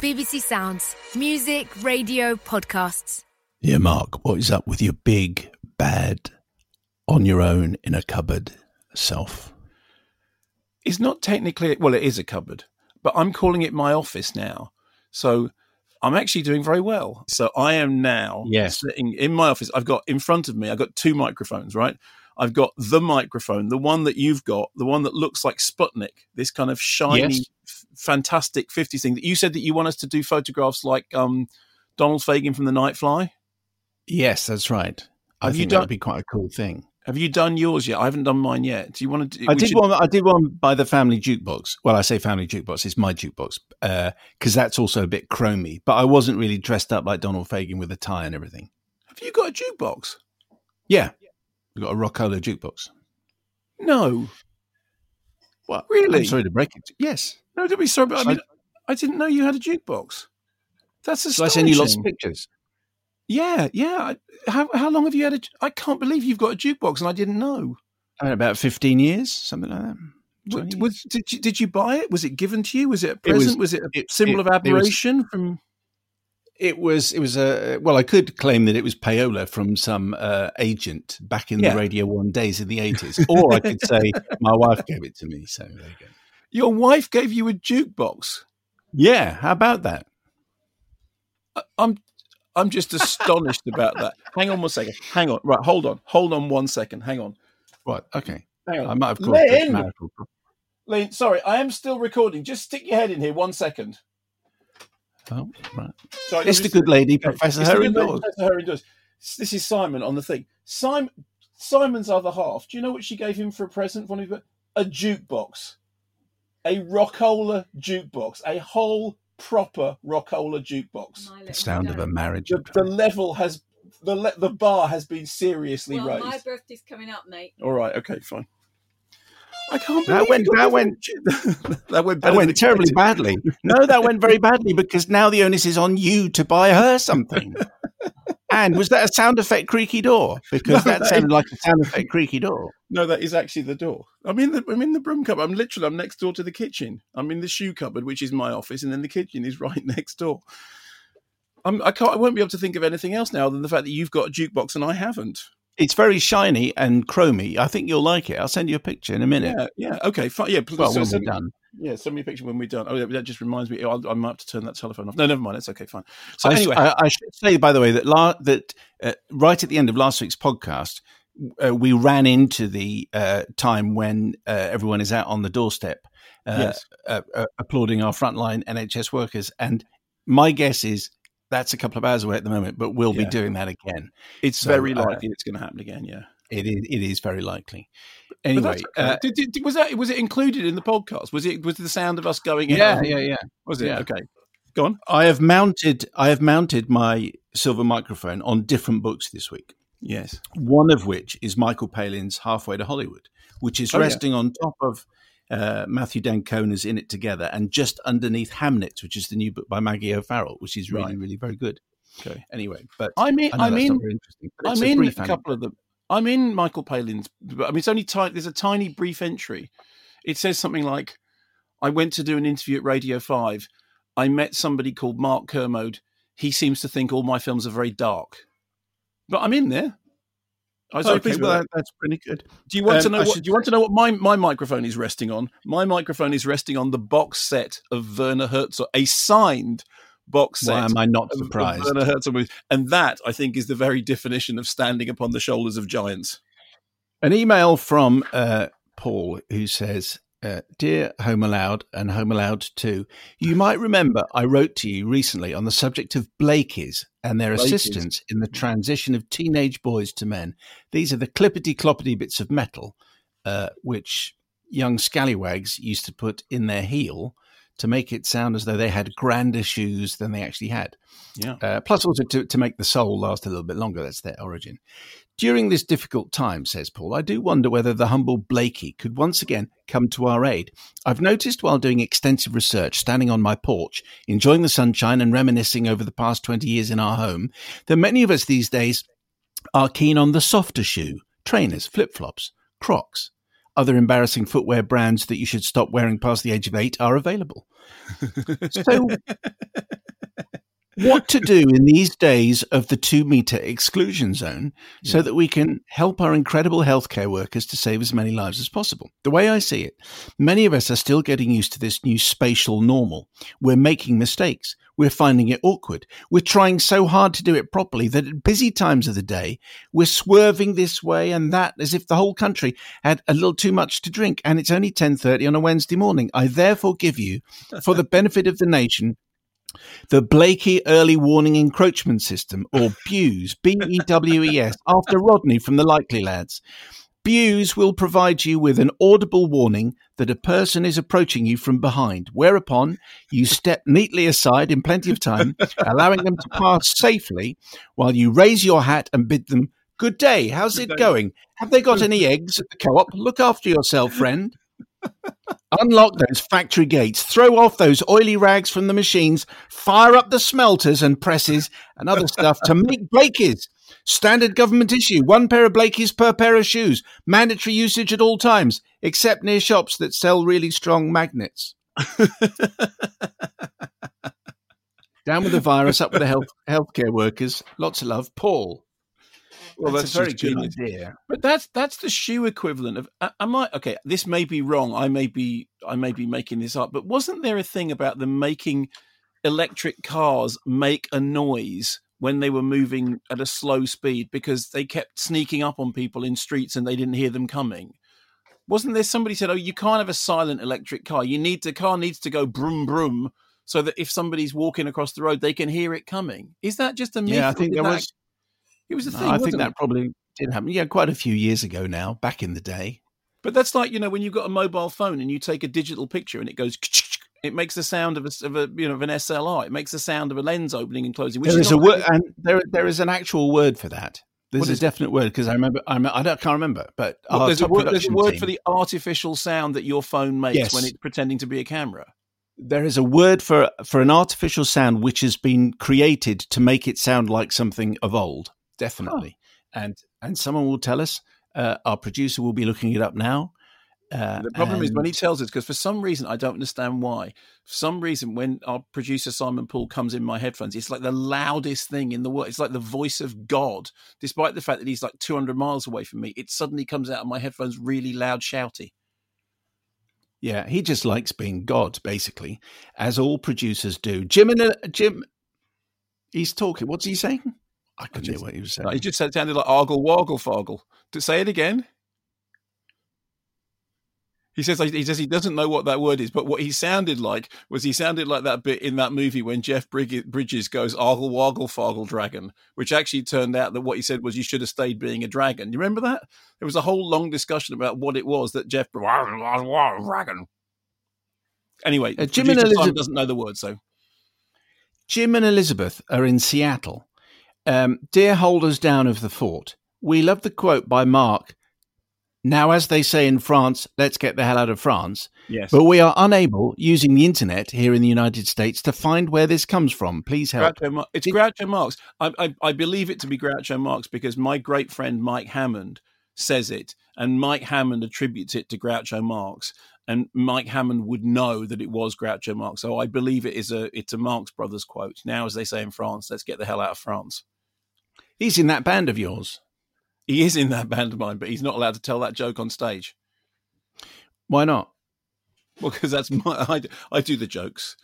BBC Sounds. Music, radio, podcasts. Yeah, Mark, what is up with your big, bad, on your own in a cupboard self? It's not technically, well, it is a cupboard, but I'm calling it my office now. So I'm actually doing very well. So I am now Yes. sitting in my office. I've got in front of me, I've got two microphones, right? I've got the microphone, the one that you've got, the one that looks like Sputnik, this kind of shiny, Yes. f- fantastic 50s thing that you said that you want us to do photographs like um, Donald Fagen from The Night Fly. Yes, that's right. I Have think you that done- would be quite a cool thing. Have you done yours yet? I haven't done mine yet. Do you want to do I did should- one. I did one by the family jukebox. Well, I say family jukebox. It's my jukebox because that's also a bit chromy. But I wasn't really dressed up like Donald Fagen with a tie and everything. Have you got a jukebox? Yeah, we got a Rockola jukebox. No. What? Really? I'm sorry to break it. Yes. No, don't be sorry, but I mean, I didn't know you had a jukebox. That's So I astonishing. send you lots of pictures. Yeah, yeah. How how long have you had a? I can't believe you've got a jukebox, and I didn't know. I had about fifteen years, something like that. Was, 20 was- did you did you buy it? Was it given to you? Was it a It was- present? Was, it a it- symbol it- of was- admiration from? It was. It was a. Well, I could claim that it was payola from some uh, agent back in Yeah. the Radio One days in the eighties, or I could say my wife gave it to me. So there you go. Your wife gave you a jukebox. Yeah, how about that? I- I'm I'm just astonished about that. Hang on one second. Hang on. Right, hold on. Hold on one second. Hang on. right Okay, Hang on. I might have caused Lynn! marital sorry, I am still recording. Just stick your head in here one second. Oh, right. Sorry, It's let the good lady, Okay. Professor It's the Harry good lady, Dawes. Professor Harry Dawes. This is Simon on the thing. Simon, Simon's other half. Do you know what she gave him for a present? One of a jukebox, a Rockola jukebox, a whole proper Rockola jukebox. The sound of a marriage. The, the level has the le- the bar has been seriously Well, my birthday's coming up, mate. All right, okay, fine. I can't That believe went- that went- that went That went terribly badly. No, that went very badly because now the onus is on you to buy her something. and was that a sound effect creaky door? Because No, that that sounded is- like a sound effect creaky door. No, that is actually the door. I'm in the I'm in the broom cupboard. I'm literally I'm next door to the kitchen. I'm in the shoe cupboard, which is my office, and then the kitchen is right next door. I'm, I can't. I won't be able to think of anything else now than the fact that you've got a jukebox and I haven't. It's very shiny and chromy. I think you'll like it. I'll send you a picture in a minute. Yeah, yeah. Okay, fine. Yeah, please, Well, so when send we're me- done. Yeah, send me a picture when we're done. Oh, that just reminds me. I'll, I might have to turn that telephone off. No, never mind. It's okay. Fine. So I, anyway, I, I should say, by the way, that la- that uh, right at the end of last week's podcast, uh, we ran into the uh, time when uh, everyone is out on the doorstep, uh, Yes. uh, uh, applauding our frontline NHS workers. And my guess is that's a couple of hours away at the moment, but we'll Yeah. be doing that again. it's so, very uh, likely it's going to happen again. Yeah. It is, it is very likely. Anyway, okay. uh, Did- did- was that was it included in the podcast? Was it was the sound of us going? In? Yeah, yeah, yeah. Was it yeah. okay? Go on. I have mounted I have mounted my silver microphone on different books this week. Yes. one of which is Michael Palin's Halfway to Hollywood, which is Oh, yeah. resting on top of uh, Matthew d'Ancona's In It Together and just underneath Hamnet, which is the new book by Maggie O'Farrell, which is really, Right. really very good. Okay. Anyway, but I'm in. I know I'm in. not very interesting. but it's I'm a in a couple of them. I'm in Michael Palin's. I mean, it's only tiny. There's a tiny brief entry. It says something like, "I went to do an interview at Radio Five. I met somebody called Mark Kermode. He seems to think all my films are very dark." But I'm in there. I was Oh, okay please, with well, that. that- that's pretty good. Do you want to um, know? What, should do you want to know what my, my microphone is resting on? My microphone is resting on the box set of Werner Herzog, a signed box set. Why am I not surprised? Werner Herzog movies. And that, I think, is the very definition of standing upon the shoulders of giants. An email from uh, Paul who says, uh, Dear Home Allowed and Home Allowed 2, you might remember I wrote to you recently on the subject of Blakeys and their Blakeys. assistance in the transition of teenage boys to men. These are the clippity cloppity bits of metal uh, which young scallywags used to put in their heel to make it sound as though they had grander shoes than they actually had. Yeah. Uh, plus, also to, to make the sole last a little bit longer. That's their origin. During this difficult time, says Paul, I do wonder whether the humble Blakey could once again come to our aid. I've noticed while doing extensive research, standing on my porch, enjoying the sunshine and reminiscing over the past 20 years in our home, that many of us these days are keen on the softer shoe, trainers, flip flops, crocs. Other embarrassing footwear brands that you should stop wearing past the age of eight are available. So, what to do in these days of the two meter exclusion zone so that we can help our incredible healthcare workers to save as many lives as possible. The way I see it, many of us are still getting used to this new spatial normal. We're making mistakes. We're finding it awkward. We're trying so hard to do it properly that at busy times of the day, we're swerving this way and that as if the whole country had a little too much to drink and it's only 10:30 on a Wednesday morning. I therefore give you for the benefit of the nation the Blakey Early Warning Encroachment System, or BEWES, B E W E S, after Rodney from the Likely Lads. BEWES will provide you with an audible warning that a person is approaching you from behind, whereupon you step neatly aside in plenty of time, allowing them to pass safely while you raise your hat and bid them, Good day, how's it going? Have they got any eggs at the co op? Look after yourself, friend. Unlock those factory gates, throw off those oily rags from the machines, fire up the smelters and presses and other stuff to make Blakeys. Standard government issue, one pair of Blakeys per pair of shoes, mandatory usage at all times, except near shops that sell really strong magnets. Down with the virus, up with the health healthcare workers. Lots of love, Paul. Well, that's, that's, a very good genius. idea. But that's that's the shoe equivalent of. I, I might okay. This may be wrong. I may be I may be making this up. But wasn't there a thing about them making electric cars make a noise when they were moving at a slow speed because they kept sneaking up on people in streets and they didn't hear them coming? Wasn't there somebody said, "Oh, you can't have a silent electric car. You need the car needs to go broom broom." So that if somebody's walking across the road, they can hear it coming. Is that just a myth? Yeah, I think there that- was. It was a No, thing. I think wasn't it? that probably did happen. Yeah, quite a few years ago now, back in the day. But that's like you know when you've got a mobile phone and you take a digital picture and it goes, it makes the sound of a, of a you know of an SLR. It makes the sound of a lens opening and closing. Which There is is a word, and there there is an actual word for that. There's a is it? definite word because I remember. I, remember, I don't, can't remember, but Well, there's, a word, there's a word team- for the artificial sound that your phone makes Yes. when it's pretending to be a camera. There is a word for for an artificial sound which has been created to make it sound like something of old. Definitely, and and someone will tell us. Uh, our producer will be looking it up now. Uh, the problem is when he tells us because for some reason I don't understand why. For some reason, when our producer Simon Paul comes in my headphones, it's like the loudest thing in the world. It's like the voice of God, despite the fact that he's like 200 miles away from me. It suddenly comes out of my headphones really loud, shouty. Yeah, he just likes being God, basically, as all producers do. Jim and uh, Jim, he's talking. What's he saying? I couldn't hear what he was saying. He saying. just sounded like argle woggle foggle. To say it again. He says he says he doesn't know what that word is, but what he sounded like was he sounded like that bit in that movie when Jeff Bridges goes argle woggle foggle dragon, which actually turned out that what he said was you should have stayed being a dragon. You remember that? There was a whole long discussion about what it was that Jeff dragon. Anyway, Uh, Jim and Elizabeth- doesn't know the word, so Jim and Elizabeth are in Seattle. Um, Dear holders down of the fort, we love the quote by Mark. Now, as they say in France, let's get the hell out of France. yes. But we are unable, using the internet here in the United States, to find where this comes from. Please help. Groucho Mar- it's Groucho Marx. I, I, I believe it to be Groucho Marx because my great friend Mike Hammond says it, and Mike Hammond attributes it to Groucho Marx, and Mike Hammond would know that it was Groucho Marx. So I believe it is a it's a Marx Brothers quote. Now, as they say in France, let's get the hell out of France. He's in that band of yours. He is in that band of mine, but he's not allowed to tell that joke on stage. Why not? Well, because that's my I, I do the jokes.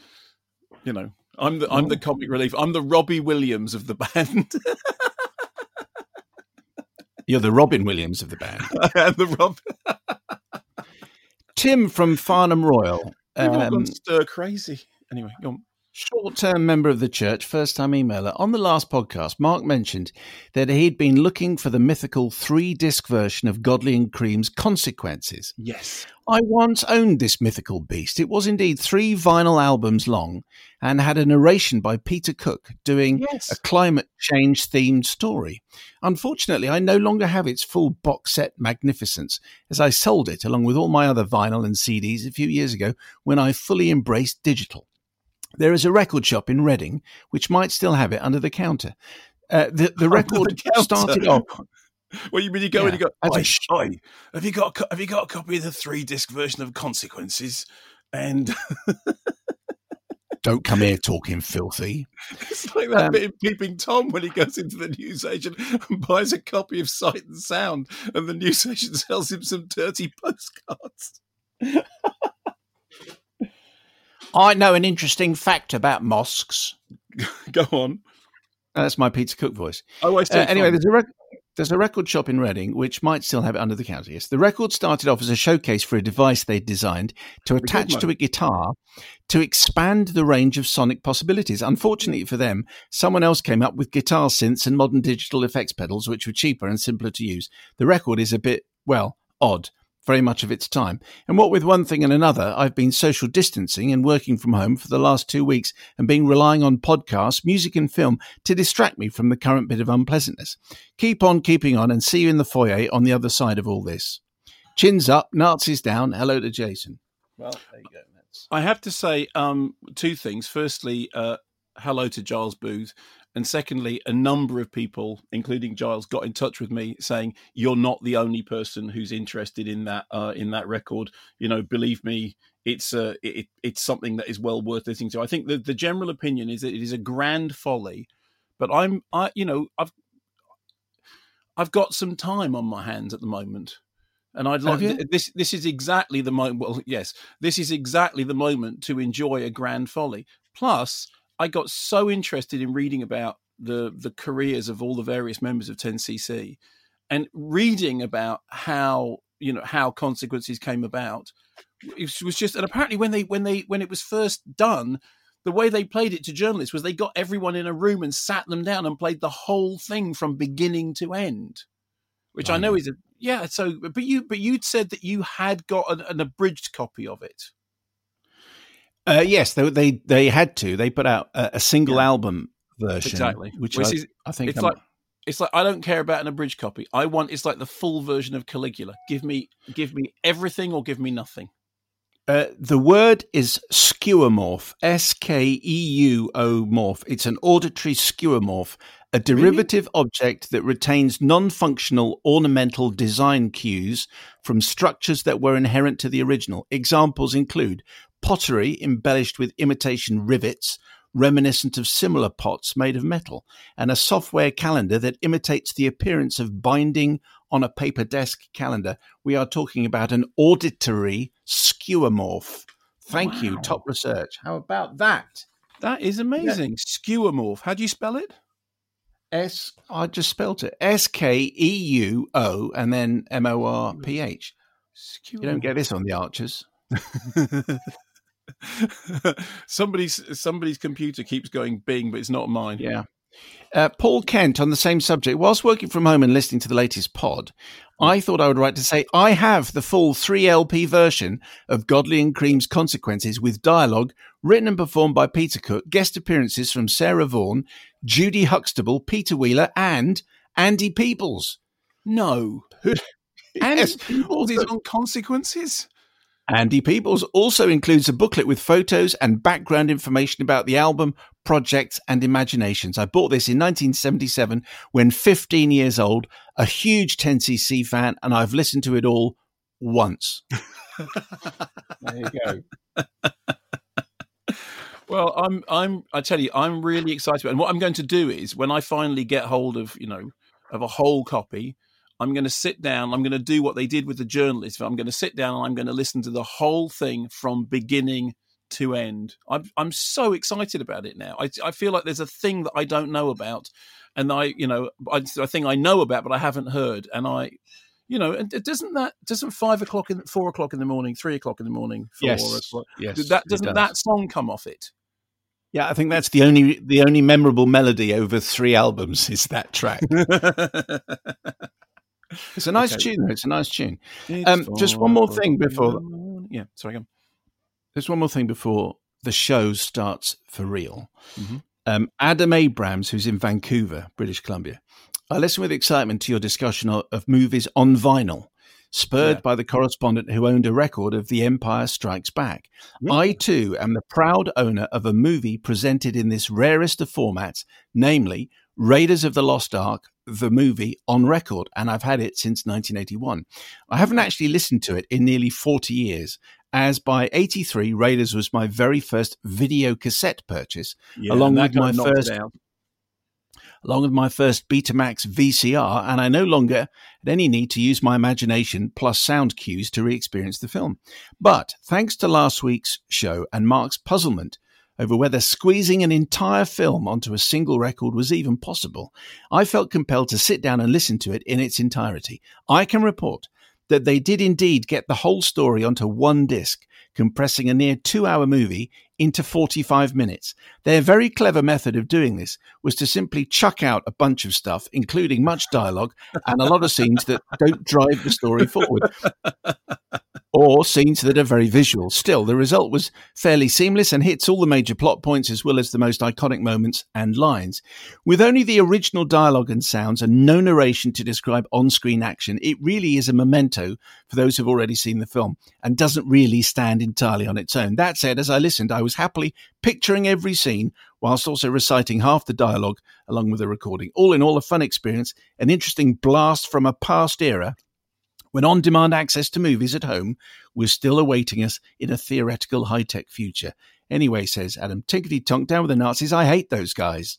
You know, I'm the I'm the comic relief. I'm the Robbie Williams of the band. You're the Robin Williams of the band. I am the Rob. Tim from Farnham Royal. All um, gone stir crazy. Anyway, go on. Short term member of the church, first time emailer. On the last podcast, Mark mentioned that he'd been looking for the mythical three disc version of Godley and Cream's Consequences. Yes. I once owned this mythical beast. It was indeed three vinyl albums long and had a narration by Peter Cook doing Yes. a climate change themed story. Unfortunately, I no longer have its full box set magnificence as I sold it along with all my other vinyl and CDs a few years ago when I fully embraced digital. There is a record shop in Reading which might still have it under the counter. Uh, the, the record the started off. Well, you mean you go Yeah, and you go, "Oi, sh- oi, have you got a have you got a copy of the three disc version of Consequences? And Don't come here talking filthy. It's like that um, bit in Peeping Tom when he goes into the newsagent and buys a copy of Sight and Sound, and the newsagent sells him some dirty postcards. I know an interesting fact about mosques. Go on. That's my Peter Cook voice. Oh, I uh, Anyway, there's a, rec- there's a record shop in Reading which might still have it under the counter. Yes, the record started off as a showcase for a device they designed to attach to a guitar to expand the range of sonic possibilities. Unfortunately for them, someone else came up with guitar synths and modern digital effects pedals, which were cheaper and simpler to use. The record is a bit well odd very much of its time. And what with one thing and another, I've been social distancing and working from home for the last two weeks and been relying on podcasts, music, and film to distract me from the current bit of unpleasantness. Keep on keeping on and see you in the foyer on the other side of all this. Chins up, Nazis down. Hello to Jason. Well, there you go. That's... I have to say um, two things. Firstly, uh, hello to Giles Booth. And secondly, a number of people, including Giles, got in touch with me saying, "You're not the only person who's interested in that uh, in that record. You know, believe me, it's uh, it, it's something that is well worth listening to." I think the the general opinion is that it is a grand folly, but I'm I you know I've I've got some time on my hands at the moment. And I'd like this. This is exactly the moment. Well, yes, this is exactly the moment to enjoy a grand folly. Plus, I got so interested in reading about the the careers of all the various members of 10cc and reading about how you know how consequences came about. It was just and apparently when they when they when it was first done the way they played it to journalists was they got everyone in a room and sat them down and played the whole thing from beginning to end which i know is a yeah so but you but you'd said that you had got an, an abridged copy of it uh, yes, they, they they had to. They put out a, a single yeah. album version, exactly. Which, which I, is, I think it's I'm, like it's like I don't care about an abridged copy. I want it's like the full version of Caligula. Give me give me everything or give me nothing. Uh, the word is skeuomorph, S K E U O morph. It's an auditory skeuomorph, a derivative really? object that retains non functional ornamental design cues from structures that were inherent to the original. Examples include pottery embellished with imitation rivets, reminiscent of similar pots made of metal, and a software calendar that imitates the appearance of binding on a paper desk calendar. We are talking about an auditory skeuomorph. Thank wow. you, top research. How about that? That is amazing. Yeah. Skeuomorph. How do you spell it? S. I just spelled it. S K E U O and then M O R P H. You don't get this on the Archers. somebody's somebody's computer keeps going bing, but it's not mine. Yeah. Uh, Paul Kent on the same subject. Whilst working from home and listening to the latest pod, I thought I would write to say I have the full 3LP version of Godley and Cream's Consequences with dialogue written and performed by Peter Cook, guest appearances from Sarah Vaughan, Judy Huxtable, Peter Wheeler, and Andy Peebles. No. Andy Peebles is on Consequences? Andy Peebles also includes a booklet with photos and background information about the album, projects, and imaginations. I bought this in 1977 when 15 years old, a huge 10cc fan, and I've listened to it all once. there you go. well, I'm, I'm, I tell you, I'm really excited. About, and what I'm going to do is when I finally get hold of, you know, of a whole copy, I'm going to sit down. I'm going to do what they did with the journalists. I'm going to sit down and I'm going to listen to the whole thing from beginning to end. I'm I'm so excited about it now. I I feel like there's a thing that I don't know about, and I you know I, a thing I know about but I haven't heard, and I. You know, and doesn't that doesn't five o'clock in four o'clock in the morning, three o'clock in the morning, four yes, o'clock? Yes, that doesn't does. that song come off it? Yeah, I think that's the only the only memorable melody over three albums is that track. It's a nice okay. tune. It's a nice tune. Um, just one more thing before. Yeah, sorry. Go. There's one more thing before the show starts for real. Mm-hmm. Um, Adam Abrams, who's in Vancouver, British Columbia, I listened with excitement to your discussion of, of movies on vinyl, spurred yeah. by the correspondent who owned a record of The Empire Strikes Back. Yeah. I too am the proud owner of a movie presented in this rarest of formats, namely Raiders of the Lost Ark the movie on record, and I've had it since 1981. I haven't actually listened to it in nearly 40 years, as by 83, Raiders was my very first video cassette purchase, Yeah, along with my kinda knocked it first along with my first Betamax VCR, and I no longer had any need to use my imagination plus sound cues to re experience the film. But thanks to last week's show and Mark's puzzlement over whether squeezing an entire film onto a single record was even possible, I felt compelled to sit down and listen to it in its entirety. I can report that they did indeed get the whole story onto one disc, compressing a near two hour movie into 45 minutes. Their very clever method of doing this was to simply chuck out a bunch of stuff, including much dialogue and a lot of scenes that don't drive the story forward. Or scenes that are very visual. Still, the result was fairly seamless and hits all the major plot points as well as the most iconic moments and lines. With only the original dialogue and sounds and no narration to describe on screen action, it really is a memento for those who've already seen the film and doesn't really stand entirely on its own. That said, as I listened, I was happily picturing every scene whilst also reciting half the dialogue along with the recording. All in all, a fun experience, an interesting blast from a past era when on demand access to movies at home was still awaiting us in a theoretical high tech future. Anyway, says Adam, tinkety tonk down with the Nazis. I hate those guys.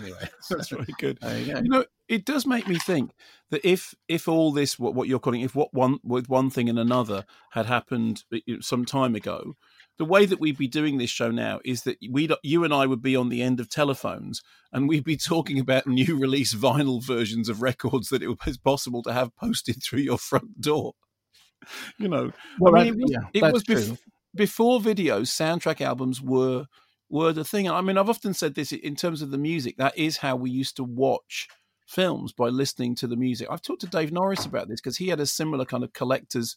Anyway, That's really good. there you. You know, it does make me think that if if all this what, what you're calling if what one with one thing and another had happened uh, some time ago, the way that we'd be doing this show now is that we you and I would be on the end of telephones and we'd be talking about new release vinyl versions of records that it was possible to have posted through your front door. You know, Well, I mean, that- it was, yeah, it was bef- before videos, soundtrack albums were were the thing. I mean, I've often said this in terms of the music. That is how we used to watch films by listening to the music. I've talked to Dave Norris about this because he had a similar kind of collector's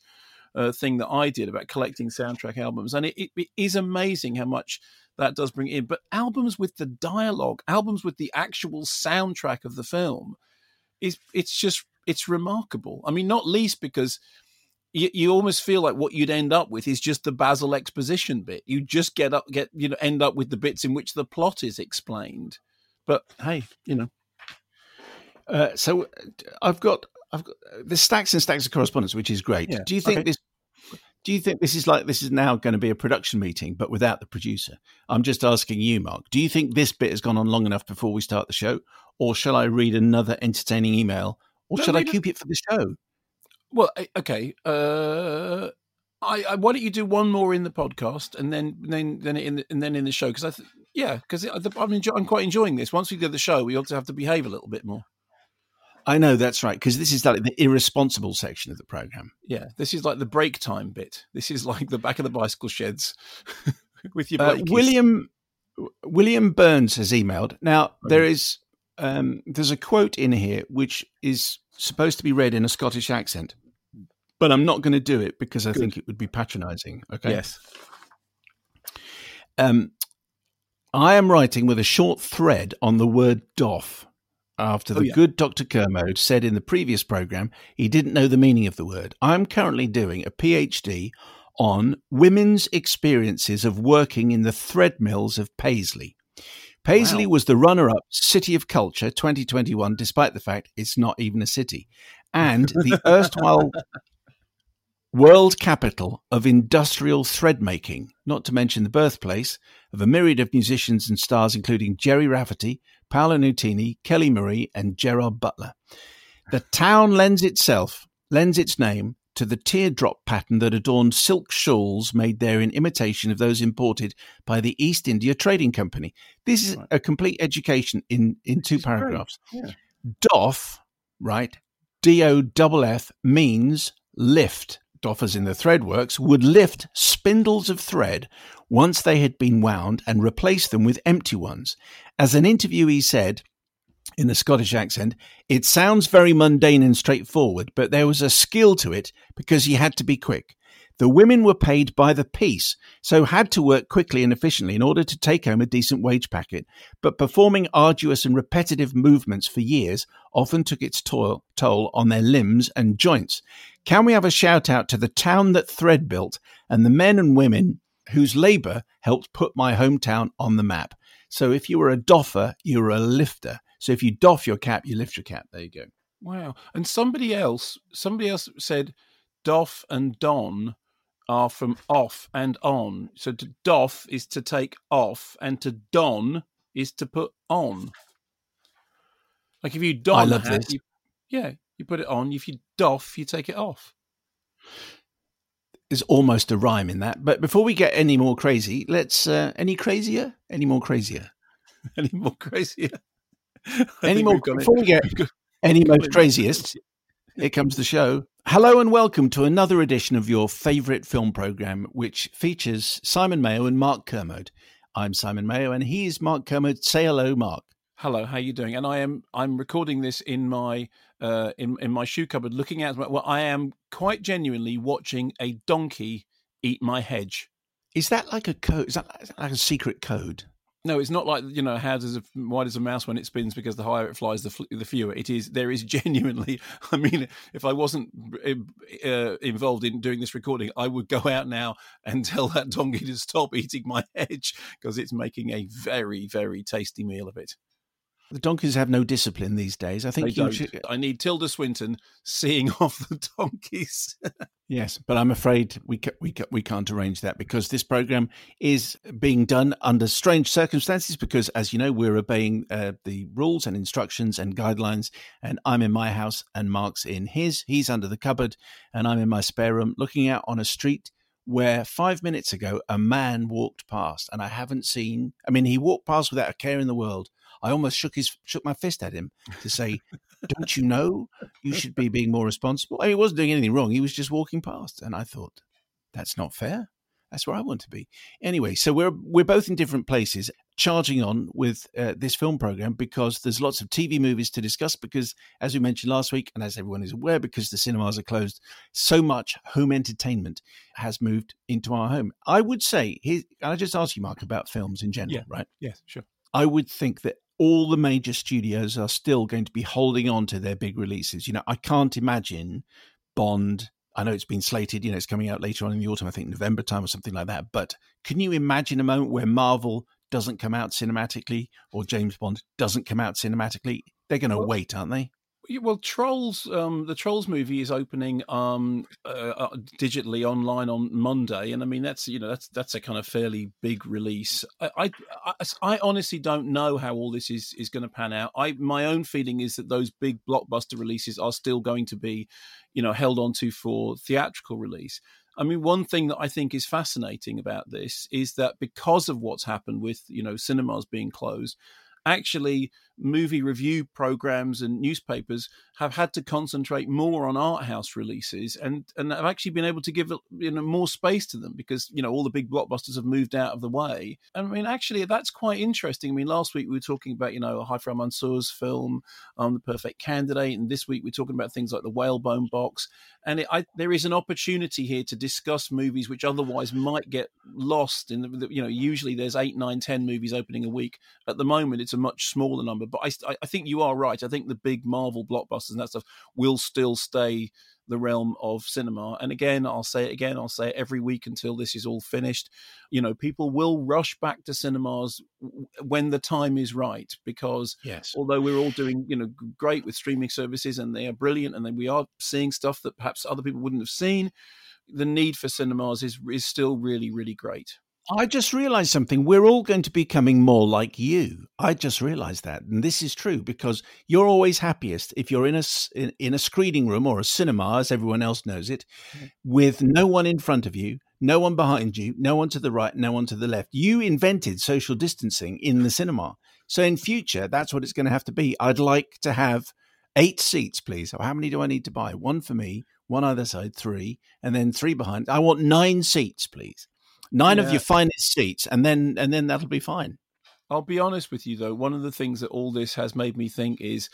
uh, thing that I did about collecting soundtrack albums, and it, it, it is amazing how much that does bring in. But albums with the dialogue, albums with the actual soundtrack of the film, is it's just it's remarkable. I mean, not least because you, you almost feel like what you'd end up with is just the Basil exposition bit. You just get up, get you know, end up with the bits in which the plot is explained. But hey, you know, Uh, so uh, I've got I've got uh, the stacks and stacks of correspondence, which is great. Yeah, Do you think okay. this? Do you think this is like this is now going to be a production meeting, but without the producer? I'm just asking you, Mark. Do you think this bit has gone on long enough before we start the show, or shall I read another entertaining email, or No, shall I keep it for the show? well, eh, okay. Uh, I, I why don't you do one more in the podcast and then then then in the, and then in the show because I th- yeah because I'm enjoy- I'm quite enjoying this. Once we do the show, we also have to behave a little bit more. I know that's right because this is like the irresponsible section of the program. Yeah, this is like the break time bit. This is like the back of the bicycle sheds with your Uh, William William Burns has emailed. Now there is um, there's a quote in here which is supposed to be read in a Scottish accent, but I'm not going to do it because I Good. think it would be patronising. Okay. Yes. Um, I am writing with a short thread on the word doff. After oh, the Oh, yeah. good Dr. Kermode said in the previous program he didn't know the meaning of the word. I'm currently doing a PhD on women's experiences of working in the thread mills of Paisley. Paisley Wow. was the runner up City of Culture 2021, despite the fact it's not even a city, and the erstwhile world capital of industrial thread making, not to mention the birthplace of a myriad of musicians and stars, including Gerry Rafferty, Paolo Nutini, Kelly Marie, and Gerard Butler. The town lends itself, lends its name to the teardrop pattern that adorned silk shawls made there in imitation of those imported by the East India Trading Company. This is Right. a complete education in, in two It's paragraphs. Yeah. Doff, right? D O F F means lift. Doffers in the threadworks would lift spindles of thread once they had been wound and replace them with empty ones. As an interviewee said, in a Scottish accent, it sounds very mundane and straightforward, but there was a skill to it because you had to be quick. The women were paid by the piece, so had to work quickly and efficiently in order to take home a decent wage packet. But performing arduous and repetitive movements for years often took its toil, toll on their limbs and joints. Can we have a shout out to the town that Thread built and the men and women whose labour helped put my hometown on the map? So if you were a doffer, you were a lifter. So if you doff your cap, you lift your cap. There you go. Wow. And somebody else, somebody else said Doff and Don are from off and on. So to doff is to take off, and to don is to put on. Like if you don, I love hat, this. You, yeah, you put it on. If you doff, you take it off. There's almost a rhyme in that. But before we get any more crazy, let's uh, any crazier, any more crazier, Any more crazier? any more before we get any most craziest. Here comes the show. Hello and welcome to another edition of your favourite film programme, which features Simon Mayo and Mark Kermode. I'm Simon Mayo, and he is Mark Kermode. Say hello, Mark. Hello, how are you doing? And I am I'm recording this in my uh, in in my shoe cupboard, looking out. Well, I am quite genuinely watching a donkey eat my hedge. Is that like a code? Is that like a secret code? No, it's not like you know how does a why does a mouse when it spins because the higher it flies the fl- the fewer it is. There is genuinely. I mean, if I wasn't uh, involved in doing this recording, I would go out now and tell that donkey to stop eating my hedge because it's making a very very tasty meal of it. The donkeys have no discipline these days. I think They you don't. should. I need Tilda Swinton seeing off the donkeys. Yes, but I'm afraid we ca- we ca- we can't arrange that because this program is being done under strange circumstances. Because, as you know, we're obeying uh, the rules and instructions and guidelines. And I'm in my house, and Mark's in his. He's under the cupboard, and I'm in my spare room, looking out on a street where five minutes ago a man walked past, and I haven't seen. I mean, he walked past without a care in the world. I almost shook his shook my fist at him to say, "Don't you know you should be being more responsible?" I mean, he wasn't doing anything wrong; he was just walking past, and I thought, "That's not fair. That's where I want to be." Anyway, so we're we're both in different places, charging on with uh, this film program because there's lots of TV movies to discuss. Because, as we mentioned last week, and as everyone is aware, because the cinemas are closed, so much home entertainment has moved into our home. I would say, here, I just ask you, Mark, about films in general, Yeah. right? yes, sure. I would think that all the major studios are still going to be holding on to their big releases. You know, I can't imagine Bond. I know it's been slated, you know, it's coming out later on in the autumn, I think November time or something like that. But can you imagine a moment where Marvel doesn't come out cinematically or James Bond doesn't come out cinematically? They're going to Well- wait, aren't they? Well, Trolls, um, the Trolls movie is opening um, uh, uh, digitally online on Monday, and I mean that's you know that's that's a kind of fairly big release. I I, I, I honestly don't know how all this is is going to pan out. I my own feeling is that those big blockbuster releases are still going to be, you know, held onto for theatrical release. I mean, one thing that I think is fascinating about this is that because of what's happened with you know cinemas being closed, actually movie review programs and newspapers have had to concentrate more on art house releases and and have actually been able to give you know more space to them because you know all the big blockbusters have moved out of the way. And i mean actually that's quite interesting. I mean last week we were talking about you know Haifaa Mansour's film um the perfect candidate and this week we're talking about things like the whalebone box. And it, I, there is an opportunity here to discuss movies which otherwise might get lost in the, the you know usually there's eight nine ten movies opening a week. At the moment it's a much smaller number but I, I think you are right. I think the big marvel blockbusters and that stuff will still stay the realm of cinema. And again i'll say it again i'll say it every week until this is all finished. You know people will rush back to cinemas when the time is right because Yes. although we're all doing you know great with streaming services and they are brilliant and then we are seeing stuff that perhaps other people wouldn't have seen the need for cinemas is is still really really great I just realized something. We're all going to be becoming more like you. I just realized that, and this is true because you're always happiest if you're in a in, in a screening room or a cinema, as everyone else knows it, mm-hmm. with no one in front of you, no one behind you, no one to the right, no one to the left. You invented social distancing in the cinema, so in future, that's what it's going to have to be. I'd like to have eight seats, please. Oh, how many do I need to buy? One for me, one either side, three, and then three behind. I want nine seats, please nine of your finest seats, and then and then that'll be fine. I'll be honest with you though. One of the things that all this has made me think is,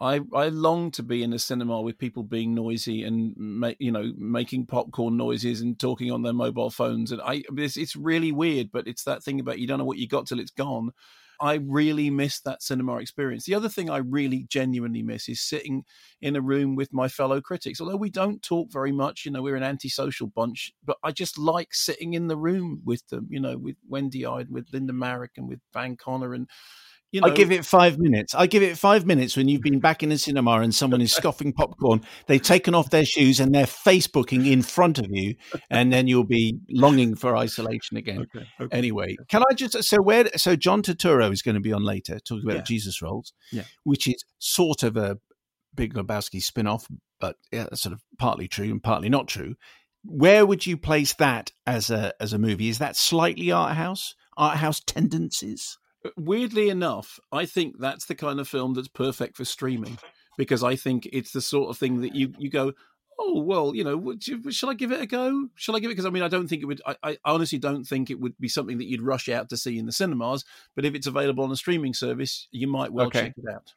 I I long to be in a cinema with people being noisy and ma- you know making popcorn noises and talking on their mobile phones. And I it's, it's really weird, but it's that thing about you don't know what you got till it's gone. I really miss that cinema experience. The other thing I really genuinely miss is sitting in a room with my fellow critics. Although we don't talk very much, you know, we're an antisocial bunch, but I just like sitting in the room with them, you know, with Wendy Ide, with Linda Marric, and with Van Connor, and you know, I give it five minutes. I give it five minutes when you've been back in the cinema and someone is scoffing popcorn. They've taken off their shoes and they're Facebooking in front of you, and then you'll be longing for isolation again. Okay, okay. Anyway, can I just so where so John Turturro is going to be on later talking about Yeah. Jesus rolls, Yeah. which is sort of a Big Lebowski spin-off, but yeah, sort of partly true and partly not true. Where would you place that as a as a movie? Is that slightly art house, art house tendencies? Weirdly enough, I think that's the kind of film that's perfect for streaming because I think it's the sort of thing that you you go, oh well, you know, would you, shall I give it a go? Shall I give it? Because I mean, I don't think it would. I, I honestly don't think it would be something that you'd rush out to see in the cinemas. But if it's available on a streaming service, you might well Okay. check it out.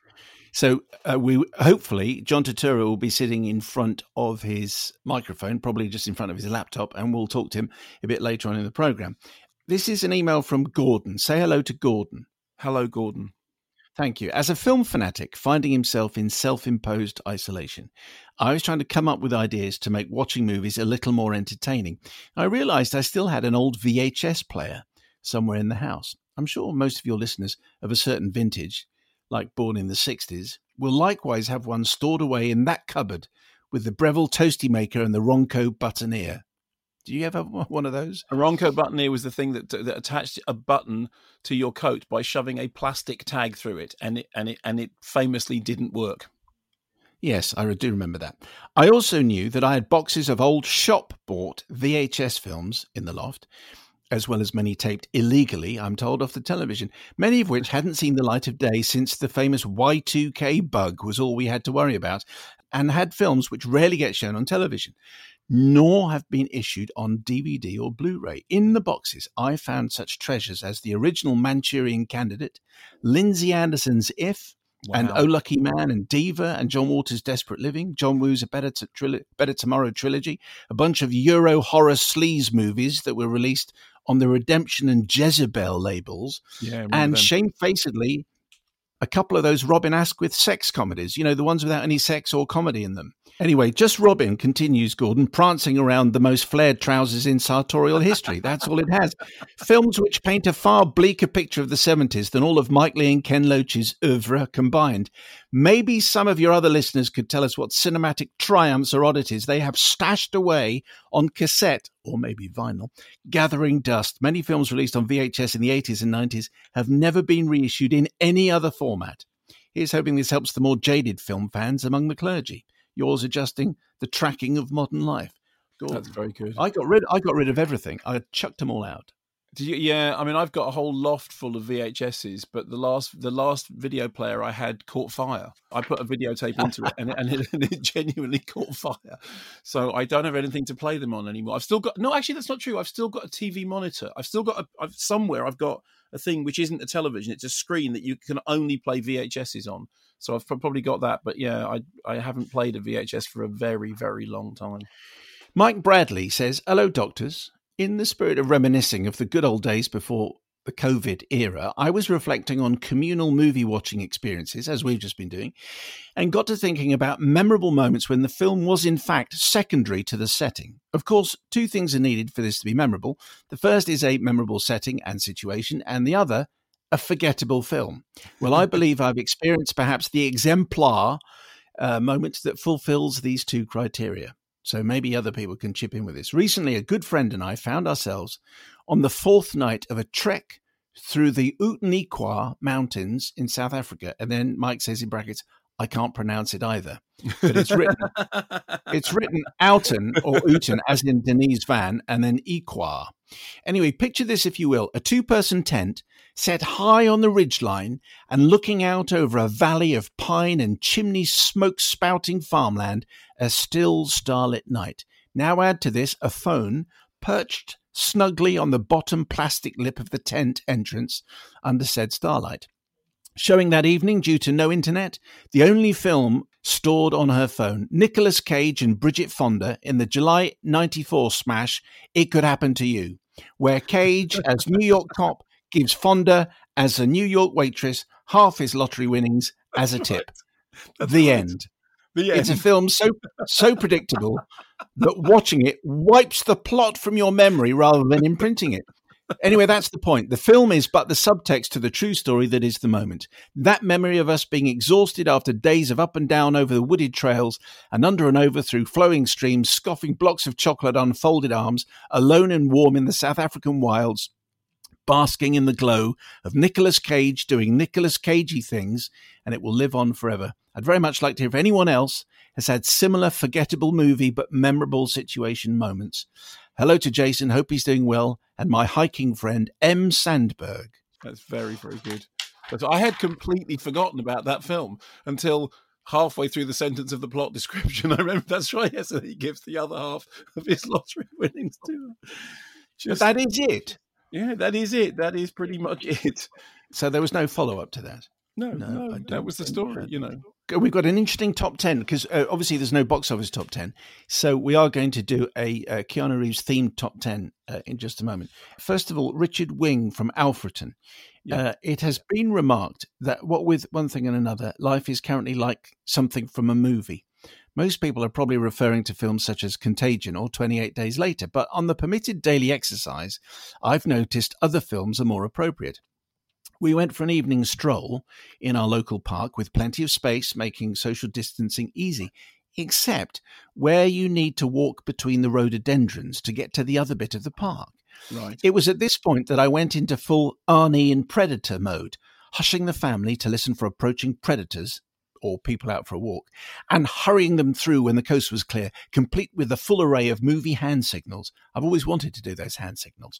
So uh, we hopefully John Turturro will be sitting in front of his microphone, probably just in front of his laptop, and we'll talk to him a bit later on in the program. This is an email from Gordon. Say hello to Gordon. Hello, Gordon. Thank you. As a film fanatic finding himself in self imposed isolation, I was trying to come up with ideas to make watching movies a little more entertaining. I realized I still had an old VHS player somewhere in the house. I'm sure most of your listeners of a certain vintage, like born in the 60s, will likewise have one stored away in that cupboard with the Breville Toasty Maker and the Ronco Buttoneer. Do you ever have one of those? A Ronco buttoneer was the thing that that attached a button to your coat by shoving a plastic tag through it, and it and it and it famously didn't work. Yes, I do remember that. I also knew that I had boxes of old shop bought VHS films in the loft, as well as many taped illegally, I'm told, off the television, many of which hadn't seen the light of day since the famous Y2K bug was all we had to worry about, and had films which rarely get shown on television, nor have been issued on DVD or Blu ray. In the boxes, I found such treasures as the original Manchurian Candidate, Lindsay Anderson's If, and Oh Lucky Man and Diva and John Waters' Desperate Living, John Woo's A Better, T- Tril- Better Tomorrow trilogy, a bunch of Euro horror sleaze movies that were released on the Redemption and Jezebel labels, yeah, and them. shamefacedly, a couple of those Robin Asquith sex comedies, you know, the ones without any sex or comedy in them. Anyway, just Robin, continues Gordon, prancing around the most flared trousers in sartorial history. That's all it has. Films which paint a far bleaker picture of the 70s than all of Mike Leigh and Ken Loach's oeuvre combined. Maybe some of your other listeners could tell us what cinematic triumphs or oddities they have stashed away on cassette or maybe vinyl, gathering dust. Many films released on VHS in the 80s and 90s have never been reissued in any other format. Here's hoping this helps the more jaded film fans among the clergy. Yours adjusting the tracking of modern life. Gordon. That's very good. I got rid. I got rid of everything. I chucked them all out. You, yeah, I mean, I've got a whole loft full of VHSs, but the last the last video player I had caught fire. I put a videotape into it, and it, and, it, and it genuinely caught fire. So I don't have anything to play them on anymore. I've still got no, actually, that's not true. I've still got a TV monitor. I've still got a, I've, somewhere. I've got a thing which isn't a television; it's a screen that you can only play VHSs on. So I've probably got that, but yeah, I I haven't played a VHS for a very very long time. Mike Bradley says, Hello, doctors. In the spirit of reminiscing of the good old days before the COVID era, I was reflecting on communal movie watching experiences, as we've just been doing, and got to thinking about memorable moments when the film was, in fact, secondary to the setting. Of course, two things are needed for this to be memorable. The first is a memorable setting and situation, and the other, a forgettable film. Well, I believe I've experienced perhaps the exemplar uh, moment that fulfills these two criteria. So maybe other people can chip in with this. Recently, a good friend and I found ourselves on the fourth night of a trek through the Outeniqua Mountains in South Africa. And then Mike says in brackets, I can't pronounce it either. But it's written it's written Outen or Uten, as in Denise Van, and then Equa. Anyway, picture this, if you will a two person tent set high on the ridgeline and looking out over a valley of pine and chimney smoke spouting farmland, a still starlit night. Now add to this a phone perched snugly on the bottom plastic lip of the tent entrance under said starlight. Showing that evening, due to no internet, the only film stored on her phone Nicolas Cage and Bridget Fonda in the July 94 smash It Could Happen to You, where Cage, as New York cop, gives Fonda, as a New York waitress, half his lottery winnings as a tip. the end. The It's a film so so predictable that watching it wipes the plot from your memory rather than imprinting it. anyway, that's the point. The film is but the subtext to the true story that is the moment. That memory of us being exhausted after days of up and down over the wooded trails and under and over through flowing streams, scoffing blocks of chocolate on folded arms, alone and warm in the South African wilds, basking in the glow of Nicolas Cage doing Nicolas Cagey things, and it will live on forever. I'd very much like to hear if anyone else has had similar forgettable movie but memorable situation moments. Hello to Jason, hope he's doing well, and my hiking friend M. Sandberg. That's very, very good. But I had completely forgotten about that film until halfway through the sentence of the plot description. I remember that's right. Yes, he gives the other half of his lottery winnings to. Just, but that is it. Yeah, that is it. That is pretty much it. So there was no follow up to that. No, no, no that was the story. You know, we've got an interesting top 10 because uh, obviously there's no box office top 10 so we are going to do a, a keanu reeves themed top 10 uh, in just a moment first of all richard wing from alfreton yeah. uh, it has been remarked that what with one thing and another life is currently like something from a movie most people are probably referring to films such as Contagion or 28 Days Later, but on the permitted daily exercise, I've noticed other films are more appropriate. We went for an evening stroll in our local park with plenty of space, making social distancing easy, except where you need to walk between the rhododendrons to get to the other bit of the park. Right. It was at this point that I went into full Arnie in Predator mode, hushing the family to listen for approaching predators or people out for a walk, and hurrying them through when the coast was clear, complete with the full array of movie hand signals. I've always wanted to do those hand signals.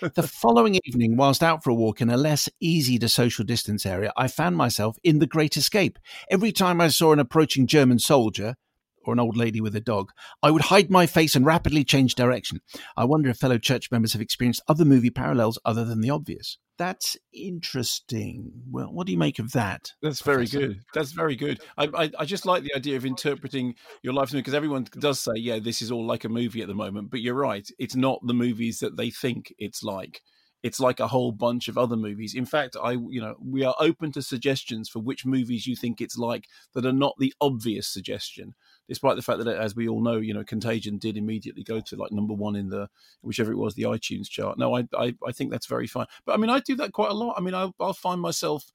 the following evening, whilst out for a walk in a less easy to social distance area, I found myself in the Great Escape. Every time I saw an approaching German soldier, or an old lady with a dog, I would hide my face and rapidly change direction. I wonder if fellow church members have experienced other movie parallels other than the obvious. That's interesting. Well, what do you make of that? That's very good. That's very good. I, I, I just like the idea of interpreting your life because everyone does say, yeah, this is all like a movie at the moment. But you're right. It's not the movies that they think it's like. It's like a whole bunch of other movies. In fact, I, you know, we are open to suggestions for which movies you think it's like that are not the obvious suggestion despite the fact that, as we all know, you know, Contagion did immediately go to like number one in the whichever it was the iTunes chart. No, I I, I think that's very fine. But I mean, I do that quite a lot. I mean, I, I'll find myself.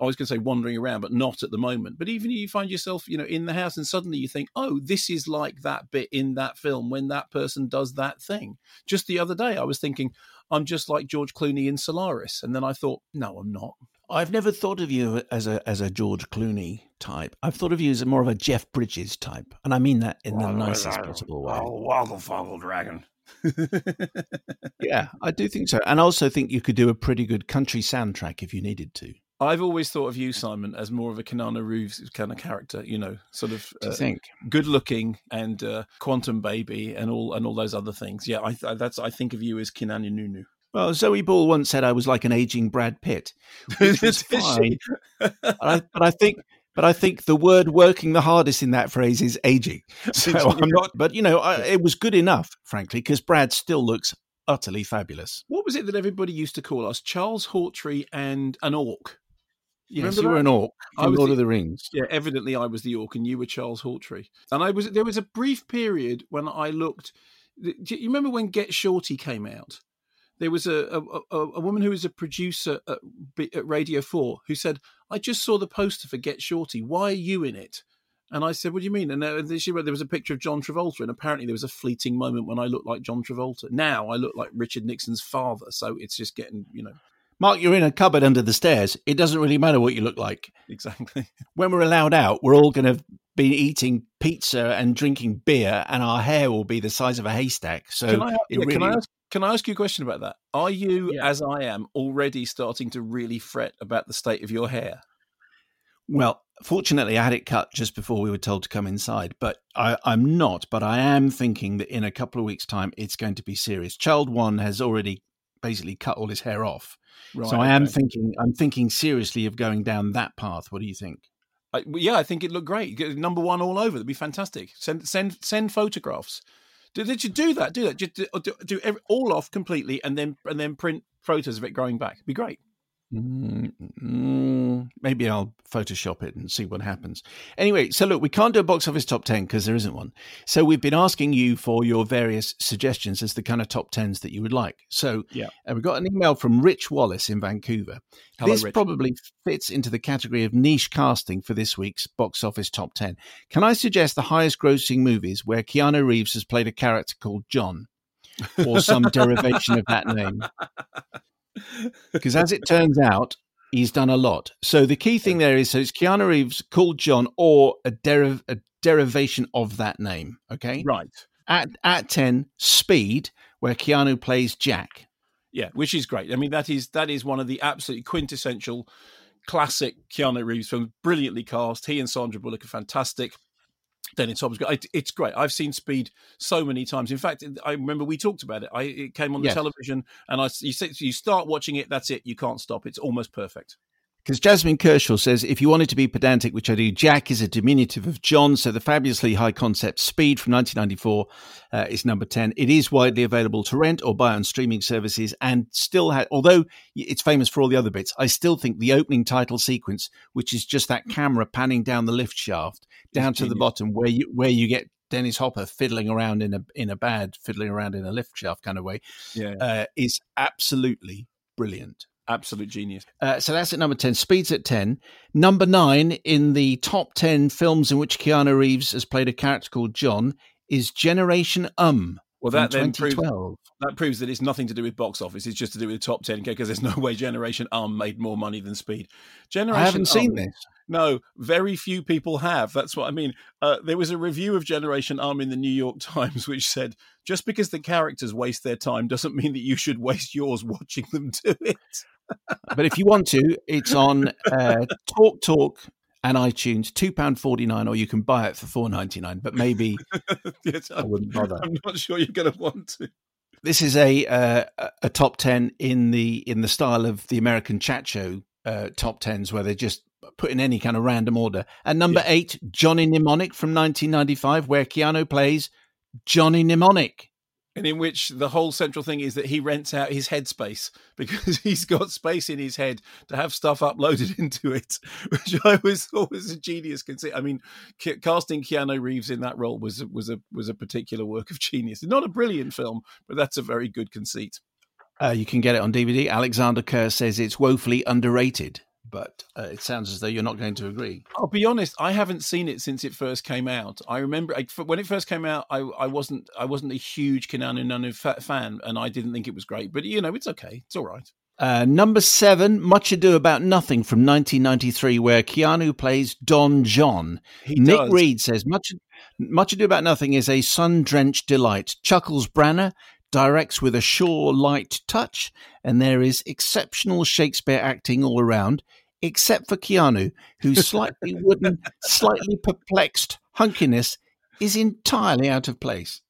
I was going to say wandering around, but not at the moment. But even you find yourself, you know, in the house, and suddenly you think, "Oh, this is like that bit in that film when that person does that thing." Just the other day, I was thinking, "I'm just like George Clooney in Solaris," and then I thought, "No, I'm not." I've never thought of you as a as a George Clooney type. I've thought of you as more of a Jeff Bridges type, and I mean that in the nicest possible way. Woggle foggle dragon. yeah, I do think so, and I also think you could do a pretty good country soundtrack if you needed to. I've always thought of you, Simon, as more of a Keanu Reeves kind of character. You know, sort of uh, think good looking and uh, Quantum Baby and all and all those other things. Yeah, I, I that's I think of you as Keanu Nunu. Well, Zoe Ball once said I was like an aging Brad Pitt, which was fine. but, I, but I think but I think the word working the hardest in that phrase is aging. So I'm not, but you know, I, it was good enough, frankly, because Brad still looks utterly fabulous. What was it that everybody used to call us? Charles Hawtrey and an orc. Yes, you that? were an orc I was Lord the, of the Rings. Yeah, evidently I was the orc, and you were Charles Hawtrey. And I was. There was a brief period when I looked. Do you remember when Get Shorty came out? There was a, a, a, woman who was a producer at, at Radio 4 who said, I just saw the poster for Get Shorty. Why are you in it? And I said, "What do you mean?" And uh, she wrote, there was a picture of John Travolta, and apparently there was a fleeting moment when I looked like John Travolta. Now I look like Richard Nixon's father, so it's just getting, you know. Mark, you're in a cupboard under the stairs. It doesn't really matter what you look like. Exactly. When we're allowed out, we're all going to be eating pizza and drinking beer, and our hair will be the size of a haystack. So, can I, yeah, really... can I ask can I ask you a question about that? Are you, yeah. as I am, already starting to really fret about the state of your hair? Well, fortunately, I had it cut just before we were told to come inside, but I, am not. But I am thinking that in a couple of weeks' time, it's going to be serious. Child one has already basically cut all his hair off, right, so I am okay. thinking. I'm thinking seriously of going down that path. What do you think? I, yeah, I think it looked great. Number one all over. That'd be fantastic. Send send send photographs. Did you do that? Do that. Do, uh, do, do every, all off completely, and then and then print photos of it growing back. Be great. Mm, mm, maybe I'll Photoshop it and see what happens. Anyway, so look, we can't do a box office top 10 because there isn't one. So we've been asking you for your various suggestions as the kind of top 10s that you would like. So yeah. Uh, we got an email from Rich Wallace in Vancouver. Hello, this Rich. probably fits into the category of niche casting for this week's box office top 10. Can I suggest the highest grossing movies where Keanu Reeves has played a character called John? or some derivation of that name. Because as it turns out, he's done a lot. So the key thing there is so it's Keanu Reeves called John or a, deriv- a derivation of that name. Okay. Right. At at 10, Speed, where Keanu plays Jack. Yeah, which is great. I mean, that is that is one of the absolutely quintessential classic Keanu Reeves films, brilliantly cast. He and Sandra Bullock are fantastic. Dennis Hopper's great. It's great. I've seen Speed so many times. In fact, I remember we talked about it. I, it came on the yes. television, and I you, you start watching it. That's it. You can't stop. It's almost perfect. Because Jasmine Kershaw says, if you wanted to be pedantic, which I do, Jack is a diminutive of John. So the fabulously high concept Speed from 1994 uh, is number 10. It is widely available to rent or buy on streaming services and still, ha- although it's famous for all the other bits, I still think the opening title sequence, which is just that camera panning down the lift shaft down to the bottom where you, where you get Dennis Hopper fiddling around in a, in a bad, fiddling around in a lift shaft kind of way, yeah. Uh, is absolutely brilliant. Absolute genius. Uh, so that's at number 10. Speed's at 10. Number nine in the top 10 films in which Keanu Reeves has played a character called John is Generation Um. Well, that then proves that proves that it's nothing to do with box office. It's just to do with the top ten because there's no way Generation Um made more money than Speed. Generation I haven't um, seen this. No, very few people have. That's what I mean. Uh, there was a review of Generation Um in the New York Times which said just because the characters waste their time doesn't mean that you should waste yours watching them do it but if you want to, it's on uh, Talk Talk and iTunes, two pound forty nine, or you can buy it for four ninety nine. But maybe yes, I wouldn't bother. I'm not sure you're going to want to. This is a uh, a top ten in the in the style of the American chat show uh, top tens, where they just put in any kind of random order. And number yeah. eight, Johnny Mnemonic from 1995, where Keanu plays Johnny Mnemonic and in which the whole central thing is that he rents out his headspace because he's got space in his head to have stuff uploaded into it, which I was always a genius. Conceit. I mean, casting Keanu Reeves in that role was was a was a particular work of genius. not a brilliant film, but that's a very good conceit. Uh, you can get it on DVD. Alexander Kerr says it's woefully underrated but uh, it sounds as though you're not going to agree. I'll be honest; I haven't seen it since it first came out. I remember I, when it first came out, I, I wasn't I wasn't a huge Keanu Nunu fan, and I didn't think it was great. But you know, it's okay; it's all right. Uh, number seven, Much Ado About Nothing from 1993, where Keanu plays Don John. He Nick does. Reed says Much Much Ado About Nothing is a sun-drenched delight. Chuckles Branagh directs with a sure, light touch, and there is exceptional Shakespeare acting all around except for Keanu, whose slightly wooden, slightly perplexed hunkiness is entirely out of place.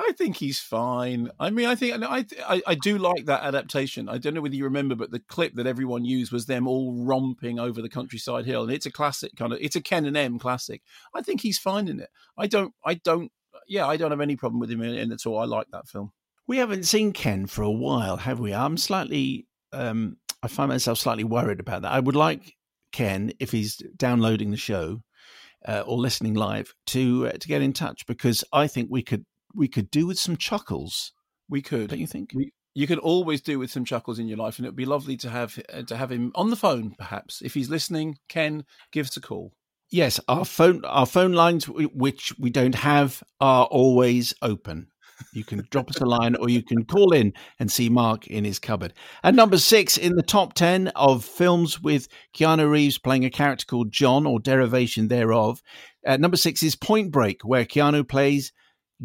I think he's fine. I mean, I think I, I, I do like that adaptation. I don't know whether you remember, but the clip that everyone used was them all romping over the countryside hill, and it's a classic kind of. It's a Ken and M classic. I think he's fine in it. I don't. I don't. Yeah, I don't have any problem with him in it at all. I like that film. We haven't seen Ken for a while, have we? I'm slightly um, I find myself slightly worried about that. I would like Ken, if he's downloading the show uh, or listening live, to uh, to get in touch because I think we could we could do with some chuckles. We could, don't you think? We, you can always do with some chuckles in your life, and it'd be lovely to have uh, to have him on the phone. Perhaps if he's listening, Ken, give us a call. Yes, our phone our phone lines, which we don't have, are always open. You can drop us a line or you can call in and see Mark in his cupboard. And number six in the top 10 of films with Keanu Reeves playing a character called John or derivation thereof. Uh, number six is Point Break, where Keanu plays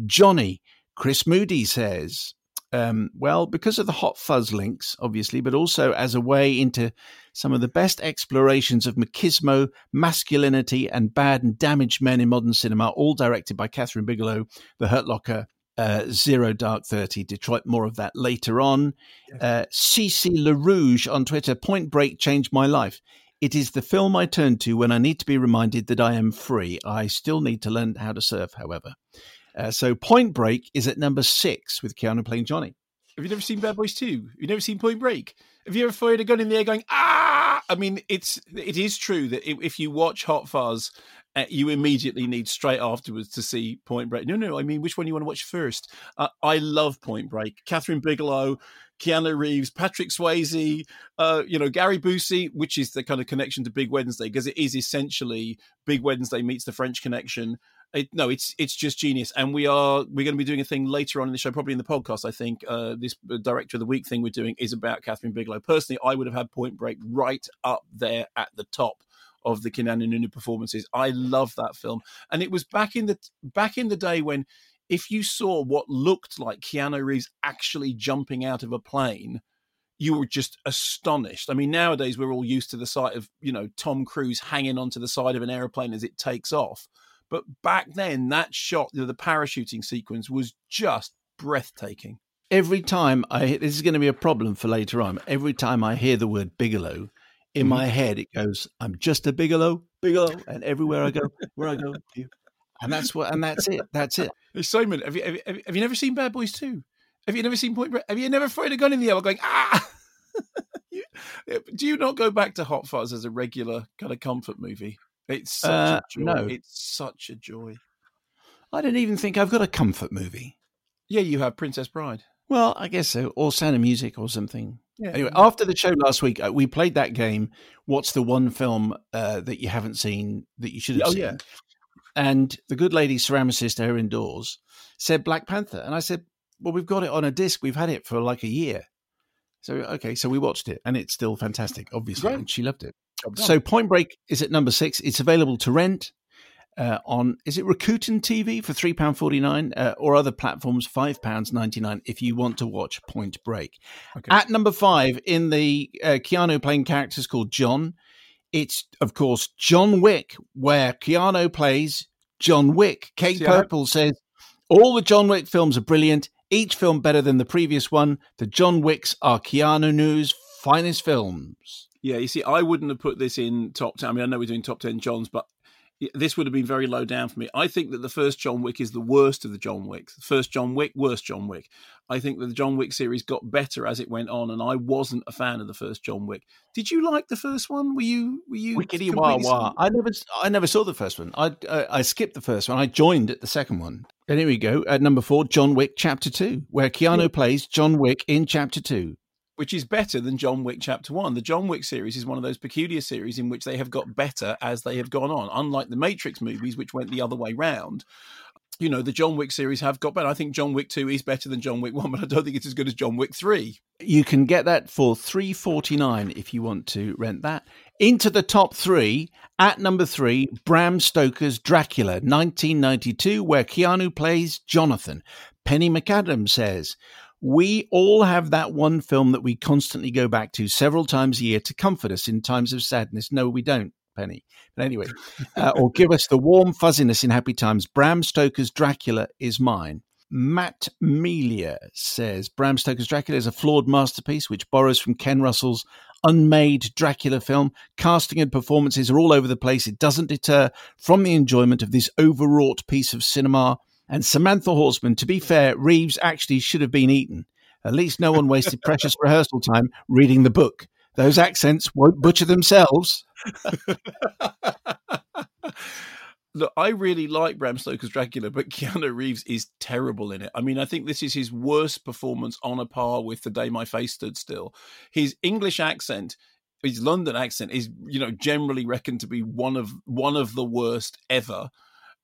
Johnny. Chris Moody says, um, well, because of the hot fuzz links, obviously, but also as a way into some of the best explorations of machismo, masculinity, and bad and damaged men in modern cinema, all directed by Kathryn Bigelow, The Hurt Locker, uh, Zero Dark 30, Detroit. More of that later on. Uh, CC LaRouge on Twitter, Point Break changed my life. It is the film I turn to when I need to be reminded that I am free. I still need to learn how to surf, however. Uh, so Point Break is at number six with Keanu playing Johnny. Have you never seen Bad Boys 2? Have You've never seen Point Break? Have you ever fired a gun in the air going ah? I mean, it's it is true that if you watch Hot Fuzz, uh, you immediately need straight afterwards to see Point Break. No, no, I mean, which one you want to watch first? Uh, I love Point Break. Kathryn Bigelow, Keanu Reeves, Patrick Swayze, uh, you know, Gary Busey, which is the kind of connection to Big Wednesday because it is essentially Big Wednesday meets the French Connection. It, no, it's it's just genius, and we are we're going to be doing a thing later on in the show, probably in the podcast. I think uh, this uh, director of the week thing we're doing is about Kathryn Bigelow. Personally, I would have had Point Break right up there at the top of the Keanu Nunu performances. I love that film, and it was back in the back in the day when if you saw what looked like Keanu Reeves actually jumping out of a plane, you were just astonished. I mean, nowadays we're all used to the sight of you know Tom Cruise hanging onto the side of an aeroplane as it takes off, but back then that shot, you know, the parachuting sequence was just breathtaking. Every time I this is going to be a problem for later on. Every time I hear the word Bigelow, in mm-hmm. my head it goes, "I'm just a Bigelow, Bigelow," and everywhere I go, where I go, and that's what, and that's it. That's it. Simon, have you, have you, have you never seen Bad Boys Two? Have you never seen Point Break? Have you never fired a gun in the air going ah? Do you not go back to Hot Fuzz as a regular kind of comfort movie? It's such uh, a joy. No. It's such a joy. I don't even think I've got a comfort movie. Yeah, you have Princess Bride. Well, I guess so, or Sound of Music or something. Yeah. Anyway, after the show last week, uh, we played that game. What's the one film uh, that you haven't seen that you should have oh, seen? Yeah. And the good lady ceramicist Erin Dawes said Black Panther, and I said, "Well, we've got it on a disc. We've had it for like a year." So okay, so we watched it, and it's still fantastic, obviously, Great. and she loved it. So Point Break is at number six. It's available to rent uh, on is it Rakuten TV for three pound forty nine uh, or other platforms five pounds ninety nine if you want to watch Point Break. Okay. At number five in the uh, Keanu playing characters called John, it's of course John Wick where Keanu plays John Wick. Kate See, Purple says all the John Wick films are brilliant. Each film better than the previous one. The John Wicks are Keanu News' finest films. Yeah, you see, I wouldn't have put this in top ten. I mean, I know we're doing top ten Johns, but this would have been very low down for me. I think that the first John Wick is the worst of the John Wicks. First John Wick, worst John Wick. I think that the John Wick series got better as it went on, and I wasn't a fan of the first John Wick. Did you like the first one? Were you were you Wickedy wah wah? I never I never saw the first one. I uh, I skipped the first one. I joined at the second one. And here we go at number four, John Wick Chapter Two, where Keanu yeah. plays John Wick in Chapter Two which is better than John Wick Chapter One. The John Wick series is one of those peculiar series in which they have got better as they have gone on, unlike the Matrix movies, which went the other way round. You know, the John Wick series have got better. I think John Wick 2 is better than John Wick 1, but I don't think it's as good as John Wick 3. You can get that for three forty nine if you want to rent that. Into the top three, at number three, Bram Stoker's Dracula, 1992, where Keanu plays Jonathan. Penny McAdams says, we all have that one film that we constantly go back to several times a year to comfort us in times of sadness. No, we don't, Penny. But anyway, uh, or give us the warm fuzziness in happy times. Bram Stoker's Dracula is mine. Matt Melia says Bram Stoker's Dracula is a flawed masterpiece which borrows from Ken Russell's unmade Dracula film. Casting and performances are all over the place. It doesn't deter from the enjoyment of this overwrought piece of cinema. And Samantha Horseman, to be fair, Reeves actually should have been eaten. At least no one wasted precious rehearsal time reading the book. Those accents won't butcher themselves. Look, I really like Bram Stoker's Dracula, but Keanu Reeves is terrible in it. I mean, I think this is his worst performance on a par with The Day My Face Stood Still. His English accent, his London accent is, you know, generally reckoned to be one of one of the worst ever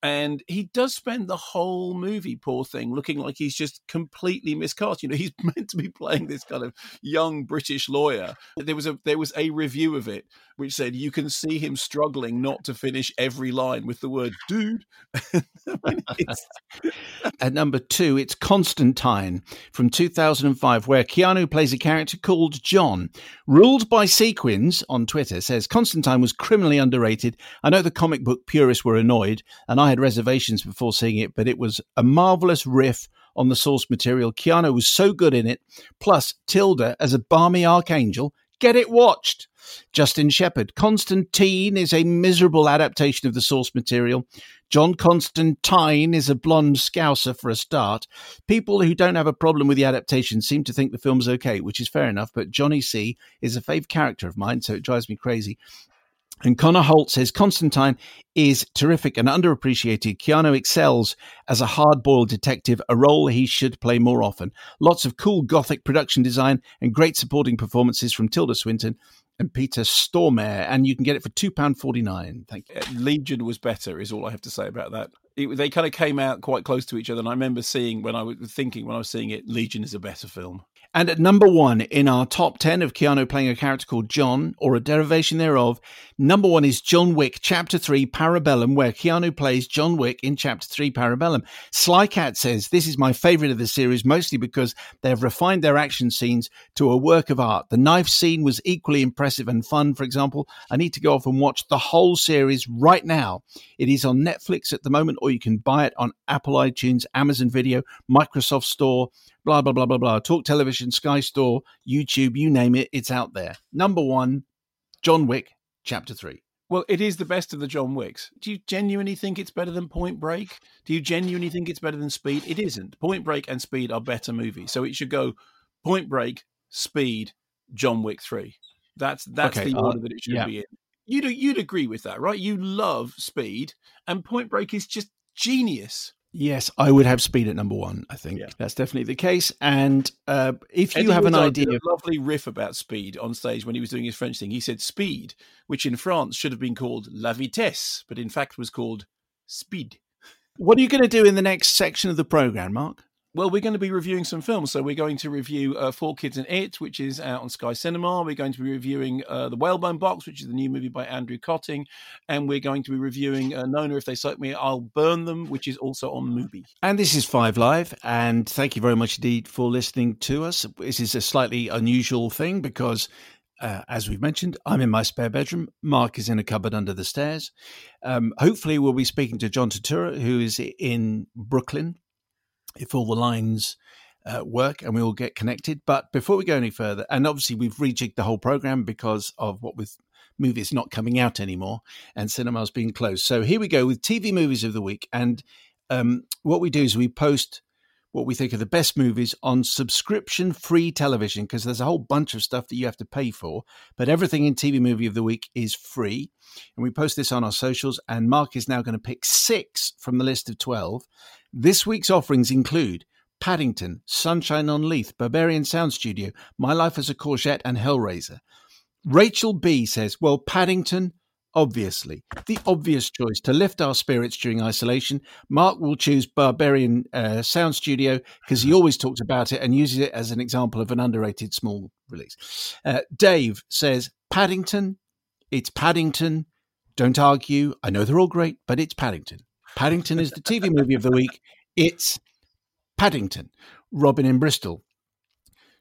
and he does spend the whole movie, poor thing, looking like he's just completely miscast. You know, he's meant to be playing this kind of young British lawyer. There was a there was a review of it which said you can see him struggling not to finish every line with the word "dude." At number two, it's Constantine from 2005, where Keanu plays a character called John. Ruled by Sequins on Twitter says Constantine was criminally underrated. I know the comic book purists were annoyed, and I had reservations before seeing it, but it was a marvelous riff on the source material. Keanu was so good in it. Plus, Tilda as a balmy archangel Get it watched. Justin Shepherd. Constantine is a miserable adaptation of the source material. John Constantine is a blonde scouser for a start. People who don't have a problem with the adaptation seem to think the film's okay, which is fair enough, but Johnny C is a fave character of mine, so it drives me crazy. And Connor Holt says Constantine is terrific and underappreciated. Keanu excels as a hard boiled detective, a role he should play more often. Lots of cool gothic production design and great supporting performances from Tilda Swinton and Peter Stormare. And you can get it for £2.49. Thank you. Uh, Legion was better, is all I have to say about that. It, they kind of came out quite close to each other. And I remember seeing when I was thinking, when I was seeing it, Legion is a better film. And at number one in our top 10 of Keanu playing a character called John, or a derivation thereof, number one is John Wick, Chapter 3, Parabellum, where Keanu plays John Wick in Chapter 3, Parabellum. Slycat says, This is my favorite of the series, mostly because they have refined their action scenes to a work of art. The knife scene was equally impressive and fun, for example. I need to go off and watch the whole series right now. It is on Netflix at the moment, or you can buy it on Apple iTunes, Amazon Video, Microsoft Store blah, blah, blah, blah, blah. Talk Television, Sky Store, YouTube, you name it, it's out there. Number one, John Wick, Chapter 3. Well, it is the best of the John Wicks. Do you genuinely think it's better than Point Break? Do you genuinely think it's better than Speed? It isn't. Point Break and Speed are better movies. So it should go Point Break, Speed, John Wick 3. That's that's okay, the uh, order that it should yeah. be in. You'd you'd agree with that, right? You love Speed and Point Break is just genius. Yes, I would have speed at number one. I think yeah. that's definitely the case. And uh, if you have an idea, a lovely riff about speed on stage when he was doing his French thing. He said speed, which in France should have been called la vitesse, but in fact was called speed. What are you going to do in the next section of the program, Mark? Well, we're going to be reviewing some films. So we're going to review uh, Four Kids and It, which is out on Sky Cinema. We're going to be reviewing uh, The Whalebone Box, which is the new movie by Andrew Kotting. And we're going to be reviewing uh, Nona, If They Soak Me, I'll Burn Them, which is also on Mubi. And this is Five Live. And thank you very much indeed for listening to us. This is a slightly unusual thing because uh, as we've mentioned, I'm in my spare bedroom. Mark is in a cupboard under the stairs. Um, hopefully, we'll be speaking to John Turturro, who is in Brooklyn if all the lines uh, work and we all get connected. But before we go any further, and obviously we've rejigged the whole program because of what with movies not coming out anymore and cinemas being closed. So here we go with TV movies of the week. And um, what we do is we post what we think are the best movies on subscription free television because there's a whole bunch of stuff that you have to pay for, but everything in TV movie of the week is free. And we post this on our socials. And Mark is now going to pick six from the list of 12. This week's offerings include Paddington, Sunshine on Leith, Berberian Sound Studio, My Life as a Courgette, and Hellraiser. Rachel B says, Well, Paddington, obviously. The obvious choice to lift our spirits during isolation. Mark will choose Berberian uh, Sound Studio because he always talks about it and uses it as an example of an underrated small release. Uh, Dave says, Paddington, it's Paddington. Don't argue. I know they're all great, but it's Paddington. Paddington is the TV movie of the week. It's Paddington. Robin in Bristol.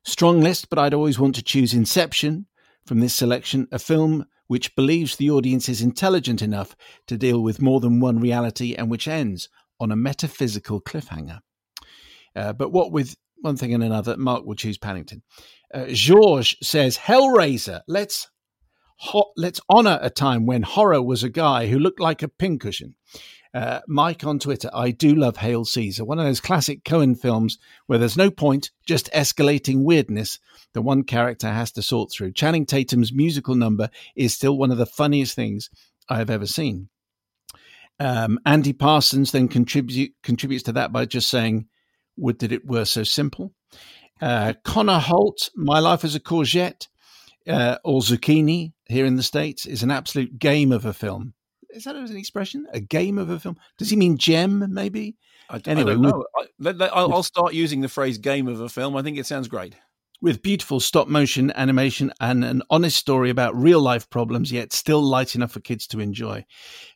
Strong list, but I'd always want to choose Inception from this selection, a film which believes the audience is intelligent enough to deal with more than one reality and which ends on a metaphysical cliffhanger. Uh, but what with one thing and another, Mark will choose Paddington. Uh, Georges says, Hellraiser, let's ho- let's honor a time when horror was a guy who looked like a pincushion. Uh, Mike on Twitter, I do love Hail Caesar, one of those classic Coen films where there's no point, just escalating weirdness the one character has to sort through. Channing Tatum's musical number is still one of the funniest things I have ever seen. Um, Andy Parsons then contribute, contributes to that by just saying, Would that it were so simple. Uh, Connor Holt, My Life as a Courgette, uh, or Zucchini here in the States, is an absolute game of a film is that an expression? A game of a film? Does he mean gem? Maybe. I, anyway, I don't know. I, will start using the phrase "game of a film." I think it sounds great. With beautiful stop motion animation and an honest story about real life problems, yet still light enough for kids to enjoy.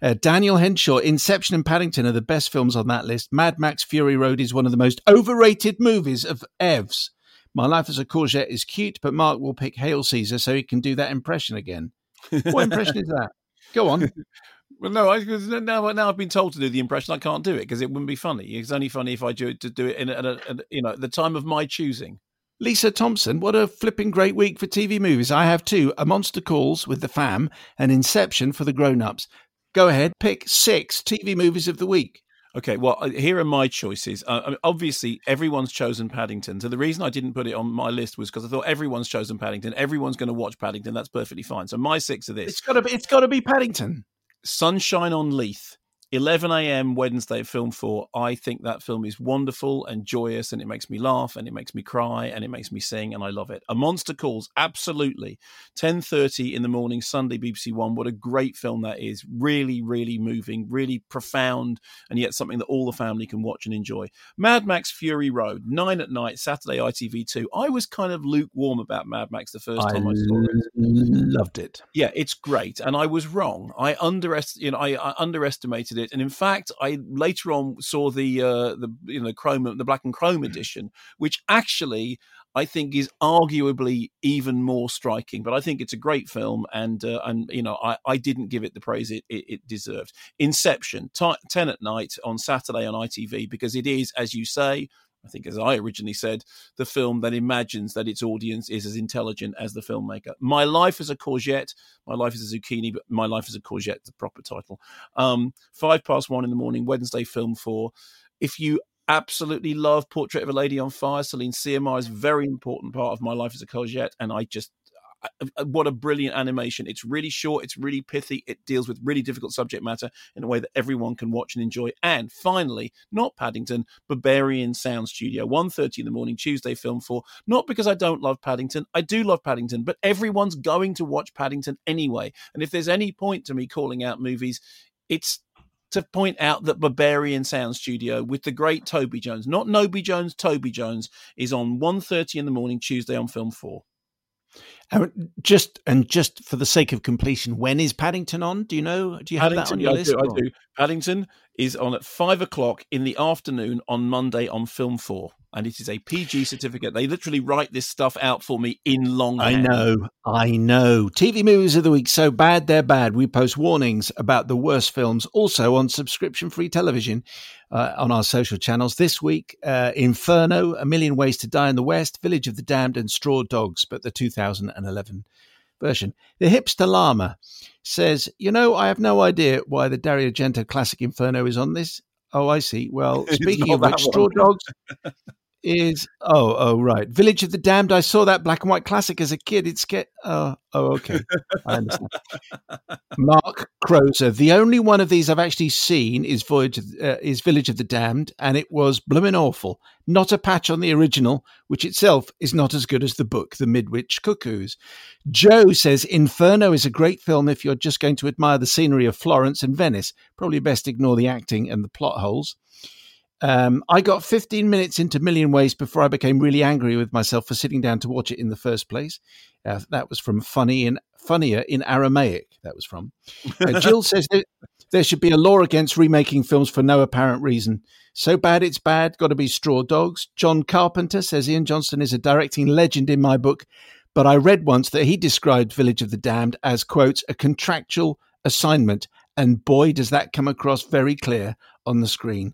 Uh, Daniel Henshaw, Inception and Paddington are the best films on that list. Mad Max Fury Road is one of the most overrated movies of Ev's. My Life as a Courgette is cute, but Mark will pick Hail Caesar so he can do that impression again. What impression is that? Go on. Well, no, I, now, now I've been told to do the impression. I can't do it because it wouldn't be funny. It's only funny if I do it to do it in a, a, a, you know the time of my choosing. Lisa Thompson, what a flipping great week for TV movies. I have two A Monster Calls with the fam and Inception for the grown ups. Go ahead, pick six TV movies of the week. Okay, well, uh, here are my choices. Uh, obviously, everyone's chosen Paddington. So the reason I didn't put it on my list was because I thought everyone's chosen Paddington. Everyone's going to watch Paddington. That's perfectly fine. So my six are this. It's got to be. It's got to be Paddington. Sunshine on Leith. 11 a.m. Wednesday Film 4. I think that film is wonderful and joyous, and it makes me laugh, and it makes me cry, and it makes me sing, and I love it. A Monster Calls, absolutely. 10:30 in the morning, Sunday, BBC One. What a great film that is! Really, really moving, really profound, and yet something that all the family can watch and enjoy. Mad Max Fury Road, nine at night, Saturday ITV2. I was kind of lukewarm about Mad Max the first time I, I saw it. Loved it. Yeah, it's great, and I was wrong. I underest, you know, I, I underestimated it it. And in fact, I later on saw the uh, the you know chrome the black and chrome mm. edition, which actually I think is arguably even more striking. But I think it's a great film, and uh, and you know I, I didn't give it the praise it, it, it deserved. Inception, t- ten at night on Saturday on ITV because it is, as you say, I think, as I originally said, the film that imagines that its audience is as intelligent as the filmmaker. My Life as a Courgette, My Life as a Zucchini, but My Life as a Courgette, the proper title. Um, five past one in the morning, Wednesday Film 4. If you absolutely love Portrait of a Lady on Fire, Celine Sciamma is a very important part of My Life as a Courgette, and I just what a brilliant animation. It's really short, it's really pithy, it deals with really difficult subject matter in a way that everyone can watch and enjoy. And finally, not Paddington, Berberian Sound Studio, 1.30 in the morning, Tuesday Film 4. Not because I don't love Paddington, I do love Paddington, but everyone's going to watch Paddington anyway. And if there's any point to me calling out movies, it's to point out that Berberian Sound Studio with the great Toby Jones, not Noby Jones, Toby Jones, is on 1.30 in the morning, Tuesday on Film 4. Just and just for the sake of completion, when is Paddington on? Do you know? Do you have Paddington, that on your yeah, list? I do, I do. Paddington is on at five o'clock in the afternoon on Monday on Film Four and it is a PG certificate. They literally write this stuff out for me in long. I know, I know. TV movies of the week so bad they're bad. We post warnings about the worst films also on subscription-free television uh, on our social channels. This week, uh, Inferno, A Million Ways to Die in the West, Village of the Damned, and Straw Dogs, but the 2011 version. The hipster llama says, "You know, I have no idea why the Dario Argento classic Inferno is on this." Oh, I see. Well, speaking of which, Straw Dogs, is oh oh right. Village of the damned i saw that black and white classic as a kid. It's get oh oh okay. I understand. Mark crozer the only one of these i've actually seen is voyage of, uh, is village of the damned and it was blooming awful. Not a patch on the original which itself is not as good as the book the midwich cuckoos. Joe says inferno is a great film if you're just going to admire the scenery of florence and venice. Probably best ignore the acting and the plot holes um, I got 15 minutes into Million Ways before I became really angry with myself for sitting down to watch it in the first place. Uh, that was from Funny in Funnier in Aramaic. That was from. Uh, Jill says there, there should be a law against remaking films for no apparent reason. So bad it's bad. Got to be Straw Dogs. John Carpenter says Ian Johnston is a directing legend in my book, but I read once that he described Village of the Damned as quote a contractual assignment, and boy does that come across very clear on the screen.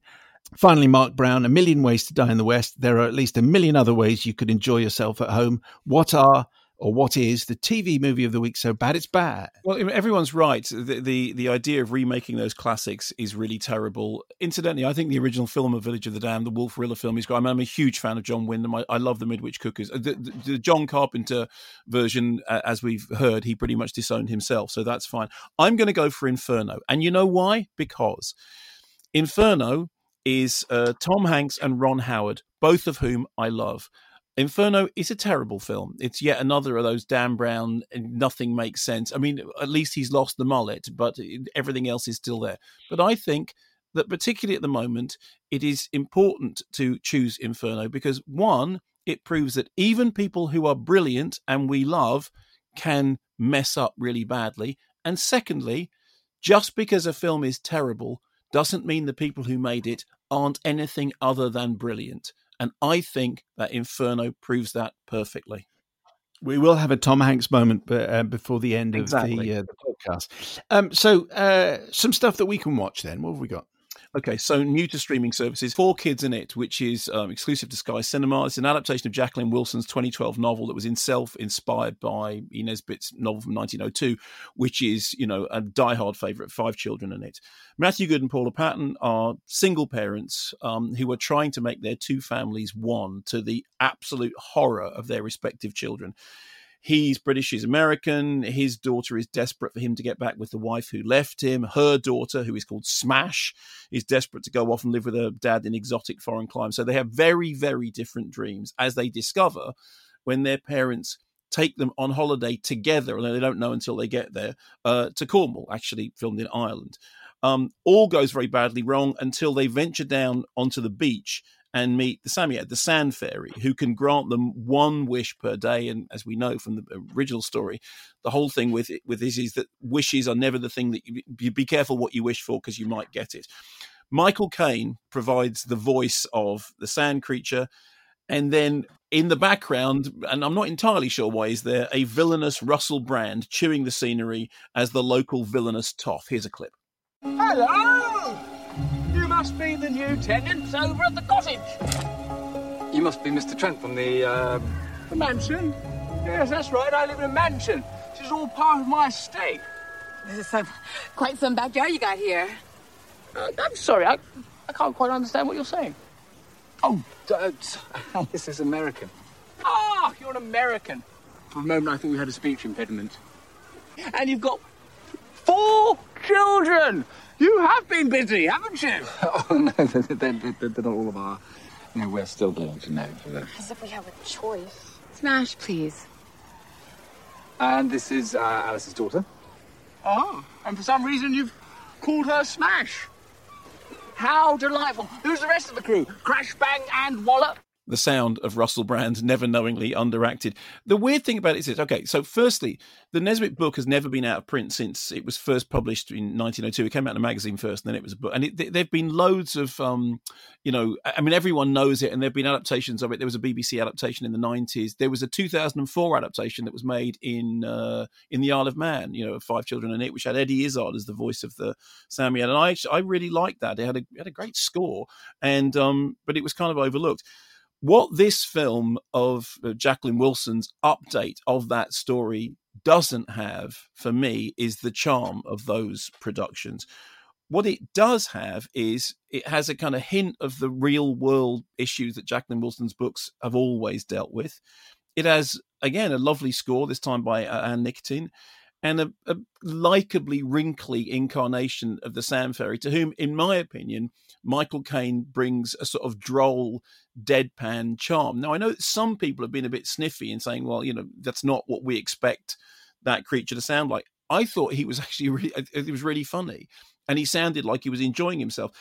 Finally, Mark Brown, A Million Ways to Die in the West. There are at least a million other ways you could enjoy yourself at home. What are or what is the TV movie of the week so bad it's bad? Well, everyone's right. The, the, the idea of remaking those classics is really terrible. Incidentally, I think the original film of Village of the Damned, the Wolf Rilla film, is great. I am a huge fan of John Wyndham. I, I love the Midwich Cuckoos. Uh, the, the, the, John Carpenter version, uh, as we've heard, he pretty much disowned himself, so that's fine. I'm going to go for Inferno, and you know why? Because Inferno is uh, Tom Hanks and Ron Howard, both of whom I love. Inferno is a terrible film. It's yet another of those Dan Brown, nothing makes sense. I mean, at least he's lost the mullet, but everything else is still there. But I think that, particularly at the moment, it is important to choose Inferno because, one, it proves that even people who are brilliant and we love can mess up really badly. And secondly, just because a film is terrible doesn't mean the people who made it aren't anything other than brilliant. And I think that Inferno proves that perfectly. We will have a Tom Hanks moment uh, before the end exactly. of the, uh, the podcast. Um, so, uh, some stuff that we can watch then. What have we got? Okay, so new to streaming services, Four Kids in It, which is um, exclusive to Sky Cinema. It's an adaptation of Jacqueline Wilson's 2012 novel that was itself inspired by Inez Nesbit's novel from 1902, which is, you know, a diehard favourite. Five children in it. Matthew Goode and Paula Patton are single parents um, who are trying to make their two families one to the absolute horror of their respective children. He's British, he's American. His daughter is desperate for him to get back with the wife who left him. Her daughter, who is called Smash, is desperate to go off and live with her dad in exotic foreign climes. So they have very, very different dreams as they discover when their parents take them on holiday together, although they don't know until they get there, uh, to Cornwall, actually filmed in Ireland. Um, all goes very badly wrong until they venture down onto the beach and meet the Psammead, the sand fairy, who can grant them one wish per day. And as we know from the original story, the whole thing with it, with this is that wishes are never the thing that you, you be careful what you wish for because you might get it. Michael Caine provides the voice of the sand creature. And then in the background, and I'm not entirely sure why, is there a villainous Russell Brand chewing the scenery as the local villainous toff? Here's a clip. Hello! You must be the new tenants over at the cottage. You must be Mr. Trent from the, uh... The mansion? Yes, that's right. I live in a mansion. This is all part of my estate. This is some, quite some backyard you got here. Uh, I'm sorry, I, I can't quite understand what you're saying. Oh, uh, this is American. Ah, you're an American. For a moment, I thought we had a speech impediment. And you've got four children. You have been busy, haven't you? Oh, no, they're, they're, they're, they're not all of our... You know, we're still going to know for them. As if we have a choice. Smash, please. And this is uh, Alice's daughter. Oh, and for some reason you've called her Smash. How delightful. Who's the rest of the crew? Crash, bang, and wallop? The sound of Russell Brand never knowingly underacted. The weird thing about it is this. Okay, so firstly, the Nesbit book has never been out of print since it was first published in 1902. It came out in a magazine first, and then it was a book. And it, there've been loads of, um, you know, I mean, everyone knows it, and there've been adaptations of it. There was a BBC adaptation in the 90s. There was a 2004 adaptation that was made in uh, in the Isle of Man, you know, Five Children and It, which had Eddie Izzard as the voice of the Psammead, And I, I really liked that. It had a, it had a great score, and um, but it was kind of overlooked what this film of uh, Jacqueline Wilson's update of that story doesn't have for me is the charm of those productions. What it does have is it has a kind of hint of the real world issues that Jacqueline Wilson's books have always dealt with. It has, again, a lovely score, this time by uh, Anne Nikitin and a, a likably wrinkly incarnation of the Sand Fairy, to whom, in my opinion, Michael Caine brings a sort of droll, deadpan charm. Now, I know that some people have been a bit sniffy in saying, well, you know, that's not what we expect that creature to sound like. I thought he was actually really, it was really funny, and he sounded like he was enjoying himself.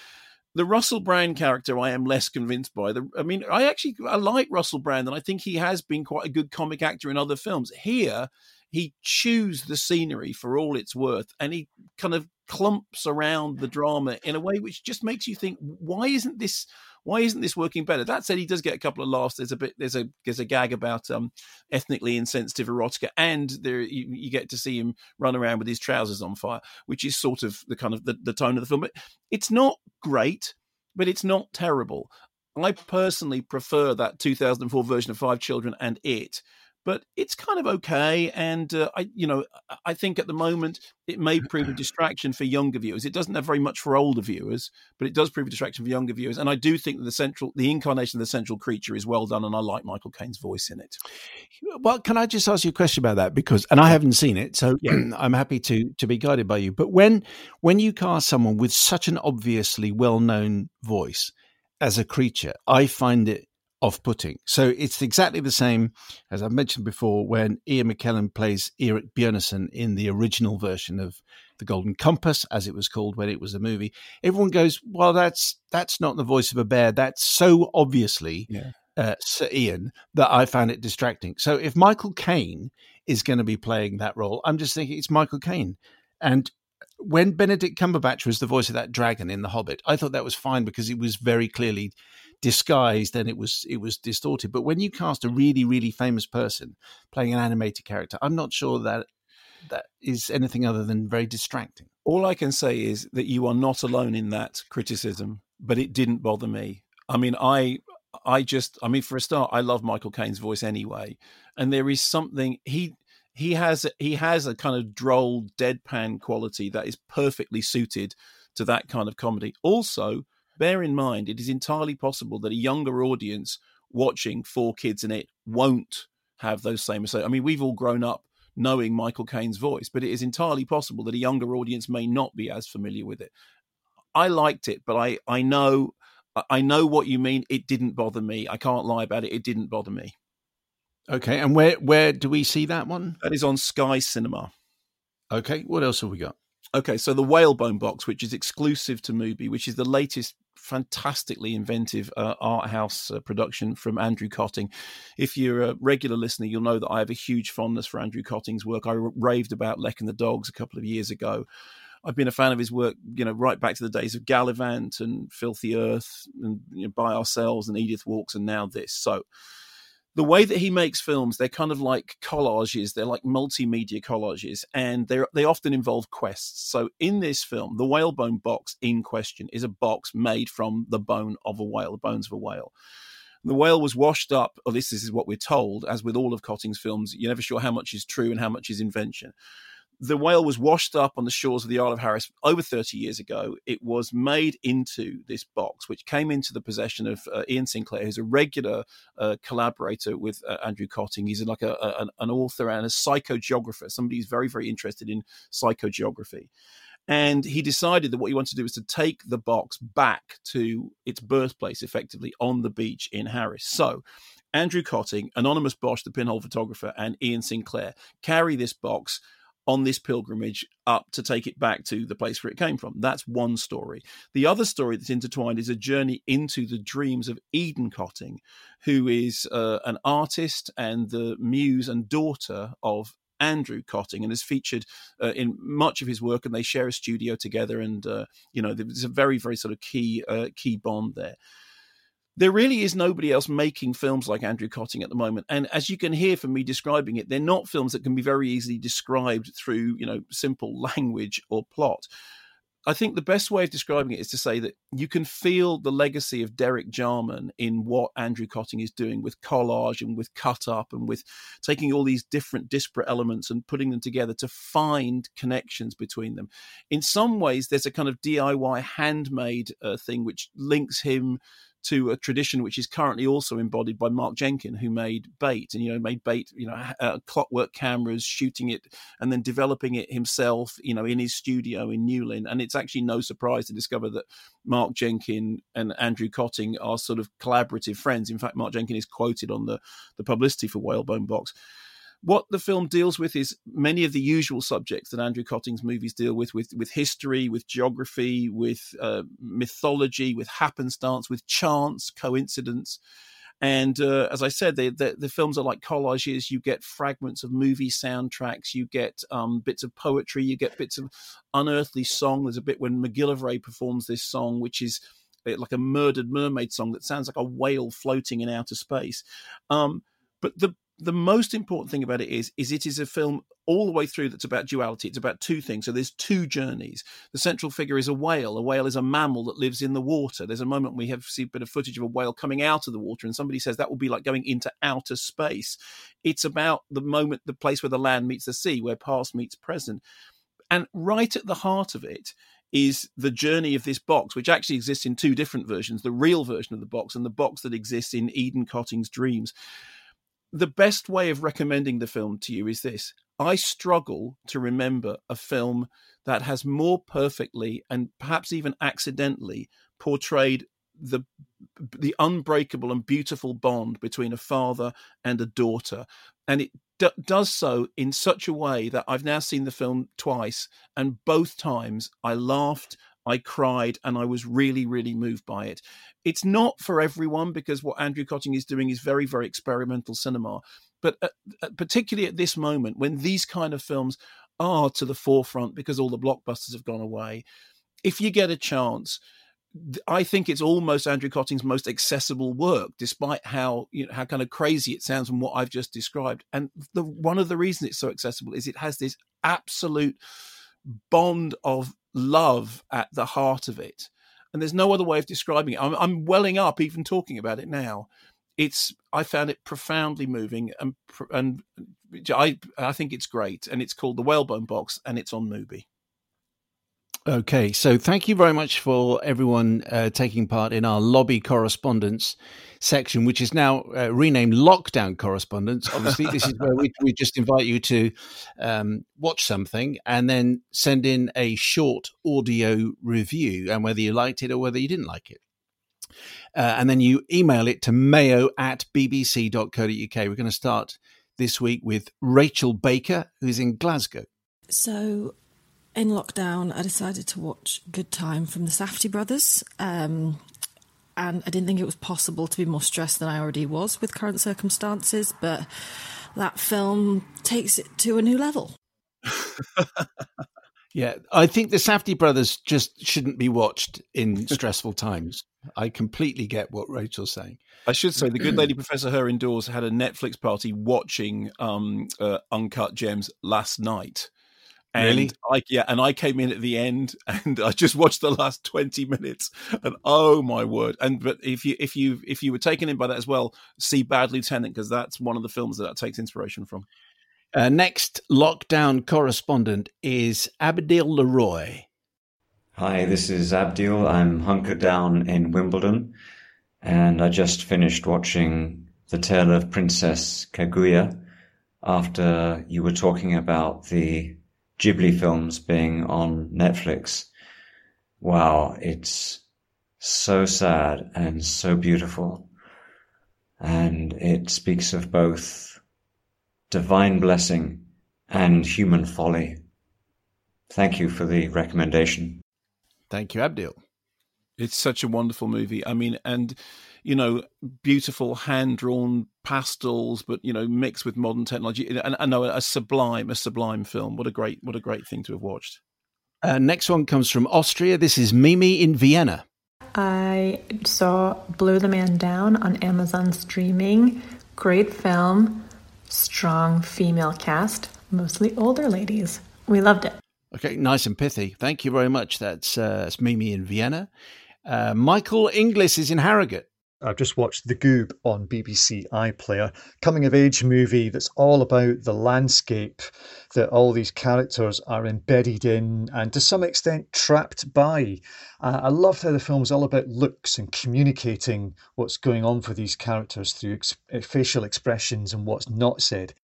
The Russell Brand character, I am less convinced by. The, I mean, I actually I like Russell Brand, and I think he has been quite a good comic actor in other films. Here, he chews the scenery for all it's worth and he kind of clumps around the drama in a way which just makes you think why isn't this why isn't this working better? That said he does get a couple of laughs. There's a bit there's a there's a gag about um ethnically insensitive erotica and there you, you get to see him run around with his trousers on fire which is sort of the kind of the, the tone of the film. But it's not great but it's not terrible. I personally prefer that 2004 version of Five Children and It but it's kind of okay. And uh, I, you know, I think at the moment it may prove a distraction for younger viewers. It doesn't have very much for older viewers, but it does prove a distraction for younger viewers. And I do think that the central, the incarnation of the central creature is well done, and I like Michael Caine's voice in it. Well, can I just ask you a question about that? Because, and I haven't seen it, so yeah. I'm happy to to be guided by you. But when when you cast someone with such an obviously well known voice as a creature, I find it off putting. So it's exactly the same as I've mentioned before when Ian McKellen plays Iorek Byrnison in the original version of The Golden Compass, as it was called when it was a movie. Everyone goes, Well, that's that's not the voice of a bear. That's so obviously yeah. uh, Sir Ian that I found it distracting. So if Michael Caine is going to be playing that role, I'm just thinking it's Michael Caine. And when Benedict Cumberbatch was the voice of that dragon in The Hobbit, I thought that was fine because it was very clearly disguised and it was it was distorted. But when you cast a really really famous person playing an animated character, I'm not sure that that is anything other than very distracting. All I can say is that you are not alone in that criticism, but it didn't bother me. I mean, I I just I mean for a start, I love Michael Caine's voice anyway. And there is something he he has he has a kind of droll deadpan quality that is perfectly suited to that kind of comedy. Also, bear in mind it is entirely possible that a younger audience watching Four Kids in It won't have those same I mean, we've all grown up knowing Michael Caine's voice, but it is entirely possible that a younger audience may not be as familiar with it. I liked it, but I I know I know what you mean. It didn't bother me. I can't lie about it. It didn't bother me. Okay, and where where do we see that one? That is on Sky Cinema. Okay, what else have we got? Okay, so the Whalebone box, which is exclusive to Mubi, which is the latest fantastically inventive uh, art house uh, production from Andrew Kotting. If you're a regular listener, you'll know that I have a huge fondness for Andrew Kotting's work. I raved about Lek and the Dogs a couple of years ago. I've been a fan of his work, you know, right back to the days of Gallivant and Filthy Earth and you know, By Ourselves and Edith Walks and now this. So the way that he makes films, they're kind of like collages. They're like multimedia collages, and they they often involve quests. So in this film, the whalebone box in question is a box made from the bone of a whale, the bones of a whale. The whale was washed up, or this is what we're told, as with all of Kötting's films, you're never sure how much is true and how much is invention the whale was washed up on the shores of the Isle of Harris over 30 years ago. It was made into this box, which came into the possession of uh, Iain Sinclair, who's a regular uh, collaborator with uh, Andrew Kötting. He's like a, a, an author and a psychogeographer, somebody who's very, very interested in psychogeography. And he decided that what he wanted to do was to take the box back to its birthplace, effectively on the beach in Harris. So Andrew Kötting, Anonymous Bosch, the pinhole photographer, and Iain Sinclair carry this box on this pilgrimage up to take it back to the place where it came from. That's one story. The other story that's intertwined is a journey into the dreams of Eden Kötting, who is uh, an artist and the muse and daughter of Andrew Kötting and is featured uh, in much of his work, and they share a studio together. And uh, you know, there's a very, very sort of key uh, key bond there there really is nobody else making films like Andrew Kötting at the moment. And as you can hear from me describing it, they're not films that can be very easily described through, you know, simple language or plot. I think the best way of describing it is to say that you can feel the legacy of Derek Jarman in what Andrew Kötting is doing with collage and with cut up and with taking all these different disparate elements and putting them together to find connections between them. In some ways, there's a kind of DIY handmade uh, thing which links him to a tradition which is currently also embodied by Mark Jenkin, who made Bait and you know made Bait, you know, uh, clockwork cameras, shooting it and then developing it himself, you know, in his studio in Newlyn. And it's actually no surprise to discover that Mark Jenkin and Andrew Kötting are sort of collaborative friends. In fact, Mark Jenkin is quoted on the the publicity for Whalebone Box what the film deals with is many of the usual subjects that Andrew Kötting's movies deal with, with, with history, with geography, with uh, mythology, with happenstance, with chance, coincidence. And uh, as I said, the, the, films are like collages. You get fragments of movie soundtracks, you get um, bits of poetry, you get bits of unearthly song. There's a bit when MacGillivray performs this song, which is uh, like a murdered mermaid song that sounds like a whale floating in outer space. Um, but the the most important thing about it is is it is a film all the way through that's about duality. It's about two things. So there's two journeys. The central figure is a whale. A whale is a mammal that lives in the water. There's a moment we have seen a bit of footage of a whale coming out of the water and somebody says that will be like going into outer space. It's about the moment the place where the land meets the sea where past meets present. And right at the heart of it is the journey of this box, which actually exists in two different versions the real version of the box and the box that exists in Eden Kötting's dreams the best way of recommending the film to you is this. I struggle to remember a film that has more perfectly and perhaps even accidentally portrayed the the unbreakable and beautiful bond between a father and a daughter. And it d- does so in such a way that I've now seen the film twice and both times I laughed I cried and I was really, really moved by it. It's not for everyone because what Andrew Kötting is doing is very, very experimental cinema. But at, at, particularly at this moment, when these kind of films are to the forefront because all the blockbusters have gone away, if you get a chance, I think it's almost Andrew Kötting's most accessible work, despite how you know how kind of crazy it sounds from what I've just described. And the one of the reasons it's so accessible is it has this absolute bond of love at the heart of it. And there's no other way of describing it. I'm, I'm welling up even talking about it now. It's I found it profoundly moving and and I I think it's great. And it's called the Whalebone Box and it's on Mubi. Okay, so thank you very much for everyone uh, taking part in our lobby correspondence section, which is now uh, renamed Lockdown Correspondence. Obviously, this is where we, we just invite you to um, watch something and then send in a short audio review and whether you liked it or whether you didn't like it. Uh, and then you email it to mayo at bbc.co.uk. We're going to start this week with Rachel Baker, who's in Glasgow. So in lockdown, I decided to watch Good Time from the Safdie brothers. Um, and I didn't think it was possible to be more stressed than I already was with current circumstances, but that film takes it to a new level. yeah, I think the Safdie brothers just shouldn't be watched in stressful times. I completely get what Rachel's saying. I should say the good lady Professor Her indoors had a Netflix party watching um, uh, Uncut Gems last night. And really? I, yeah, and I came in at the end, and I just watched the last twenty minutes, and oh my word! And but if you if you if you were taken in by that as well, see Bad Lieutenant because that's one of the films that that takes inspiration from. Uh, next lockdown correspondent is Abdil Leroy. Hi, this is Abdil. I'm hunkered down in Wimbledon, and I just finished watching The Tale of Princess Kaguya after you were talking about the Ghibli films being on Netflix. Wow, it's so sad and so beautiful. And it speaks of both divine blessing and human folly. Thank you for the recommendation. Thank you, Abdil. It's such a wonderful movie. I mean, and you know, beautiful hand drawn pastels, but you know, mixed with modern technology. And I know a sublime, a sublime film. What a great, what a great thing to have watched. Uh, next one comes from Austria. This is Mimi in Vienna. I saw Blow the Man Down on Amazon streaming. Great film, strong female cast, mostly older ladies. We loved it. Okay, nice and pithy. Thank you very much. That's, uh, that's Mimi in Vienna. Uh, Michael Inglis is in Harrogate. I've just watched The Goob on BBC iPlayer, coming of age movie that's all about the landscape that all these characters are embedded in and to some extent trapped by. Uh, I loved how the film's all about looks and communicating what's going on for these characters through ex- facial expressions and what's not said.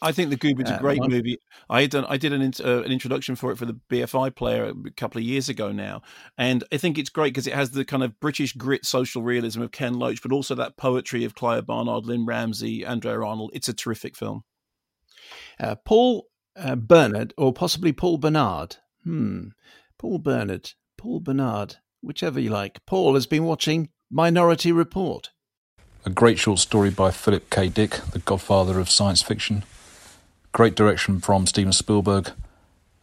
I think the Goob is a great uh, movie. I done I did an uh, an introduction for it for the BFI player a couple of years ago now, and I think it's great because it has the kind of British grit social realism of Ken Loach, but also that poetry of Clio Barnard, Lynne Ramsay, Andrea Arnold. It's a terrific film. Uh, Paul uh, Bernard, or possibly Paul Bernard. Hmm, Paul Bernard, Paul Bernard, whichever you like. Paul has been watching Minority Report. A great short story by Philip K. Dick, the godfather of science fiction Great direction from Steven Spielberg.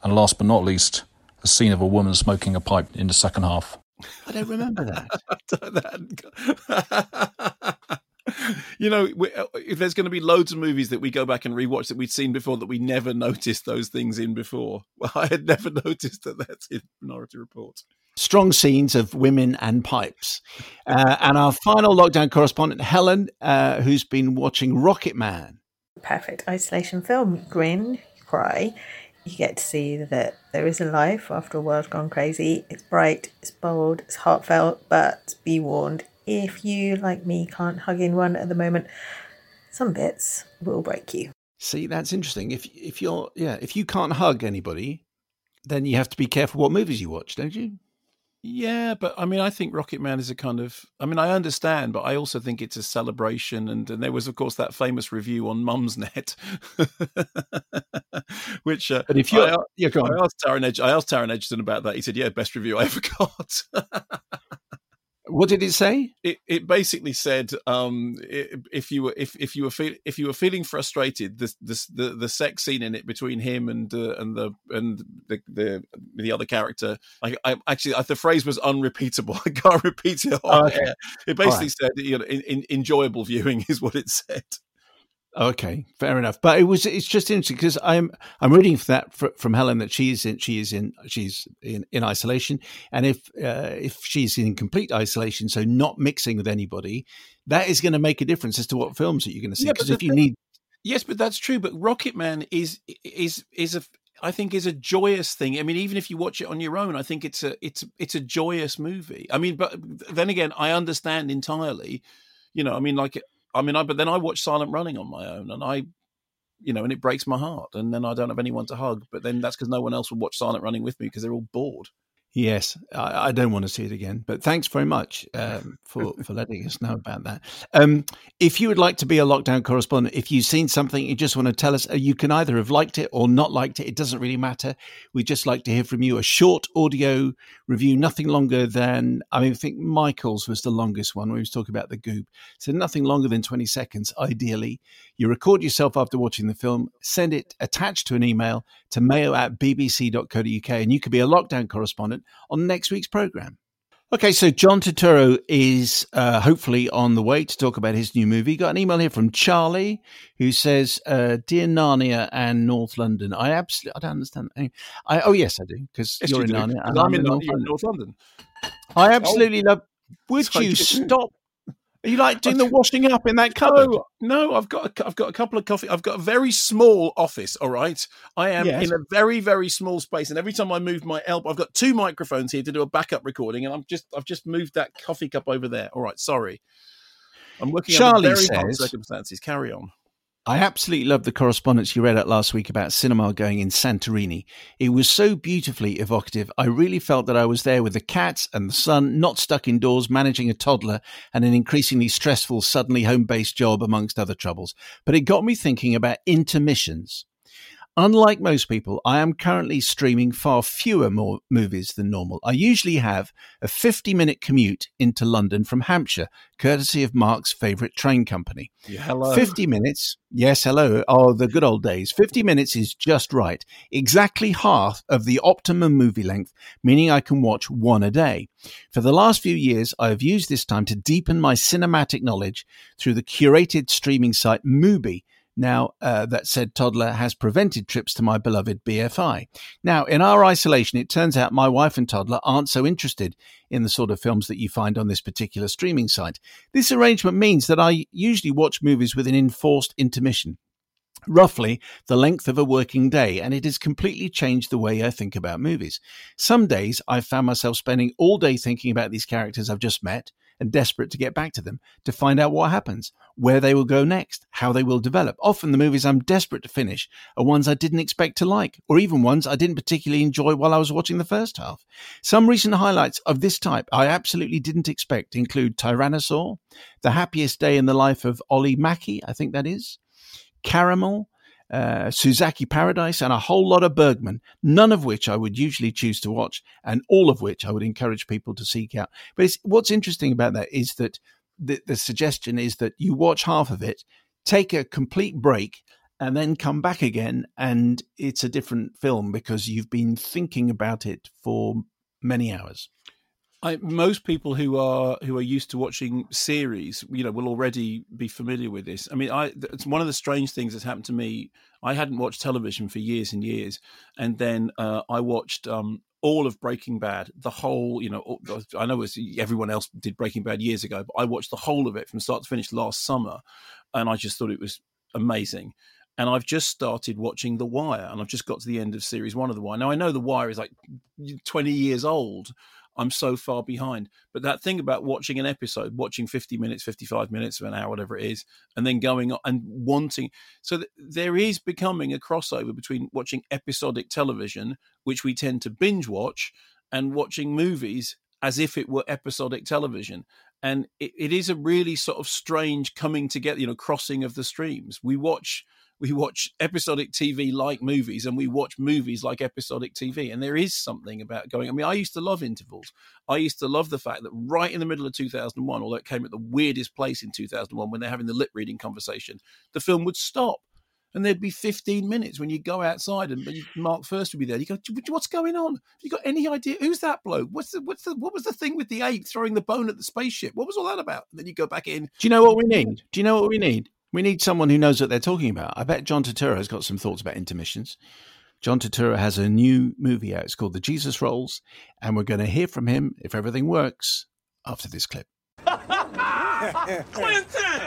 And last but not least, a scene of a woman smoking a pipe in the second half. I don't remember that. you know, uh, if there's going to be loads of movies that we go back and rewatch that we'd seen before that we never noticed those things in before, well, I had never noticed that that's in Minority Report. Strong scenes of women and pipes. Uh, and our final lockdown correspondent, Helen, uh, who's been watching Rocket Man perfect isolation film. You Grin, you cry. You get to see that there is a life after a world gone crazy. It's bright, it's bold, it's heartfelt, but be warned if you, like me, can't hug in one at the moment, some bits will break you. See, that's interesting. If if you're yeah, if you can't hug anybody, then you have to be careful what movies you watch, don't you? Yeah, but I mean, I think Rocket Man is a kind of. I mean, I understand, but I also think it's a celebration. And, and there was, of course, that famous review on Mumsnet, which. Uh, but if you, I, yeah, I asked Taron Edge, I asked Taron Egerton about that. He said, "Yeah, best review I ever got." What did it say? It it basically said um, if you were if, if you were feel, if you were feeling frustrated, the the the, the sex scene in it between him and uh, and the and the, the the other character, I, I actually the phrase was unrepeatable. I can't repeat it. Oh, okay. It basically right. said you know in, in, enjoyable viewing is what it said. Okay, fair enough. But it was it's just interesting because I'm I'm reading for that from Helen that she is in she is in she's in, in isolation, and if uh, if she's in complete isolation, so not mixing with anybody, that is going to make a difference as to what films that you're going to see. Because yeah, if you thing, need, yes, but that's true. But Rocket Man is is is a I think is a joyous thing. I mean, even if you watch it on your own, I think it's a it's it's a joyous movie. I mean, but then again, I understand entirely. You know, I mean, like I mean, I but then I watch Silent Running on my own, and I, you know, and it breaks my heart, and then I don't have anyone to hug. But then that's because no one else will watch Silent Running with me because they're all bored. Yes, I, I, don't want to see it again, but thanks very much um, for, for letting us know about that. Um, if you would like to be a lockdown correspondent, if you've seen something you just want to tell us, uh, you can either have liked it or not liked it. It doesn't really matter. We'd just like to hear from you. A short audio review, nothing longer than, I mean, I think Michael's was the longest one where he was talking about the Goob. So nothing longer than 20 seconds, ideally. You record yourself after watching the film, send it attached to an email to mayo at bbc.co.uk, and you could be a lockdown correspondent on next week's programme. Okay, so John Turturro is uh, hopefully on the way to talk about his new movie. Got an email here from Charlie who says, uh, "Dear Narnia and North London, I absolutely I don't understand. I, oh yes, I do because yes, you're you in Narnia. I'm, I'm in North, London. North London. I absolutely oh. love. Would you stop are you like doing the washing up in that cupboard? No, no, I've got a, I've got a couple of coffee. I've got a very small office. All right, I am yes. in a very very small space, and every time I move my elbow, I've got two microphones here to do a backup recording, and I'm just I've just moved that coffee cup over there. All right, sorry. I'm working Charlie under very says, circumstances. Carry on. I absolutely loved the correspondence you read out last week about cinema going in Santorini. It was so beautifully evocative. I really felt that I was there with the cats and the sun, not stuck indoors managing a toddler and an increasingly stressful, suddenly home based job amongst other troubles. But it got me thinking about intermissions. Unlike most people, I am currently streaming far fewer more movies than normal. I usually have a 50 minute commute into London from Hampshire, courtesy of Mark's favourite train company. Yeah, hello. 50 minutes. Yes, hello. Oh, the good old days. 50 minutes is just right. Exactly half of the optimum movie length, meaning I can watch one a day. For the last few years, I have used this time to deepen my cinematic knowledge through the curated streaming site Mubi now, uh, that said toddler has prevented trips to my beloved BFI. Now, in our isolation, it turns out my wife and toddler aren't so interested in the sort of films that you find on this particular streaming site. This arrangement means that I usually watch movies with an enforced intermission roughly the length of a working day, and it has completely changed the way I think about movies. Some days I've found myself spending all day thinking about these characters I've just met, and desperate to get back to them to find out what happens, where they will go next, how they will develop. Often the movies I'm desperate to finish are ones I didn't expect to like, or even ones I didn't particularly enjoy while I was watching the first half. Some recent highlights of this type I absolutely didn't expect include Tyrannosaur, The Happiest Day in the Life of Olli Mäki, I think that is, Caramel, uh, Suzaki Paradise, and a whole lot of Bergman, none of which I would usually choose to watch, and all of which I would encourage people to seek out. But what's interesting about that is that the, the suggestion is that you watch half of it, take a complete break, and then come back again, and it's a different film because you've been thinking about it for many hours. I, most people who are who are used to watching series, you know, will already be familiar with this. I mean, I it's one of the strange things that's happened to me. I hadn't watched television for years and years, and then uh, I watched um, all of Breaking Bad, the whole. You know, I know everyone else did Breaking Bad years ago, but I watched the whole of it from start to finish last summer, and I just thought it was amazing and I've just started watching The Wire, and I've just got to the end of series one of The Wire. Now I know The Wire is like twenty years old, I'm so far behind. But that thing about watching an episode, watching 50 minutes, 55 minutes of an hour, whatever it is, and then going on and wanting. So th- there is becoming a crossover between watching episodic television, which we tend to binge watch, and watching movies as if it were episodic television. And it, it is a really sort of strange coming together, you know, crossing of the streams. We watch we watch episodic TV like movies and we watch movies like episodic TV. And there is something about going. I mean, I used to love intervals. I used to love the fact that right in the middle of 2001, although it came at the weirdest place in 2001 when they're having the lip reading conversation, the film would stop. And there'd be 15 minutes when you go outside and Mark First would be there. You go, what's going on? Have you got any idea? Who's that bloke? What's the, what's the, what was the thing with the ape throwing the bone at the spaceship? What was all that about? And then you go back in. Do you know what we need? Do you know what we need? We need someone who knows what they're talking about. I bet John Turturro has got some thoughts about intermissions. John Turturro has a new movie out. It's called The Jesus Rolls, and we're going to hear from him if everything works after this clip. Clinton!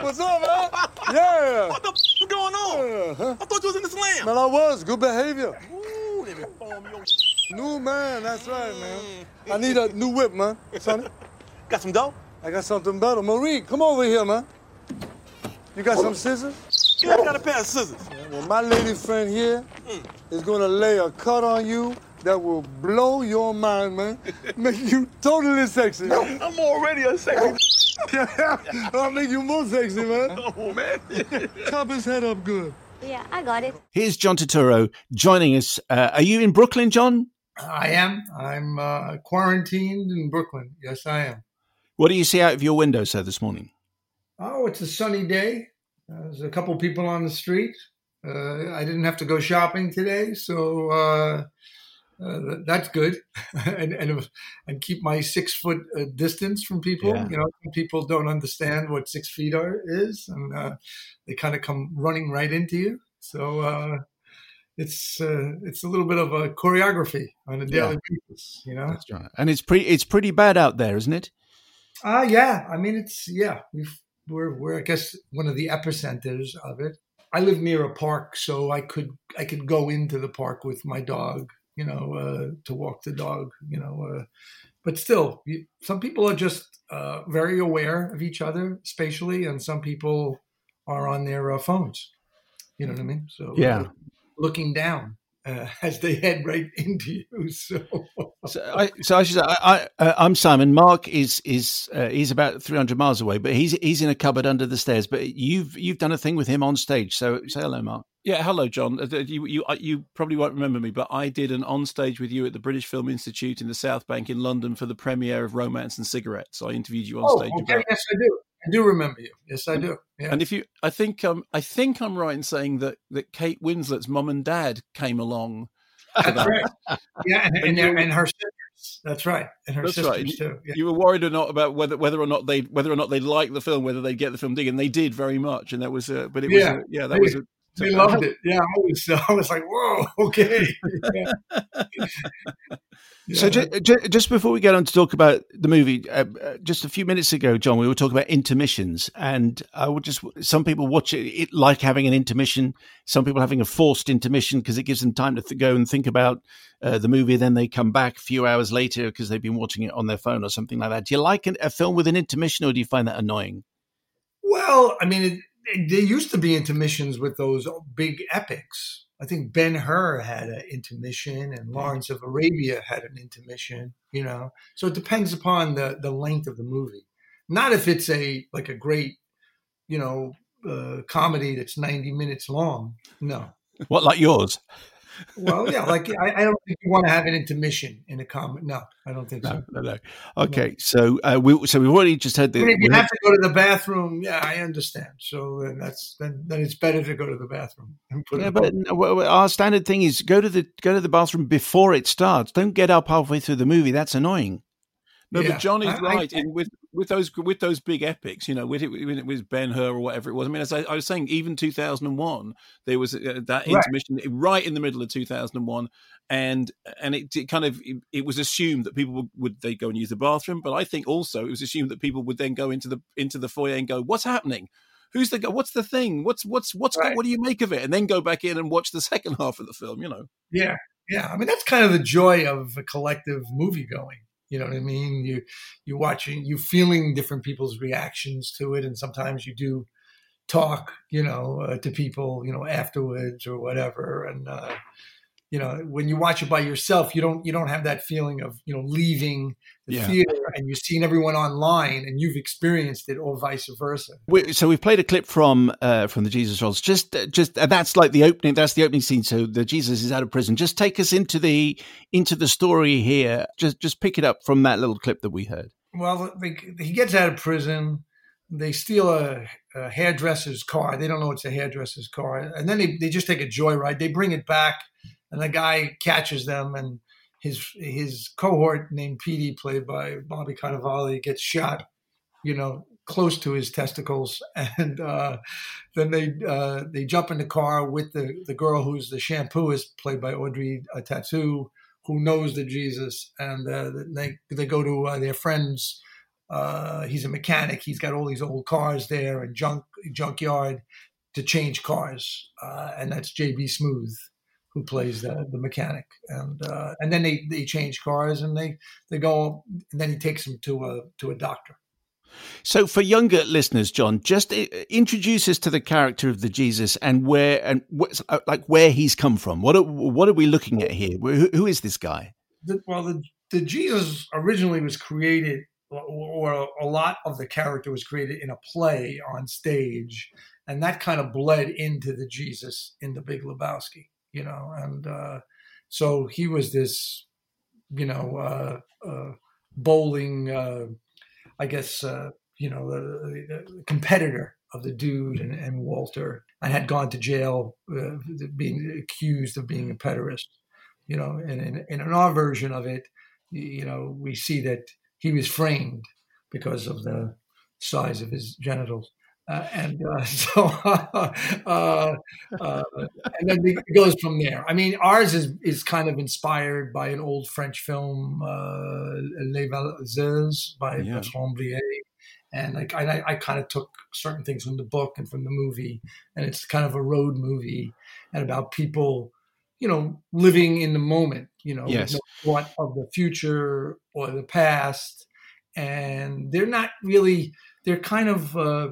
What's up, man? Yeah. What the f- is going on? Uh-huh. I thought you was in the slam. Man, I was. Good behavior. Ooh, let me your New man, that's right, man. I need a new whip, man. Sonny. Got some dough? I got something better. Marie, come over here, man. You got some scissors? Yeah, I got a pair of scissors. Well, my lady friend here is gonna lay a cut on you that will blow your mind, man. Make you totally sexy. I'm already a sexy. I'll make you more sexy, man. Oh, man. Chop his head up good. Yeah, I got it. Here's John Turturro joining us. Uh, are you in Brooklyn, John? I am. I'm uh, quarantined in Brooklyn. Yes, I am. What do you see out of your window, sir, this morning? Oh, it's a sunny day. Uh, there's a couple people on the street. Uh, I didn't have to go shopping today, so uh, uh, that's good. and, and and keep my six foot uh, distance from people. Yeah. You know, people don't understand what six feet are is, and uh, they kind of come running right into you. So uh, it's uh, it's a little bit of a choreography on a daily Yeah. basis. You know. That's right. And it's pretty it's pretty bad out there, isn't it? Uh yeah. I mean, it's yeah. We've we're we're I guess one of the epicenters of it. I live near a park, so I could I could go into the park with my dog, you know, uh, to walk the dog, you know. Uh, but still, you, some people are just uh, very aware of each other spatially, and some people are on their uh, phones. You know what I mean? So Yeah. looking down uh, as they head right into you. So. So I, so I should say, I, I, uh, I'm Simon. Mark is is uh, he's about 300 miles away, but he's he's in a cupboard under the stairs. But you've you've done a thing with him on stage. So say hello, Mark. Yeah, hello, John. Uh, You, you, uh, you probably won't remember me, but I did an on stage with you at the British Film Institute in the South Bank in London for the premiere of Romance and Cigarettes. I interviewed you on Oh, stage. okay. about- Yes, I do. I do remember you. Yes, I do. Yeah. And if you, I think, um, I think I'm right in saying that that Kate Winslet's mom and dad came along. That's right. Yeah, and, and, And and her sisters. That's right. And her sisters right. Too. Yeah. You were worried or not about whether whether or not they whether or not they liked the film, whether they'd get the film dig, and they did very much. And that was, a, but it was, yeah, uh, yeah, that they, was. A, they loved it. Yeah, I was, I was like, whoa, okay. Yeah. So ju- ju- just before we get on to talk about the movie, uh, uh, just a few minutes ago, John, we were talking about intermissions, and I would just some people watch it, it like having an intermission. Some people having a forced intermission because it gives them time to th- go and think about uh, the movie. Then they come back a few hours later because they've been watching it on their phone or something like that. Do you like an, a film with an intermission, or do you find that annoying? Well, I mean, it, it, there used to be intermissions with those big epics. I think Ben Hur had an intermission, and Lawrence of Arabia had an intermission. You know, so it depends upon the the length of the movie. Not if it's a like a great, you know, uh, comedy that's ninety minutes long. No. What like yours? Well, yeah, like I, I don't think you want to have an intermission in a comedy. No, I don't think so. No, no, no. Okay, so uh, we so we've already just had the. But if you have had- to go to the bathroom, yeah, I understand. So then that's then, then it's better to go to the bathroom. And put Yeah, it but no, our standard thing is go to the go to the bathroom before it starts. Don't get up halfway through the movie. That's annoying. No, Yeah, but John is I- I- right in with with those with those big epics. You know, with it was Ben Hur or whatever it was. I mean, as I, I was saying, even two thousand and one, there was uh, that Right. intermission right in the middle of two thousand and one, and and it, it kind of it, it was assumed that people would, would they go and use the bathroom, but I think also it was assumed that people would then go into the into the foyer and go, "What's happening?" Who's the guy? What's the thing? What's what's what's Right. what do you make of it? And then go back in and watch the second half of the film. You know, Yeah, yeah. I mean, that's kind of the joy of a collective movie going. You know what I mean? You you watching, you feeling different people's reactions to it, and sometimes you do talk, you know, uh, to people, you know, afterwards or whatever. And uh, you know, when you watch it by yourself, you don't you don't have that feeling of you know leaving the Yeah. theater and you've seen everyone online and you've experienced it, or vice versa. We, so we've played a clip from uh, from the Jesus Rolls. Just just uh, that's like the opening. That's the opening scene. So the Jesus is out of prison. Just take us into the into the story here. Just just pick it up from that little clip that we heard. Well, they, he gets out of prison. They steal a, a hairdresser's car. They don't know it's a hairdresser's car. And then they, they just take a joyride. They bring it back, and the guy catches them. And his his cohort named Petey, played by Bobby Cannavale, gets shot, you know, close to his testicles, and uh, then they uh, they jump in the car with the the girl who's the shampooist, played by Audrey uh, Tautou, who knows the Jesus, and uh, they they go to uh, their friends. Uh, he's a mechanic. He's got all these old cars there and junk junkyard to change cars, and that's JB Smoove who plays the, the mechanic, and uh, and then they, they change cars and they they go, and then he takes them to a to a doctor. So, for younger listeners, John, just uh, introduce us to the character of the Jesus and where and what's uh, like where he's come from. What are, what are we looking at here? Who, who is this guy? The, well, the, the Jesus originally was created, or a lot of the character was created in a play on stage, and that kind of bled into the Jesus in the Big Lebowski, you know, and uh, so he was this, you know, uh, uh bowling uh, I guess, uh, you know, the, the, competitor of the dude and, and, Walter. I had gone to jail being accused of being a pederast, you know, and in, in our version of it, you know, we see that he was framed because of the size of his genitals. Uh, and uh, so, uh, uh, and then it goes from there. I mean, ours is is kind of inspired by an old French film, uh, Les Valseuses by yeah. Bertrand Blier. And like I, I kind of took certain things from the book and from the movie, and it's kind of a road movie and about people, you know, living in the moment. You know, yes. no of the future or the past, and they're not really. They're kind of uh,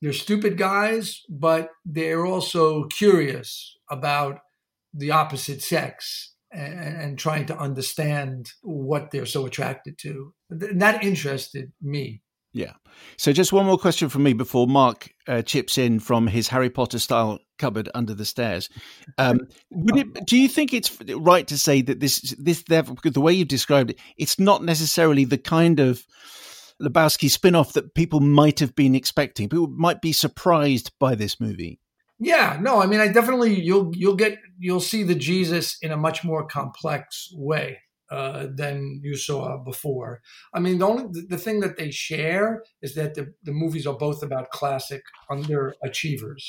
they're stupid guys, but they're also curious about the opposite sex and, and trying to understand what they're so attracted to. And that interested me. Yeah. So just one more question from me before Mark uh, chips in from his Harry Potter style cupboard under the stairs. Um, would it? Do you think it's right to say that this this the way you've described it, it's not necessarily the kind of Lebowski spin-off that people might have been expecting. People might be surprised by this movie. Yeah, no, I mean, I definitely you'll you'll get you'll see the Jesus in a much more complex way uh, than you saw before. I mean, the only the thing that they share is that the the movies are both about classic underachievers.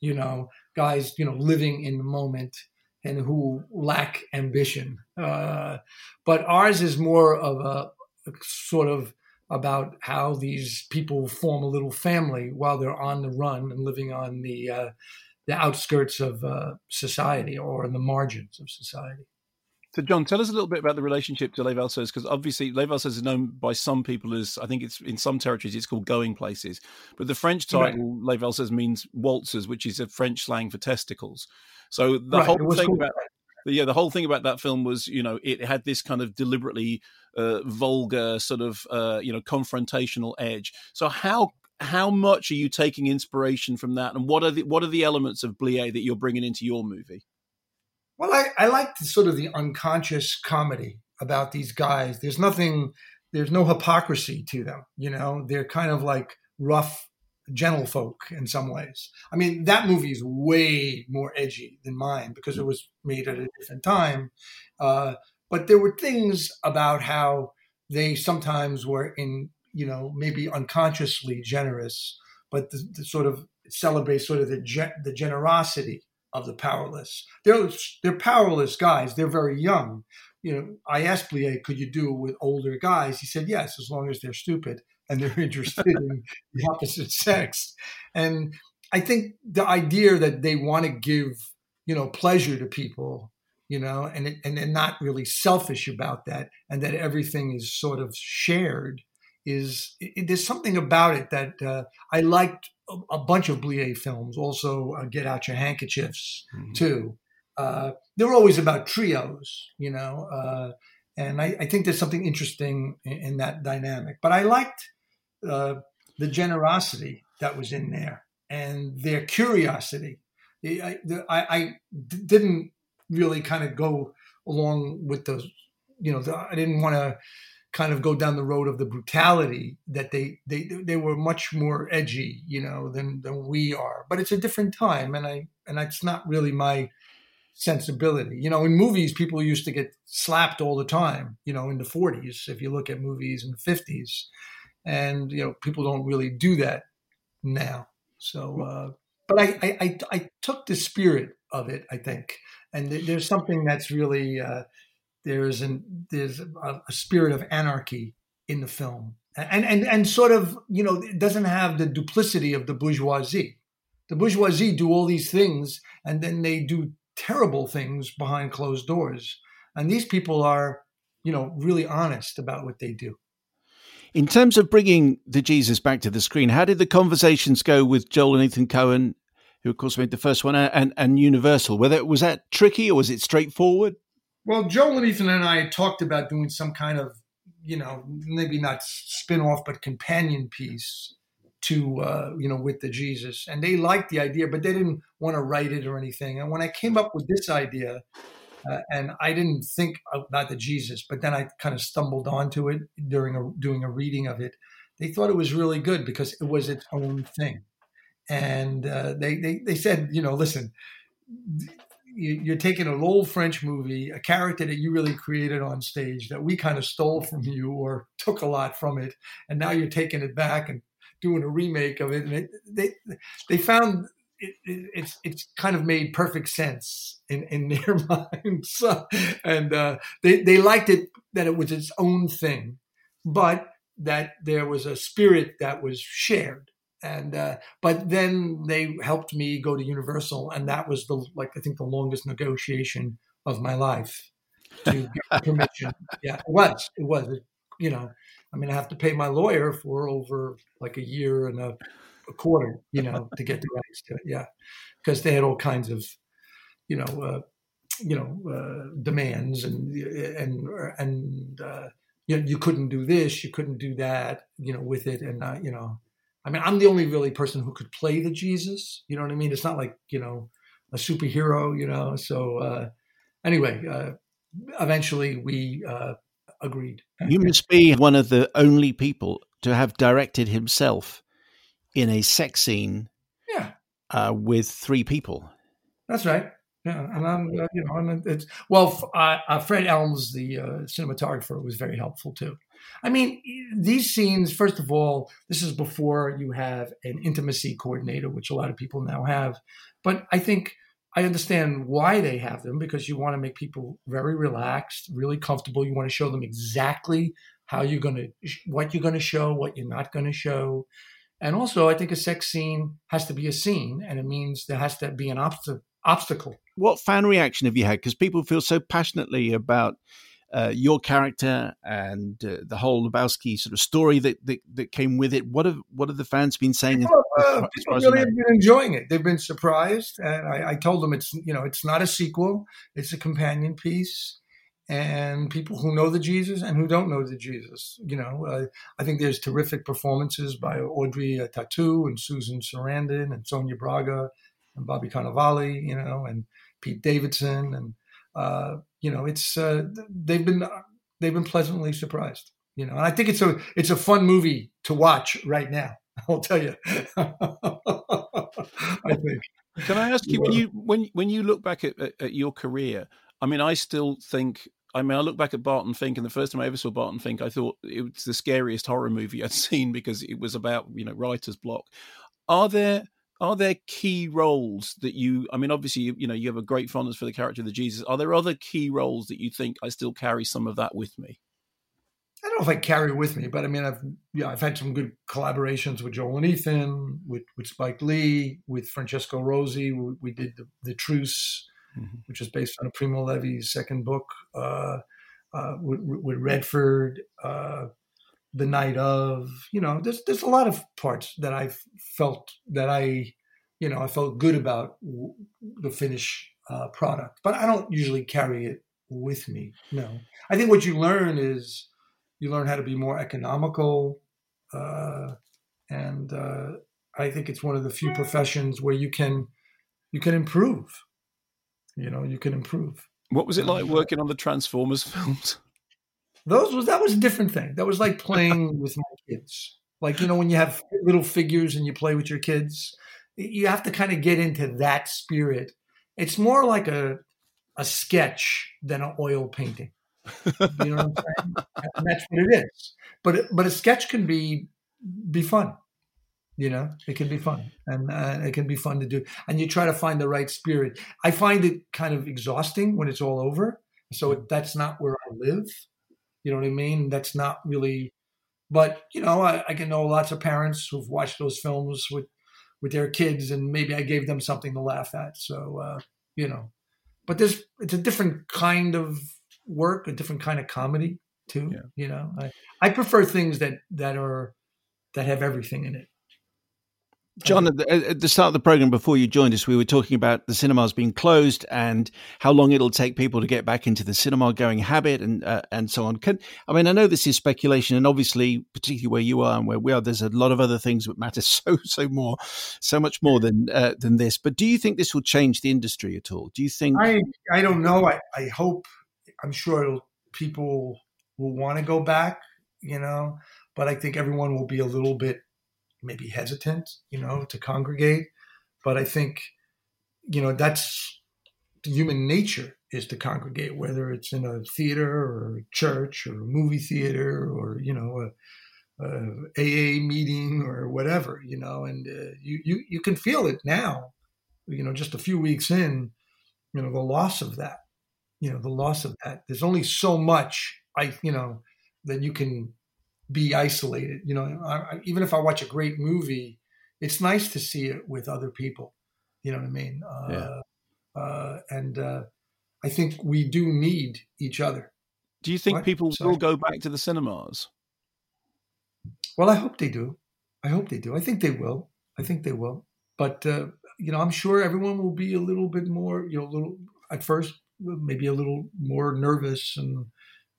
You know, guys, you know, living in the moment and who lack ambition. Uh, but ours is more of a sort of about how these people form a little family while they're on the run and living on the uh, the outskirts of uh, society or in the margins of society. So, John, tell us a little bit about the relationship to Les Valseuses, because obviously Les Valseuses is known by some people as, I think it's in some territories, it's called going places. But the French title, right. Les Valseuses, means waltzers, which is a French slang for testicles. So the right. whole thing about yeah, the whole thing about that film was, you know, it had this kind of deliberately uh, vulgar, sort of, uh, you know, confrontational edge. So how how much are you taking inspiration from that, and what are the what are the elements of Blier that you're bringing into your movie? Well, I, I like the, sort of the unconscious comedy about these guys. There's nothing, there's no hypocrisy to them. You know, they're kind of like rough gentlefolk in some ways. I mean, that movie is way more edgy than mine because it was made at a different time. Uh, but there were things about how they sometimes were in, you know, maybe unconsciously generous, but the, the sort of celebrate sort of the ge- the generosity of the powerless. They're they're powerless guys. They're very young. You know, I asked Blier, could you do it with older guys? He said yes, as long as they're stupid and they're interested in the opposite sex. And I think the idea that they want to give, you know, pleasure to people, you know, and it, and they're not really selfish about that, and that everything is sort of shared, is it, there's something about it that uh, I liked a, a, bunch of Blier films. Also, uh, Get Out Your Handkerchiefs mm-hmm. too. Uh, they're always about trios, you know, uh, and I, I, think there's something interesting in, in that dynamic. But I liked uh, the generosity that was in there and their curiosity. I, I, I didn't really kind of go along with the, you know, the, I didn't want to kind of go down the road of the brutality that they they they were much more edgy, you know, than than we are. But it's a different time, and I and that's not really my sensibility. You know, in movies, people used to get slapped all the time. You know, in the '40s, if you look at movies in the '50s, and you know people don't really do that now. So, uh, but I, I, I I took the spirit of it, I think, and th- there's something that's really uh, there's an there's a, a spirit of anarchy in the film, and and and sort of you know it doesn't have the duplicity of the bourgeoisie. The bourgeoisie do all these things, and then they do terrible things behind closed doors. And these people are, you know, really honest about what they do. In terms of bringing the Jesus back to the screen, how did the conversations go with Joel and Ethan Coen, who of course made the first one, and, and Universal? Whether was that tricky or was it straightforward? Well, Joel and Ethan and I talked about doing some kind of, you know, maybe not spin off, but companion piece to, uh, you know, with the Jesus. And they liked the idea, but they didn't want to write it or anything. And when I came up with this idea, uh, and I didn't think about the Jesus, but then I kind of stumbled onto it during a, doing a reading of it. They thought it was really good because it was its own thing. And uh, they, they, they said, you know, listen, you're taking an old French movie, a character that you really created on stage that we kind of stole from you or took a lot from it, and now you're taking it back and doing a remake of it. And they they found it, it, it's it's kind of made perfect sense in in their minds, and uh, they they liked it that it was its own thing, but that there was a spirit that was shared and uh, but then they helped me go to Universal, and that was the like I think the longest negotiation of my life to get permission. yeah, it was. It was. You know, I mean, I have to pay my lawyer for over like a year and a, a quarter, you know, to get the rights to it. Yeah, because they had all kinds of, you know, uh, you know, uh, demands and and and uh, you know, you couldn't do this, you couldn't do that, you know, with it, and uh, you know, I mean, I'm the only really person who could play the Jesus. You know what I mean? It's not like you know a superhero. You know. So uh, anyway, uh, eventually we uh, agreed. You must be one of the only people to have directed himself in a sex scene. Yeah. Uh, with three people. That's right. Yeah, and I'm, uh, you know, and it's well, uh, Fred Elmes, the uh, cinematographer, was very helpful too. I mean, these scenes, first of all, this is before you have an intimacy coordinator, which a lot of people now have. But I think I understand why they have them because you want to make people very relaxed, really comfortable. You want to show them exactly how you're going to, what you're going to show, what you're not going to show. And also, I think a sex scene has to be a scene, and it means there has to be an obst- obstacle. What fan reaction have you had? Because people feel so passionately about uh, your character and uh, the whole Lebowski sort of story that, that, that came with it. What have what have the fans been saying? People, uh, people really have been enjoying it. They've been surprised, and I, I, told them it's you know it's not a sequel; it's a companion piece. And people who know the Jesus and who don't know the Jesus, you know, uh, I think there's terrific performances by Audrey Tautou and Susan Sarandon and Sonia Braga and Bobby Cannavale, you know, and Pete Davidson and uh, you know, it's uh, they've been they've been pleasantly surprised. You know, and I think it's a it's a fun movie to watch right now. I'll tell you. I think. Can I ask you when you when when you look back at, at, at your career? I mean, I still think I mean, I look back at Barton Fink, and the first time I ever saw Barton Fink, I thought it was the scariest horror movie I'd seen because it was about you know writer's block. Are there are there key roles that you i mean obviously you, you, know you have a great fondness for the character of the jesus. Are there other key roles that you think i still carry some of that with me? I don't know if i carry with me but i mean i've yeah i've had some good collaborations with joel and ethan with, with spike lee with francesco rosi we, we did the, the truce mm-hmm. which is based on a primo levi's second book uh, uh, with, with, redford uh, the night of you know there's there's a lot of parts that i felt that i you know i felt good about the finished uh, product but i don't usually carry it with me no i think what you learn is you learn how to be more economical uh, and uh, i think it's one of the few professions where you can you can improve you know you can improve what was it like um, working on the transformers films those was that was a different thing. That was like playing with my kids. Like you know when you have little figures and you play with your kids, you have to kind of get into that spirit. It's more like a a sketch than an oil painting. You know what I'm saying? and that's what it is. But but a sketch can be be fun. You know, it can be fun, and uh, it can be fun to do. And you try to find the right spirit. I find it kind of exhausting when it's all over. So that's not where I live. You know what I mean? That's not really. But you know, I, I can know lots of parents who've watched those films with with their kids, and maybe I gave them something to laugh at. So uh, you know, but there's it's a different kind of work, a different kind of comedy too. Yeah. You know, I, I prefer things that that are that have everything in it. John, at the, start of the program, before you joined us, we were talking about the cinemas being closed and how long it'll take people to get back into the cinema going habit and uh, and so on. Can, I mean, I know this is speculation, and obviously, particularly where you are and where we are, there's a lot of other things that matter so so more, so much more than uh, than this. But do you think this will change the industry at all? Do you think? I I don't know. I I hope. I'm sure people will want to go back. You know, but I think everyone will be a little bit maybe hesitant, you know, to congregate. But I think, you know, that's human nature is to congregate, whether it's in a theater or a church or a movie theater or, you know, a, a AA meeting or whatever, you know, and uh, you, you, you can feel it now, you know, just a few weeks in, you know, the loss of that, you know, the loss of that. There's only so much I, you know, that you can be isolated. You know, I, even if I watch a great movie, it's nice to see it with other people. You know what I mean? Uh, yeah. Uh, and uh, I think we do need each other. Do you think What? people Sorry. will go back to the cinemas? Well, I hope they do. I hope they do. I think they will. I think they will. But uh, you know, I'm sure everyone will be a little bit more. You know, a little at first, maybe a little more nervous and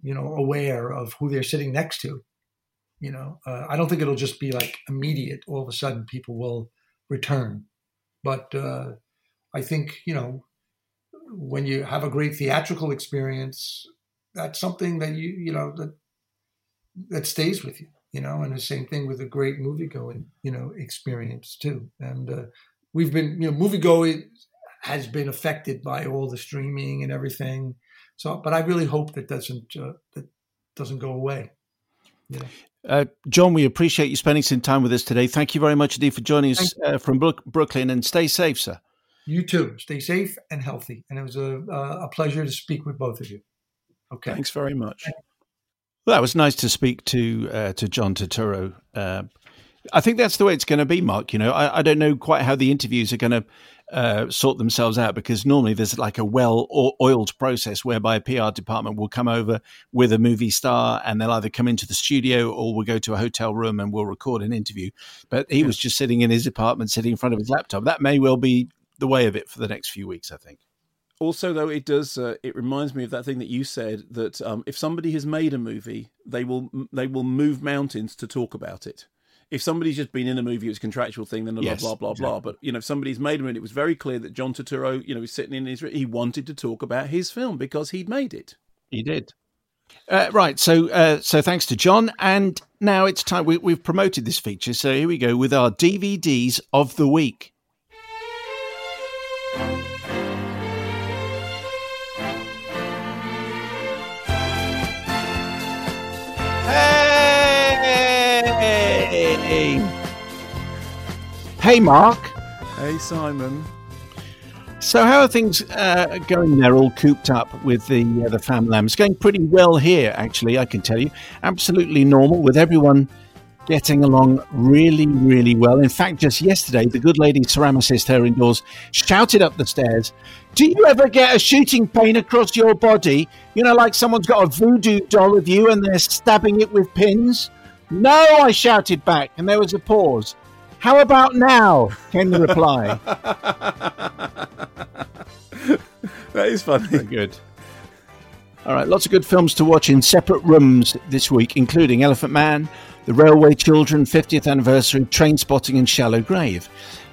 you know aware of who they're sitting next to. You know, uh, I don't think it'll just be like immediate. All of a sudden, people will return. But uh, I think you know when you have a great theatrical experience, that's something that you you know that that stays with you. You know, and the same thing with a great movie going you know experience too. And uh, we've been you know movie going has been affected by all the streaming and everything. So, but I really hope that doesn't uh, that doesn't go away. Know. Uh, John, we appreciate you spending some time with us today. Thank you very much indeed for joining us uh, from Brook- Brooklyn, and stay safe, sir. You too. Stay safe and healthy. And it was a, a pleasure to speak with both of you. Okay. Thanks very much. Well, that was nice to speak to uh, to John Turturro. Uh, I think that's the way it's going to be, Mark. You know, I, I don't know quite how the interviews are going to uh, sort themselves out because normally there's like a well oiled process whereby a PR department will come over with a movie star and they'll either come into the studio or we'll go to a hotel room and we'll record an interview. But he was just sitting in his apartment, sitting in front of his laptop. That may well be the way of it for the next few weeks, I think. Also, though, it does. Uh, it reminds me of that thing that you said that um, if somebody has made a movie, they will they will move mountains to talk about it. If somebody's just been in a movie, it's a contractual thing. Then blah Yes, blah blah blah. But you know, if somebody's made a movie, it was very clear that John Turturro, you know, was sitting in his. He wanted to talk about his film because he'd made it. He did. Uh, right, so uh, so thanks to John, and now it's time we, we've promoted this feature. So here we go with our DVDs of the week. Hey, hey, Mark. Hey, Simon. So how are things uh, going there? All cooped up with the uh, the fam lambs. It's going pretty well here, actually. I can tell you, absolutely normal with everyone getting along really, really well. In fact, just yesterday, the good lady ceramicist here indoors shouted up the stairs, "Do you ever get a shooting pain across your body? You know, like someone's got a voodoo doll of you and they're stabbing it with pins." No, I shouted back, and there was a pause. How about now? came the reply. That is funny. Very good. All right, lots of good films to watch in separate rooms this week, including Elephant Man, The Railway Children, 50th Anniversary, Trainspotting, and Shallow Grave.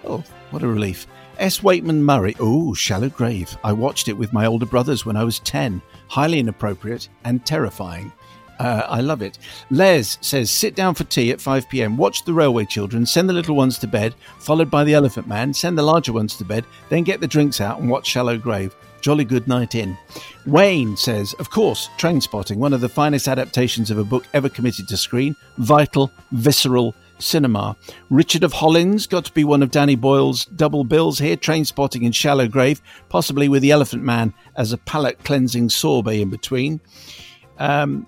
Oh, what a relief. S. Waitman Murray. Oh, Shallow Grave. I watched it with my older brothers when I was 10. Highly inappropriate and terrifying. Uh, I love it. Les says, sit down for tea at 5 pm, watch the railway children, send the little ones to bed, followed by the elephant man, send the larger ones to bed, then get the drinks out and watch Shallow Grave. Jolly good night in. Wayne says, of course, Trainspotting, one of the finest adaptations of a book ever committed to screen. Vital, visceral, cinema. Richard of Hollins got to be one of Danny Boyle's double bills here, trainspotting in Shallow Grave, possibly with the Elephant Man as a palate cleansing sorbet in between. Um,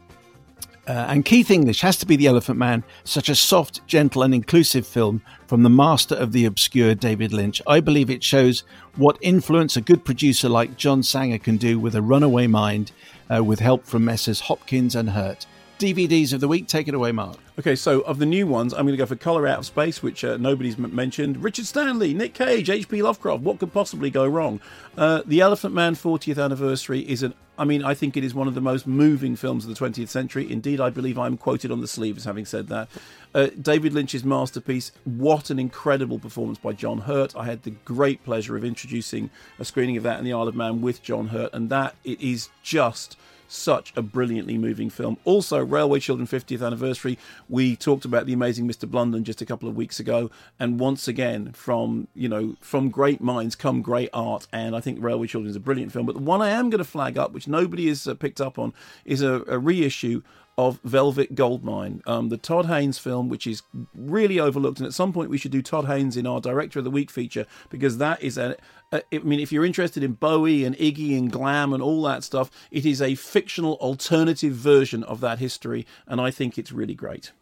uh, and Keith English has to be the Elephant Man, such a soft, gentle, and inclusive film from the master of the obscure David Lynch. I believe it shows what influence a good producer like John Sanger can do with a runaway mind, uh, with help from Messrs. Hopkins and Hurt. DVDs of the week. Take it away, Mark. Okay, so of the new ones, I'm going to go for Color Out of Space, which uh, nobody's m- mentioned. Richard Stanley, Nick Cage, H.P. Lovecraft. What could possibly go wrong? Uh, the Elephant Man 40th anniversary is an. I mean, I think it is one of the most moving films of the 20th century. Indeed, I believe I'm quoted on the sleeve as having said that. Uh, David Lynch's masterpiece. What an incredible performance by John Hurt. I had the great pleasure of introducing a screening of that in the Isle of Man with John Hurt, and that it is just such a brilliantly moving film. Also, Railway Children 50th anniversary. We talked about the amazing Mr. Blunden just a couple of weeks ago, and once again, from you know, from great minds come great art. And I think Railway Children is a brilliant film. But the one I am going to flag up, which nobody has uh, picked up on, is a, a reissue of Velvet Goldmine, um, the Todd Haynes film, which is really overlooked. And at some point, we should do Todd Haynes in our Director of the Week feature because that is a. I mean, if you're interested in Bowie and Iggy and glam and all that stuff, it is a fictional alternative version of that history, and I think it's really great.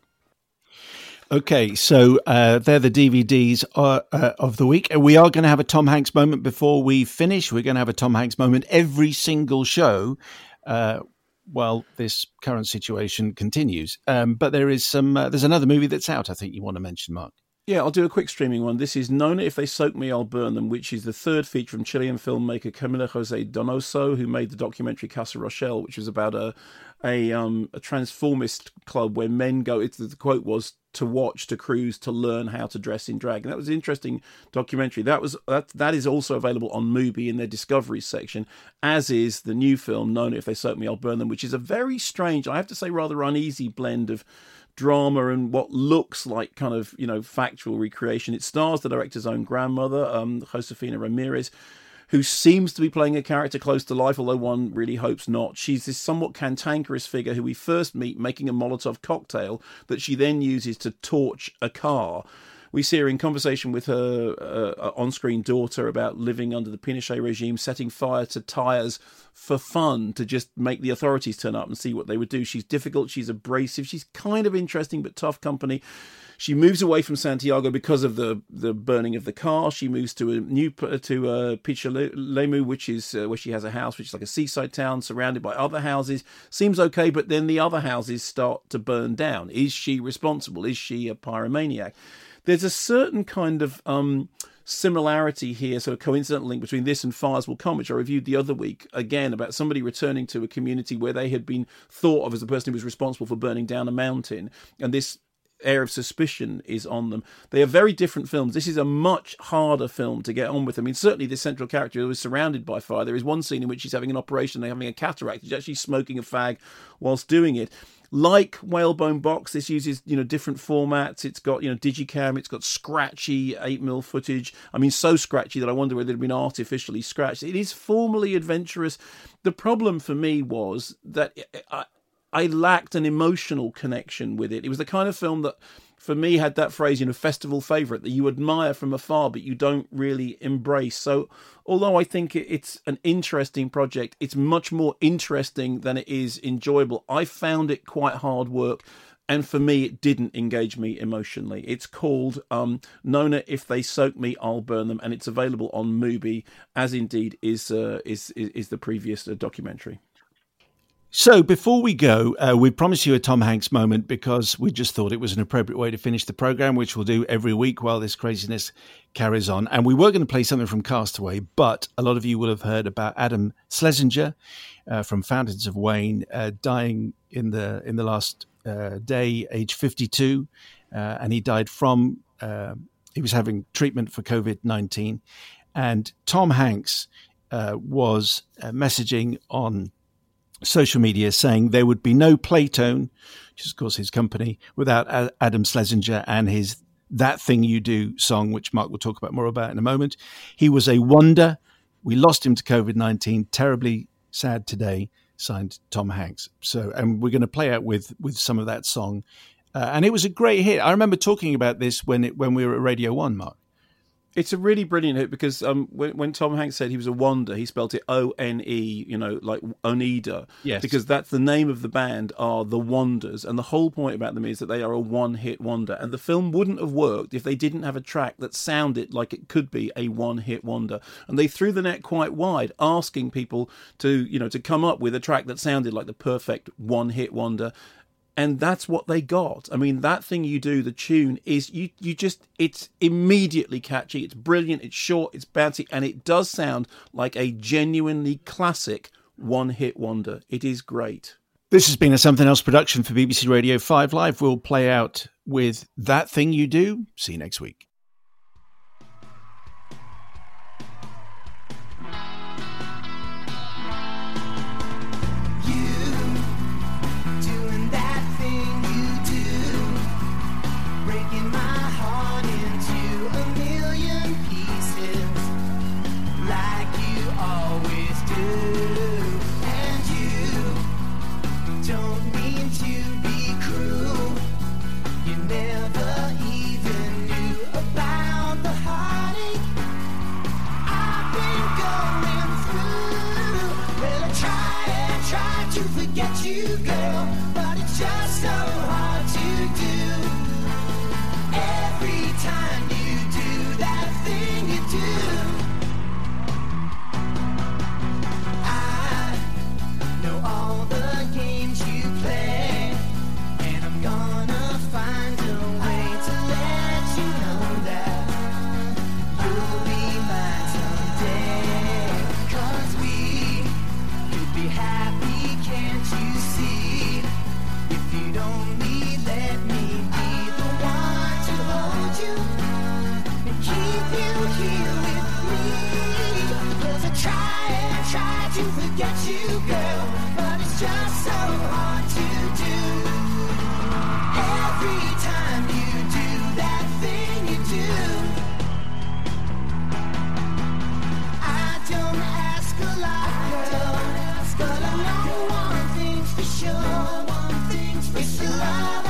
Okay, so uh, they're the DVDs uh, uh, of the week. We are going to have a Tom Hanks moment before we finish. We're going to have a Tom Hanks moment every single show uh, while this current situation continues. Um, but there is some. Uh, there's another movie that's out. I think you want to mention, Mark. Yeah, I'll do a quick streaming one. This is Nona If They Soak Me, I'll Burn Them, which is the third feature from Chilean filmmaker Camila Jose Donoso, who made the documentary Casa Roshell, which was about a a um a transformist club where men go. It's the quote was to watch, to cruise, to learn how to dress in drag. And that was an interesting documentary. That was that that is also available on Mubi in their Discovery section, as is the new film Nona If They Soak Me, I'll Burn Them, which is a very strange, I have to say, rather uneasy blend of drama and what looks like kind of you know factual recreation. It stars the director's own grandmother, um, Josefina Ramirez, who seems to be playing a character close to life, although one really hopes not. She's this somewhat cantankerous figure who we first meet making a Molotov cocktail that she then uses to torch a car. We see her in conversation with her uh, on screen daughter about living under the Pinochet regime, setting fire to tyres for fun to just make the authorities turn up and see what they would do. She's difficult, she's abrasive, she's kind of interesting but tough company. She moves away from Santiago because of the, the burning of the car. She moves to a new to uh, Pichilemu, which is uh, where she has a house, which is like a seaside town surrounded by other houses. Seems okay, but then the other houses start to burn down. Is she responsible? Is she a pyromaniac? there's a certain kind of um, similarity here, sort of coincidental link between this and Fires Will Come, which I reviewed the other week, again, about somebody returning to a community where they had been thought of as the person who was responsible for burning down a mountain. And this air of suspicion is on them. They are very different films. This is a much harder film to get on with. I mean, certainly the central character was surrounded by fire. There is one scene in which she's having an operation, they're having a cataract. She's actually smoking a fag whilst doing it. Like Whalebone Box, this uses you know different formats. It's got you know digicam. It's got scratchy eight mil footage. I mean, so scratchy that I wonder whether it had been artificially scratched. It is formally adventurous. The problem for me was that I, I lacked an emotional connection with it. It was the kind of film that for me had that phrase, you know, festival favorite that you admire from afar, but you don't really embrace. So, although I think it's an interesting project, it's much more interesting than it is enjoyable. I found it quite hard work. And for me, it didn't engage me emotionally. It's called um, Nona. If they soak me, I'll burn them, and it's available on Mubi, as indeed is uh, is, is, is the previous uh, documentary. So before we go, uh, we promised you a Tom Hanks moment because we just thought it was an appropriate way to finish the program, which we'll do every week while this craziness carries on. And we were going to play something from Castaway, but a lot of you will have heard about Adam Schlesinger uh, from Fountains of Wayne uh, dying in the in the last uh, day, age fifty two, uh, and he died from uh, he was having treatment for COVID nineteen, and Tom Hanks was messaging on social media saying there would be no Playtone, which is of course his company, without Adam Schlesinger and his That Thing You Do song, which Mark will talk about more about in a moment. He was a wonder. We lost him to COVID 19. Terribly sad today. Signed Tom Hanks. So, and we're going to play out with with some of that song uh, and it was a great hit. I remember talking about this when it when we were at Radio One, Mark. It's a really brilliant hit because um, when, when Tom Hanks said he was a wonder, he spelled it O N E, you know, like Oneida. Yes. Because that's the name of the band are the Wonders, and the whole point about them is that they are a one-hit wonder. And the film wouldn't have worked if they didn't have a track that sounded like it could be a one-hit wonder. And they threw the net quite wide, asking people to, you know, to come up with a track that sounded like the perfect one-hit wonder and that's what they got. I mean, that thing you do, the tune is you you just it's immediately catchy. It's brilliant. It's short. It's bouncy, and it does sound like a genuinely classic one-hit wonder. It is great. This has been a Something Else production for BBC Radio 5 Live. We'll play out with That Thing You Do. See you next week. Sure. One thing's for sure.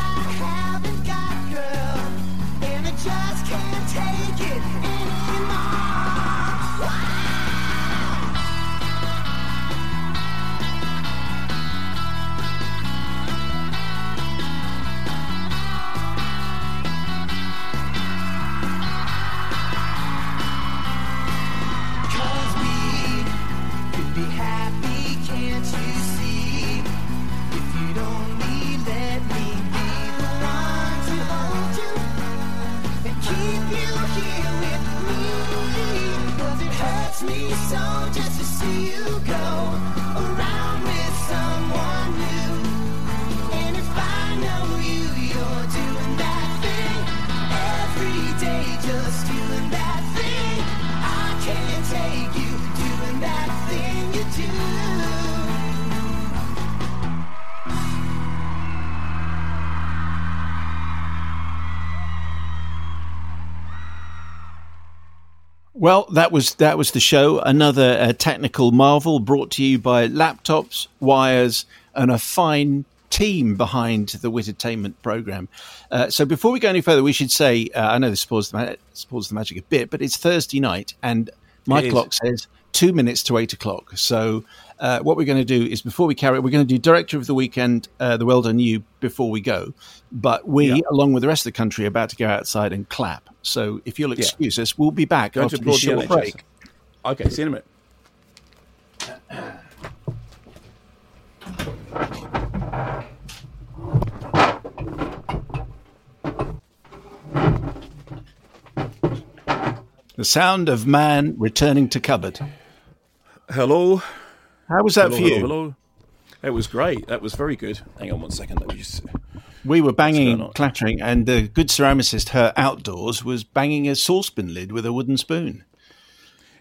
Well, that was that was the show. Another uh, technical marvel brought to you by laptops, wires, and a fine team behind the Wittertainment program. Uh, so before we go any further, we should say uh, I know this spoils the, ma- spoils the magic a bit, but it's Thursday night, and my It is. clock says two minutes to eight o'clock. So uh, what we're going to do is before we carry, we're going to do Director of the Weekend, uh, the Well Done You, before we go. But we, Yeah. along with the rest of the country, are about to go outside and clap. So if you'll Yeah. excuse us, we'll be back Going after to this applaud short break. Okay, see you in a minute. The sound of man returning to cupboard. Hello. How was that hello, for you? Hello, hello. It was great. That was very good. Hang on one second. Let me just. We were banging going and on? clattering, and the good ceramicist, her outdoors, was banging a saucepan lid with a wooden spoon.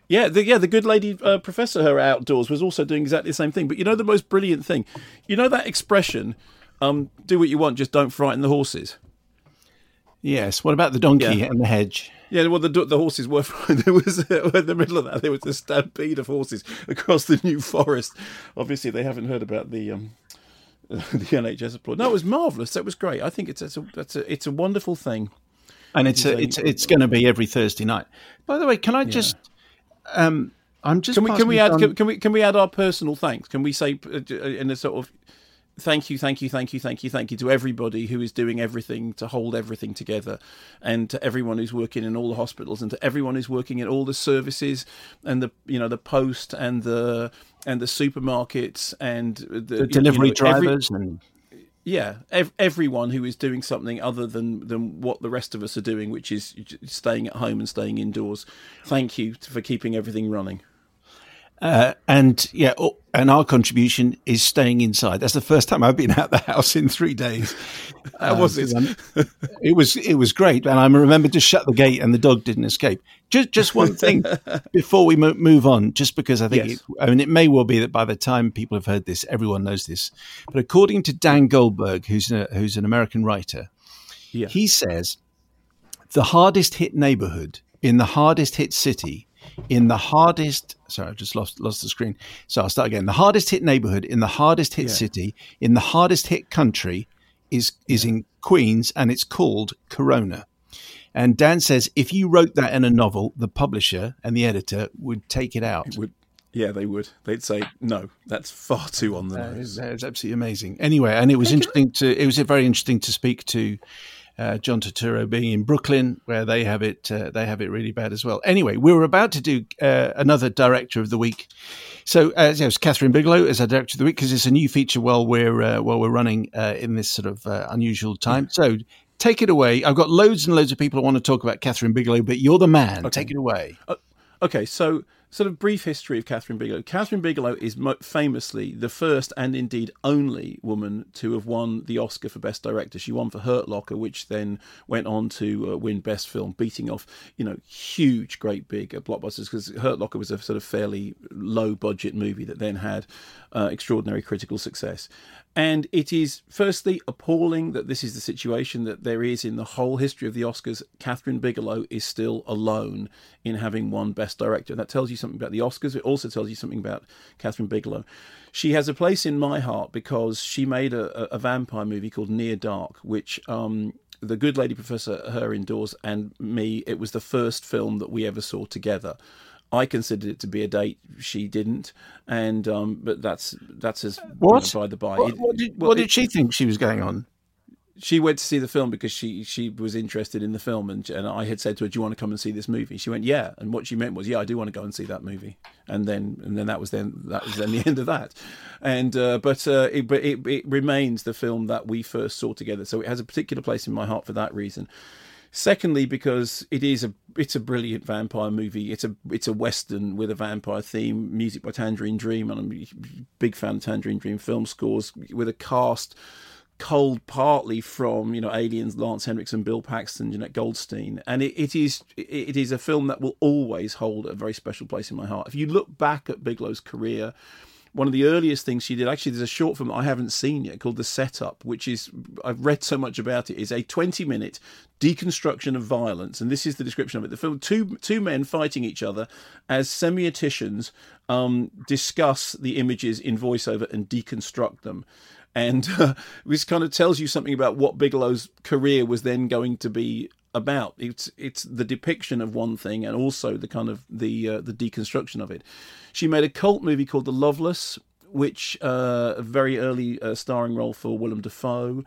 Yeah, the, yeah, the good lady uh, professor, her outdoors, was also doing exactly the same thing. But you know the most brilliant thing, you know that expression, um, "Do what you want, just don't frighten the horses." Yes. What about the donkey Yeah. and the hedge? Yeah, well, the the horses were. There was in the middle of that. There was a stampede of horses across the New Forest. Obviously, they haven't heard about the um, the NHS applaud. No, it was marvelous. That was great. I think it's it's a it's a, it's a wonderful thing. and it's a, it's it's going to be every Thursday night. By the way, can I just? Um, I'm just. Can we can we add on- can, can we can we add our personal thanks? Can we say uh, uh, in a sort of thank you, thank you, thank you, thank you, thank you to everybody who is doing everything to hold everything together, and to everyone who's working in all the hospitals, and to everyone who's working in all the services, and the you know the post and the and the supermarkets and the, the delivery you know, every- drivers and yeah, ev- everyone who is doing something other than, than what the rest of us are doing, which is staying at home and staying indoors. Thank you for keeping everything running. Uh, and yeah, oh, and our contribution is staying inside. That's the first time I've been out the house in three days. How was it? It was it was great, and I remember to shut the gate, and the dog didn't escape. Just just one thing before we mo- move on, just because I think Yes. it, I mean it may well be that by the time people have heard this, everyone knows this. But according to Dan Goldberg, who's a, who's an American writer, Yeah. he says the hardest hit neighborhood in the hardest hit city in the hardest sorry i just lost lost the screen. So i'll start again. The hardest hit neighborhood in the hardest hit Yeah. city in the hardest hit country is is in queens and it's called corona. And dan says if you wrote that in a novel the publisher and the editor would take it out. Would yeah they would. They'd say no that's far too on the nose. is, that is absolutely amazing. Anyway, and it was interesting to it was very interesting to speak to uh, John Turturro being in Brooklyn, where they have it uh, they have it really bad as well. Anyway, we were about to do uh, another director of the week. So uh, it was Kathryn Bigelow as our director of the week because it's a new feature while we're uh, while we're running uh, in this sort of uh, unusual time. So. Take it away. I've got loads and loads of people who want to talk about Kathryn Bigelow, but you're the man. Take it away. Okay, so sort of brief history of Kathryn Bigelow. Kathryn Bigelow is mo- famously the first and indeed only woman to have won the Oscar for Best Director. She won for Hurt Locker, which then went on to uh, win Best Film, beating off you know huge, great big uh, blockbusters. Because Hurt Locker was a sort of fairly low budget movie that then had uh, extraordinary critical success. And it is firstly appalling that this is the situation that there is in the whole history of the Oscars. Kathryn Bigelow is still alone in having won Best Director. That tells you something about the Oscars. It also tells you something about Kathryn Bigelow. She has a place in my heart because she made a, a, vampire movie called Near Dark, which um, the good lady Professor her indoors and me, it was the first film that we ever saw together. I considered it to be a date. She didn't, and um, but that's that's as What? you know, by the by. What, what did, well, what did it- she think she was going on? she went to see the film because she she was interested in the film and and I had said to her, "Do you want to come and see this movie?" She went, "Yeah," and what she meant was, "Yeah, I do want to go and see that movie." And then and then that was then that was then the end of that. And uh, but uh, it, but it it remains the film that we first saw together, so it has a particular place in my heart for that reason. Secondly, because it is a it's a brilliant vampire movie. It's a it's a western with a vampire theme, music by Tangerine Dream, and I'm a big fan of Tangerine Dream film scores with a cast culled partly from you know Aliens, Lance Henriksen, Bill Paxton, Jenette Goldstein, and it, it is it is a film that will always hold a very special place in my heart. If you look back at Bigelow's career, one of the earliest things she did actually there's a short film I haven't seen yet called The Setup, which is I've read so much about it is a 20 minute deconstruction of violence, and this is the description of it. The film two two men fighting each other as semioticians um, discuss the images in voiceover and deconstruct them and uh, this kind of tells you something about what Bigelow's career was then going to be about. It's it's the depiction of one thing and also the kind of the uh, the deconstruction of it. She made a cult movie called The Loveless, which uh, a very early uh, starring role for Willem Dafoe.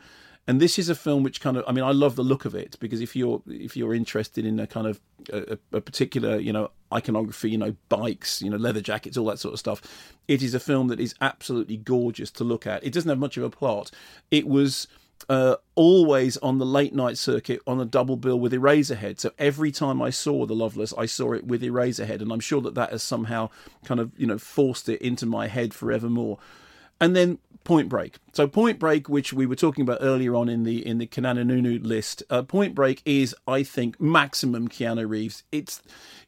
And this is a film which kind of, I mean, I love the look of it because if you're if you're interested in a kind of a, a particular, you know, iconography, you know, bikes, you know, leather jackets, all that sort of stuff, it is a film that is absolutely gorgeous to look at. It doesn't have much of a plot. It was uh, always on the late night circuit on a double bill with Eraserhead. So every time I saw The Loveless, I saw it with Eraserhead, and I'm sure that that has somehow kind of you know forced it into my head forevermore. And then Point Break. So Point Break, which we were talking about earlier on in the in the Kananununu list, uh, Point Break is, I think, maximum Keanu Reeves. It's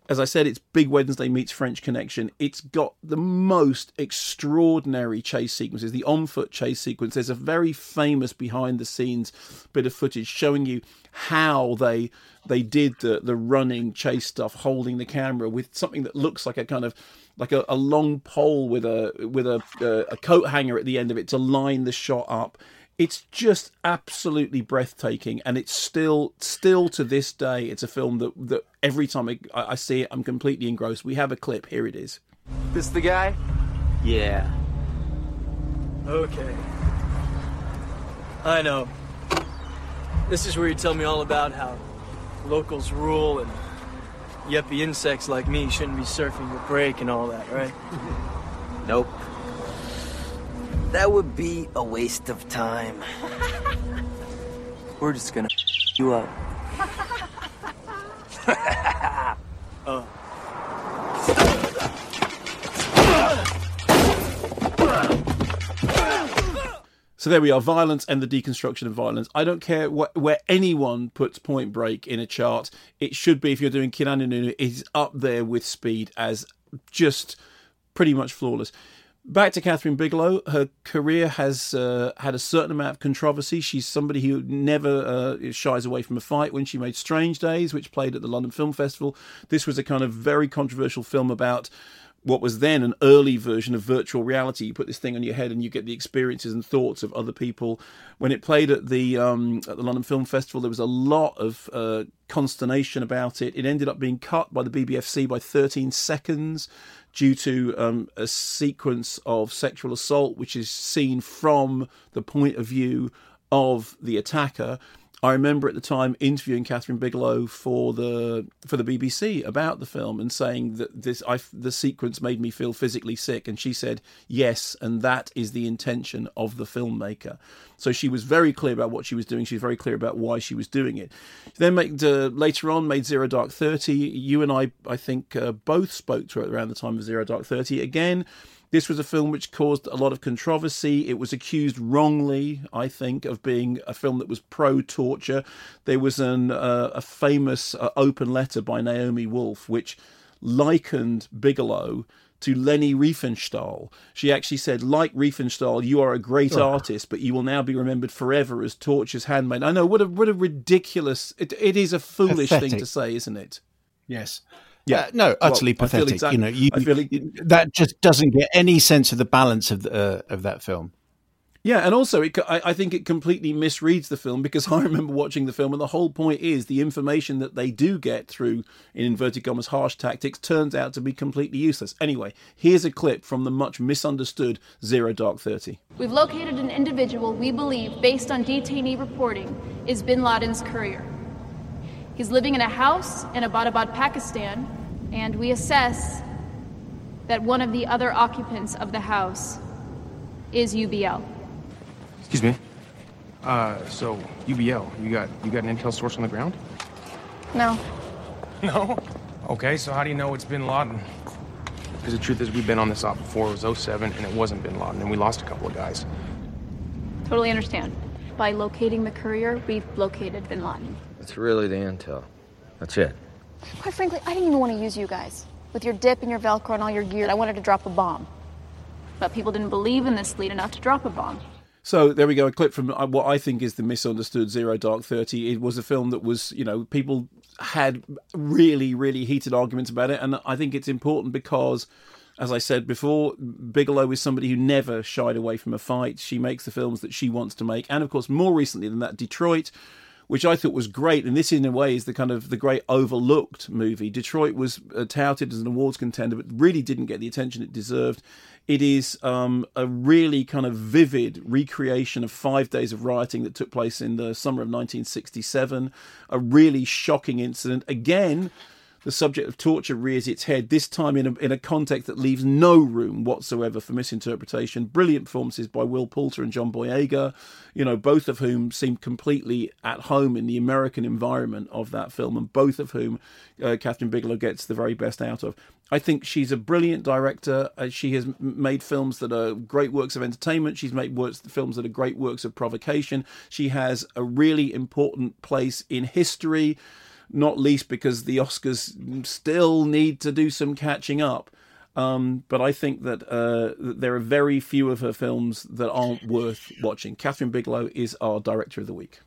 as I said, it's Big Wednesday meets French Connection. It's got the most extraordinary chase sequences. The on foot chase sequence. There's a very famous behind the scenes bit of footage showing you how they they did the the running chase stuff, holding the camera with something that looks like a kind of like a, a long pole with a with a uh, a coat hanger at the end of it to line the shot up it's just absolutely breathtaking and it's still still to this day it's a film that that every time I, I see it i'm completely engrossed we have a clip here it is This the guy? Yeah. Okay. I know. This is where you tell me all about how locals rule and yuppie insects like me shouldn't be surfing the break and all that, right? Nope. That would be a waste of time. We're just gonna you up. oh. So there we are, violence and the deconstruction of violence. I don't care wh- where anyone puts Point Break in a chart. It should be if you're doing Kinanu Nunu, it is up there with Speed as just pretty much flawless. Back to Kathryn Bigelow. Her career has uh, had a certain amount of controversy. She's somebody who never uh, shies away from a fight. When she made Strange Days, which played at the London Film Festival, this was a kind of very controversial film about what was then an early version of virtual reality. You put this thing on your head and you get the experiences and thoughts of other people. When it played at the um, at the London Film Festival, there was a lot of uh, consternation about it. It ended up being cut by the BBFC by 13 seconds due to um, a sequence of sexual assault, which is seen from the point of view of the attacker. I remember at the time interviewing Kathryn Bigelow for the for the BBC about the film and saying that this I, the sequence made me feel physically sick, and she said yes, and that is the intention of the filmmaker. So she was very clear about what she was doing. She was very clear about why she was doing it. She then made, uh, later on made Zero Dark Thirty. You and I, I think, uh, both spoke to her around the time of Zero Dark Thirty. Again, this was a film which caused a lot of controversy. It was accused wrongly, I think, of being a film that was pro torture. There was an, uh, a famous uh, open letter by Naomi Wolf which likened Bigelow to Leni Riefenstahl. She actually said, like Riefenstahl, you are a great Oh. artist, but you will now be remembered forever as torture's handmaid. I know, what a, what a ridiculous, it, it is a foolish thing to say, isn't it? Yes. Yeah. Uh, no, Well, utterly I feel pathetic. exact- you know, you, I feel that just doesn't get any sense of the balance of the, uh, of that film. Yeah, and also it, I, I think it completely misreads the film because I remember watching the film, and the whole point is the information that they do get through, in inverted commas, harsh tactics turns out to be completely useless. Anyway, here's a clip from the much misunderstood Zero Dark Thirty. We've located an individual we believe, based on detainee reporting, is bin Laden's courier. He's living in a house in Abbottabad, Pakistan, and we assess that one of the other occupants of the house is UBL. Excuse me. Uh, so UBL, you got you got an intel source on the ground? No. No. Okay, so how do you know it's Bin Laden? Because the truth is, we've been on this op before. It was 07, and it wasn't Bin Laden, and we lost a couple of guys. Totally understand. By locating the courier, we've located bin Laden. It's really the intel. That's it. Quite frankly, I didn't even want to use you guys. With your dip and your Velcro and all your gear, I wanted to drop a bomb. But people didn't believe in this lead enough to drop a bomb. So there we go, a clip from uh, what I think is the misunderstood Zero Dark Thirty. It was a film that was, you know, people had really, really heated arguments about it, and I think it's important because, as I said before, Bigelow is somebody who never shied away from a fight. She makes the films that she wants to make, and of course, more recently than that, Detroit. Which I thought was great, and this, in a way, is the kind of the great overlooked movie. Detroit was uh, touted as an awards contender, but really didn't get the attention it deserved. It is um, a really kind of vivid recreation of five days of rioting that took place in the summer of 1967. A really shocking incident. Again, the subject of torture rears its head, this time in a, in a context that leaves no room whatsoever for misinterpretation. Brilliant performances by Will Poulter and John Boyega, you know, both of whom seem completely at home in the American environment of that film, and both of whom uh, Kathryn Bigelow gets the very best out of. I think she's a brilliant director. Uh, she has made films that are great works of entertainment. She's made works, films that are great works of provocation. She has a really important place in history not least because the Oscars still need to do some catching up. Um, but I think that, uh, there are very few of her films that aren't worth watching. Kathryn Bigelow is our director of the week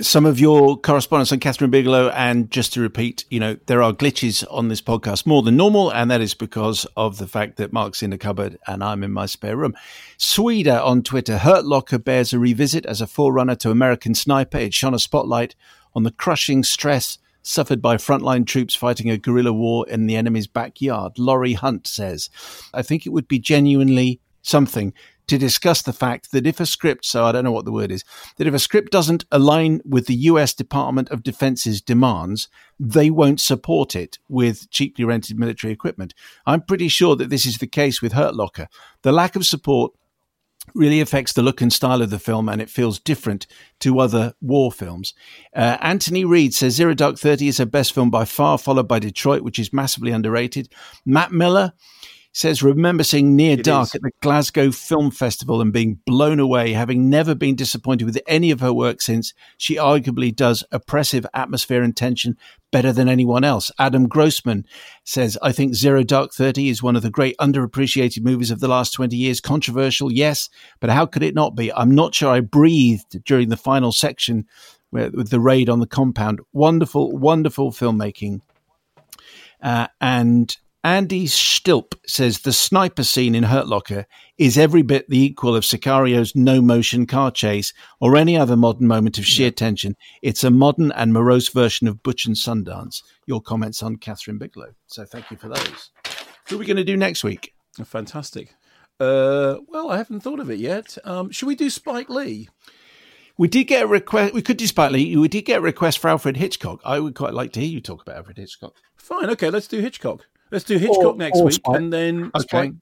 some of your correspondence on Kathryn Bigelow. And just to repeat, you know, there are glitches on this podcast more than normal. And that is because of the fact that Mark's in the cupboard and I'm in my spare room. Sweda on Twitter, Hurt Locker bears a revisit as a forerunner to American Sniper. It shone a spotlight on the crushing stress suffered by frontline troops fighting a guerrilla war in the enemy's backyard. Laurie Hunt says, I think it would be genuinely something to discuss the fact that if a script, so I don't know what the word is, that if a script doesn't align with the US Department of Defense's demands, they won't support it with cheaply rented military equipment. I'm pretty sure that this is the case with Hurt Locker. The lack of support really affects the look and style of the film and it feels different to other war films. Uh, Anthony Reed says Zero Dark 30 is her best film by far, followed by Detroit, which is massively underrated. Matt Miller says, remember seeing Near It Dark is. at the Glasgow Film Festival and being blown away, having never been disappointed with any of her work since. She arguably does oppressive atmosphere and tension better than anyone else. Adam Grossman says, I think Zero Dark 30 is one of the great underappreciated movies of the last 20 years. Controversial, yes, but how could it not be? I'm not sure I breathed during the final section with the raid on the compound. Wonderful, wonderful filmmaking. Uh, and Andy Stilp says the sniper scene in Hurt Locker is every bit the equal of Sicario's no motion car chase or any other modern moment of sheer tension. It's a modern and morose version of Butch and Sundance. Your comments on Kathryn Bigelow. So thank you for those. Who are we going to do next week? Fantastic. Uh, well, I haven't thought of it yet. Um, should we do Spike Lee? We did get a request. We could do Spike Lee. We did get a request for Alfred Hitchcock. I would quite like to hear you talk about Alfred Hitchcock. Fine. Okay, let's do Hitchcock. Let's do Hitchcock Or- next or week, Spike. and then Okay. Spike.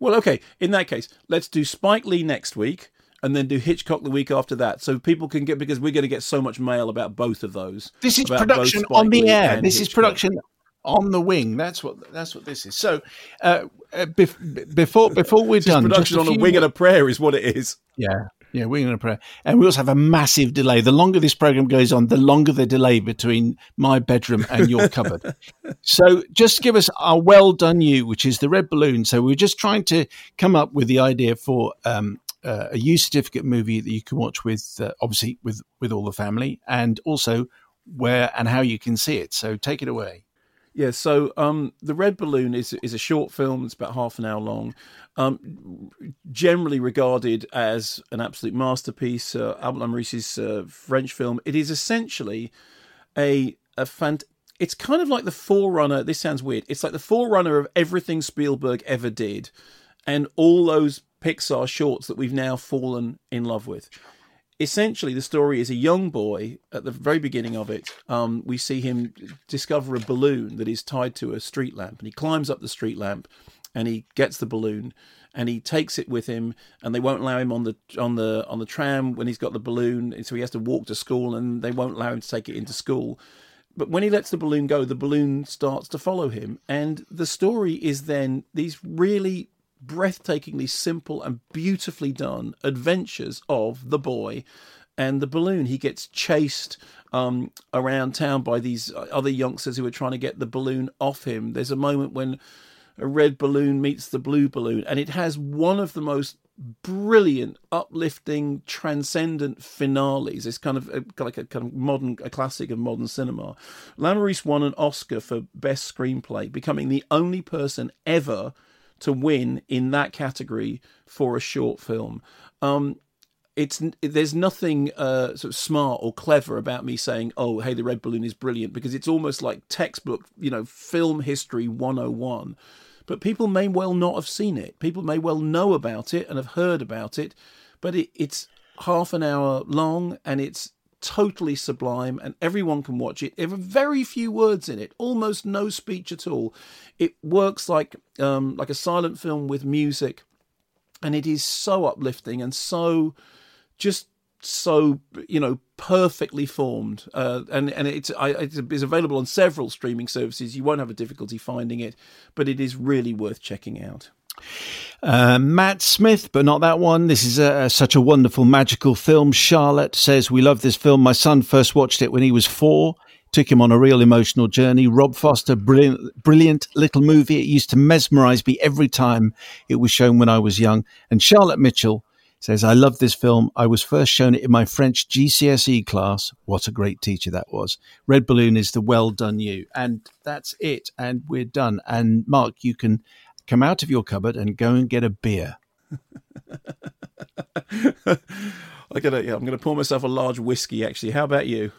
Well, okay. In that case, let's do Spike Lee next week, and then do Hitchcock the week after that, so people can get because we're going to get so much mail about both of those. This is production on the Lee air. and This is production on the wing. That's what that's what this is. So uh, uh, bef- before before we're This is done, production just on a wing wo- and a prayer is what it is. Yeah, yeah, wing and a prayer. And we also have a massive delay. The longer this program goes on, the longer the delay between my bedroom and your cupboard. So just give us our well done you, which is the red balloon. So we're just trying to come up with the idea for um, uh, a U certificate movie that you can watch with, uh, obviously, with with all the family, and also where and how you can see it. So take it away. Yeah, so um, the Red Balloon is is a short film. It's about half an hour long. Um, generally regarded as an absolute masterpiece. Uh, Albert Lamorisse's uh, French film. It is essentially a a fant- It's kind of like the forerunner. This sounds weird. It's like the forerunner of everything Spielberg ever did, and all those Pixar shorts that we've now fallen in love with essentially the story is a young boy at the very beginning of it um, we see him discover a balloon that is tied to a street lamp and he climbs up the street lamp and he gets the balloon and he takes it with him and they won't allow him on the on the on the tram when he's got the balloon so he has to walk to school and they won't allow him to take it into school. But when he lets the balloon go the balloon starts to follow him and the story is then these really breathtakingly simple and beautifully done adventures of the boy and the balloon. He gets chased um, around town by these other youngsters who are trying to get the balloon off him. There's a moment when a red balloon meets the blue balloon, and it has one of the most brilliant, uplifting, transcendent finales. It's kind of a, like a kind of modern, a classic of modern cinema. Lamorisse won an Oscar for Best Screenplay, becoming the only person ever to win in that category for a short film. Um, it's there's nothing uh, sort of smart or clever about me saying, "Oh, hey, the red balloon is brilliant," because it's almost like textbook, you know, film history 101. But people may well not have seen it. People may well know about it and have heard about it, but it, it's half an hour long and it's totally sublime and everyone can watch it. There are very few words in it, almost no speech at all. It works like um, like a silent film with music, and it is so uplifting and so just so you know perfectly formed uh, and and it's I, it's it's available on several streaming services you won't have a difficulty finding it but it is really worth checking out Uh, Matt Smith, but not that one. This is a, such a wonderful, magical film. Charlotte says, We love this film. My son first watched it when he was four. took him on a real emotional journey. Rob Foster, brilliant, brilliant little movie. It used to mesmerize me every time it was shown when I was young. And Charlotte Mitchell says, I love this film. I was first shown it in my French GCSE class. What a great teacher that was. Red Balloon is the well done you. And that's it. And we're done. And Mark, you can come out of your cupboard and go and get a beer. I gotta, yeah, I'm going to pour myself a large whiskey. Actually, how about you?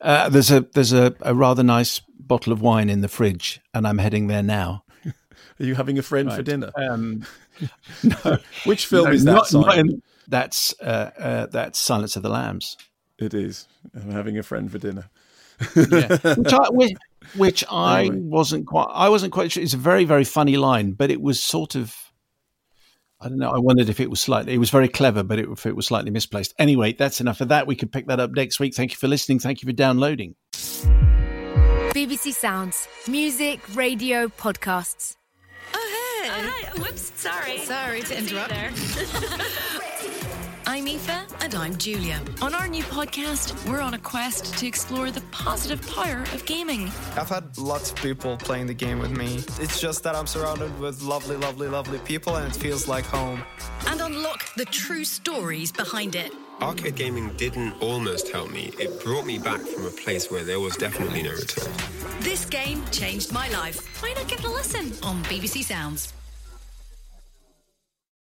Uh, there's a there's a, a rather nice bottle of wine in the fridge, and I'm heading there now. Are you having a friend for dinner? Um, no, Which film No, is that? not- not in- that's uh, uh, that's Silence of the Lambs. It is. I'm having a friend for dinner. yeah. which I, which, which I Anyway. wasn't quite. I wasn't quite sure. It's a very very funny line, but it was sort of. I don't know. I wondered if it was slightly. It was very clever, but it, if it was slightly misplaced. Anyway, that's enough of that. We can pick that up next week. Thank you for listening. Thank you for downloading. BBC Sounds. Music, radio, podcasts. Oh, oh, hi. Whoops, sorry. Sorry to interrupt. I'm Aoife. And I'm Julia. On our new podcast, we're on a quest to explore the positive power of gaming. I've had lots of people playing the game with me. It's just that I'm surrounded with lovely, lovely, lovely people and it feels like home. And unlock the true stories behind it. Arcade gaming didn't almost help me. It brought me back from a place where there was definitely no return. This game changed my life. Why not give it a listen on BBC Sounds?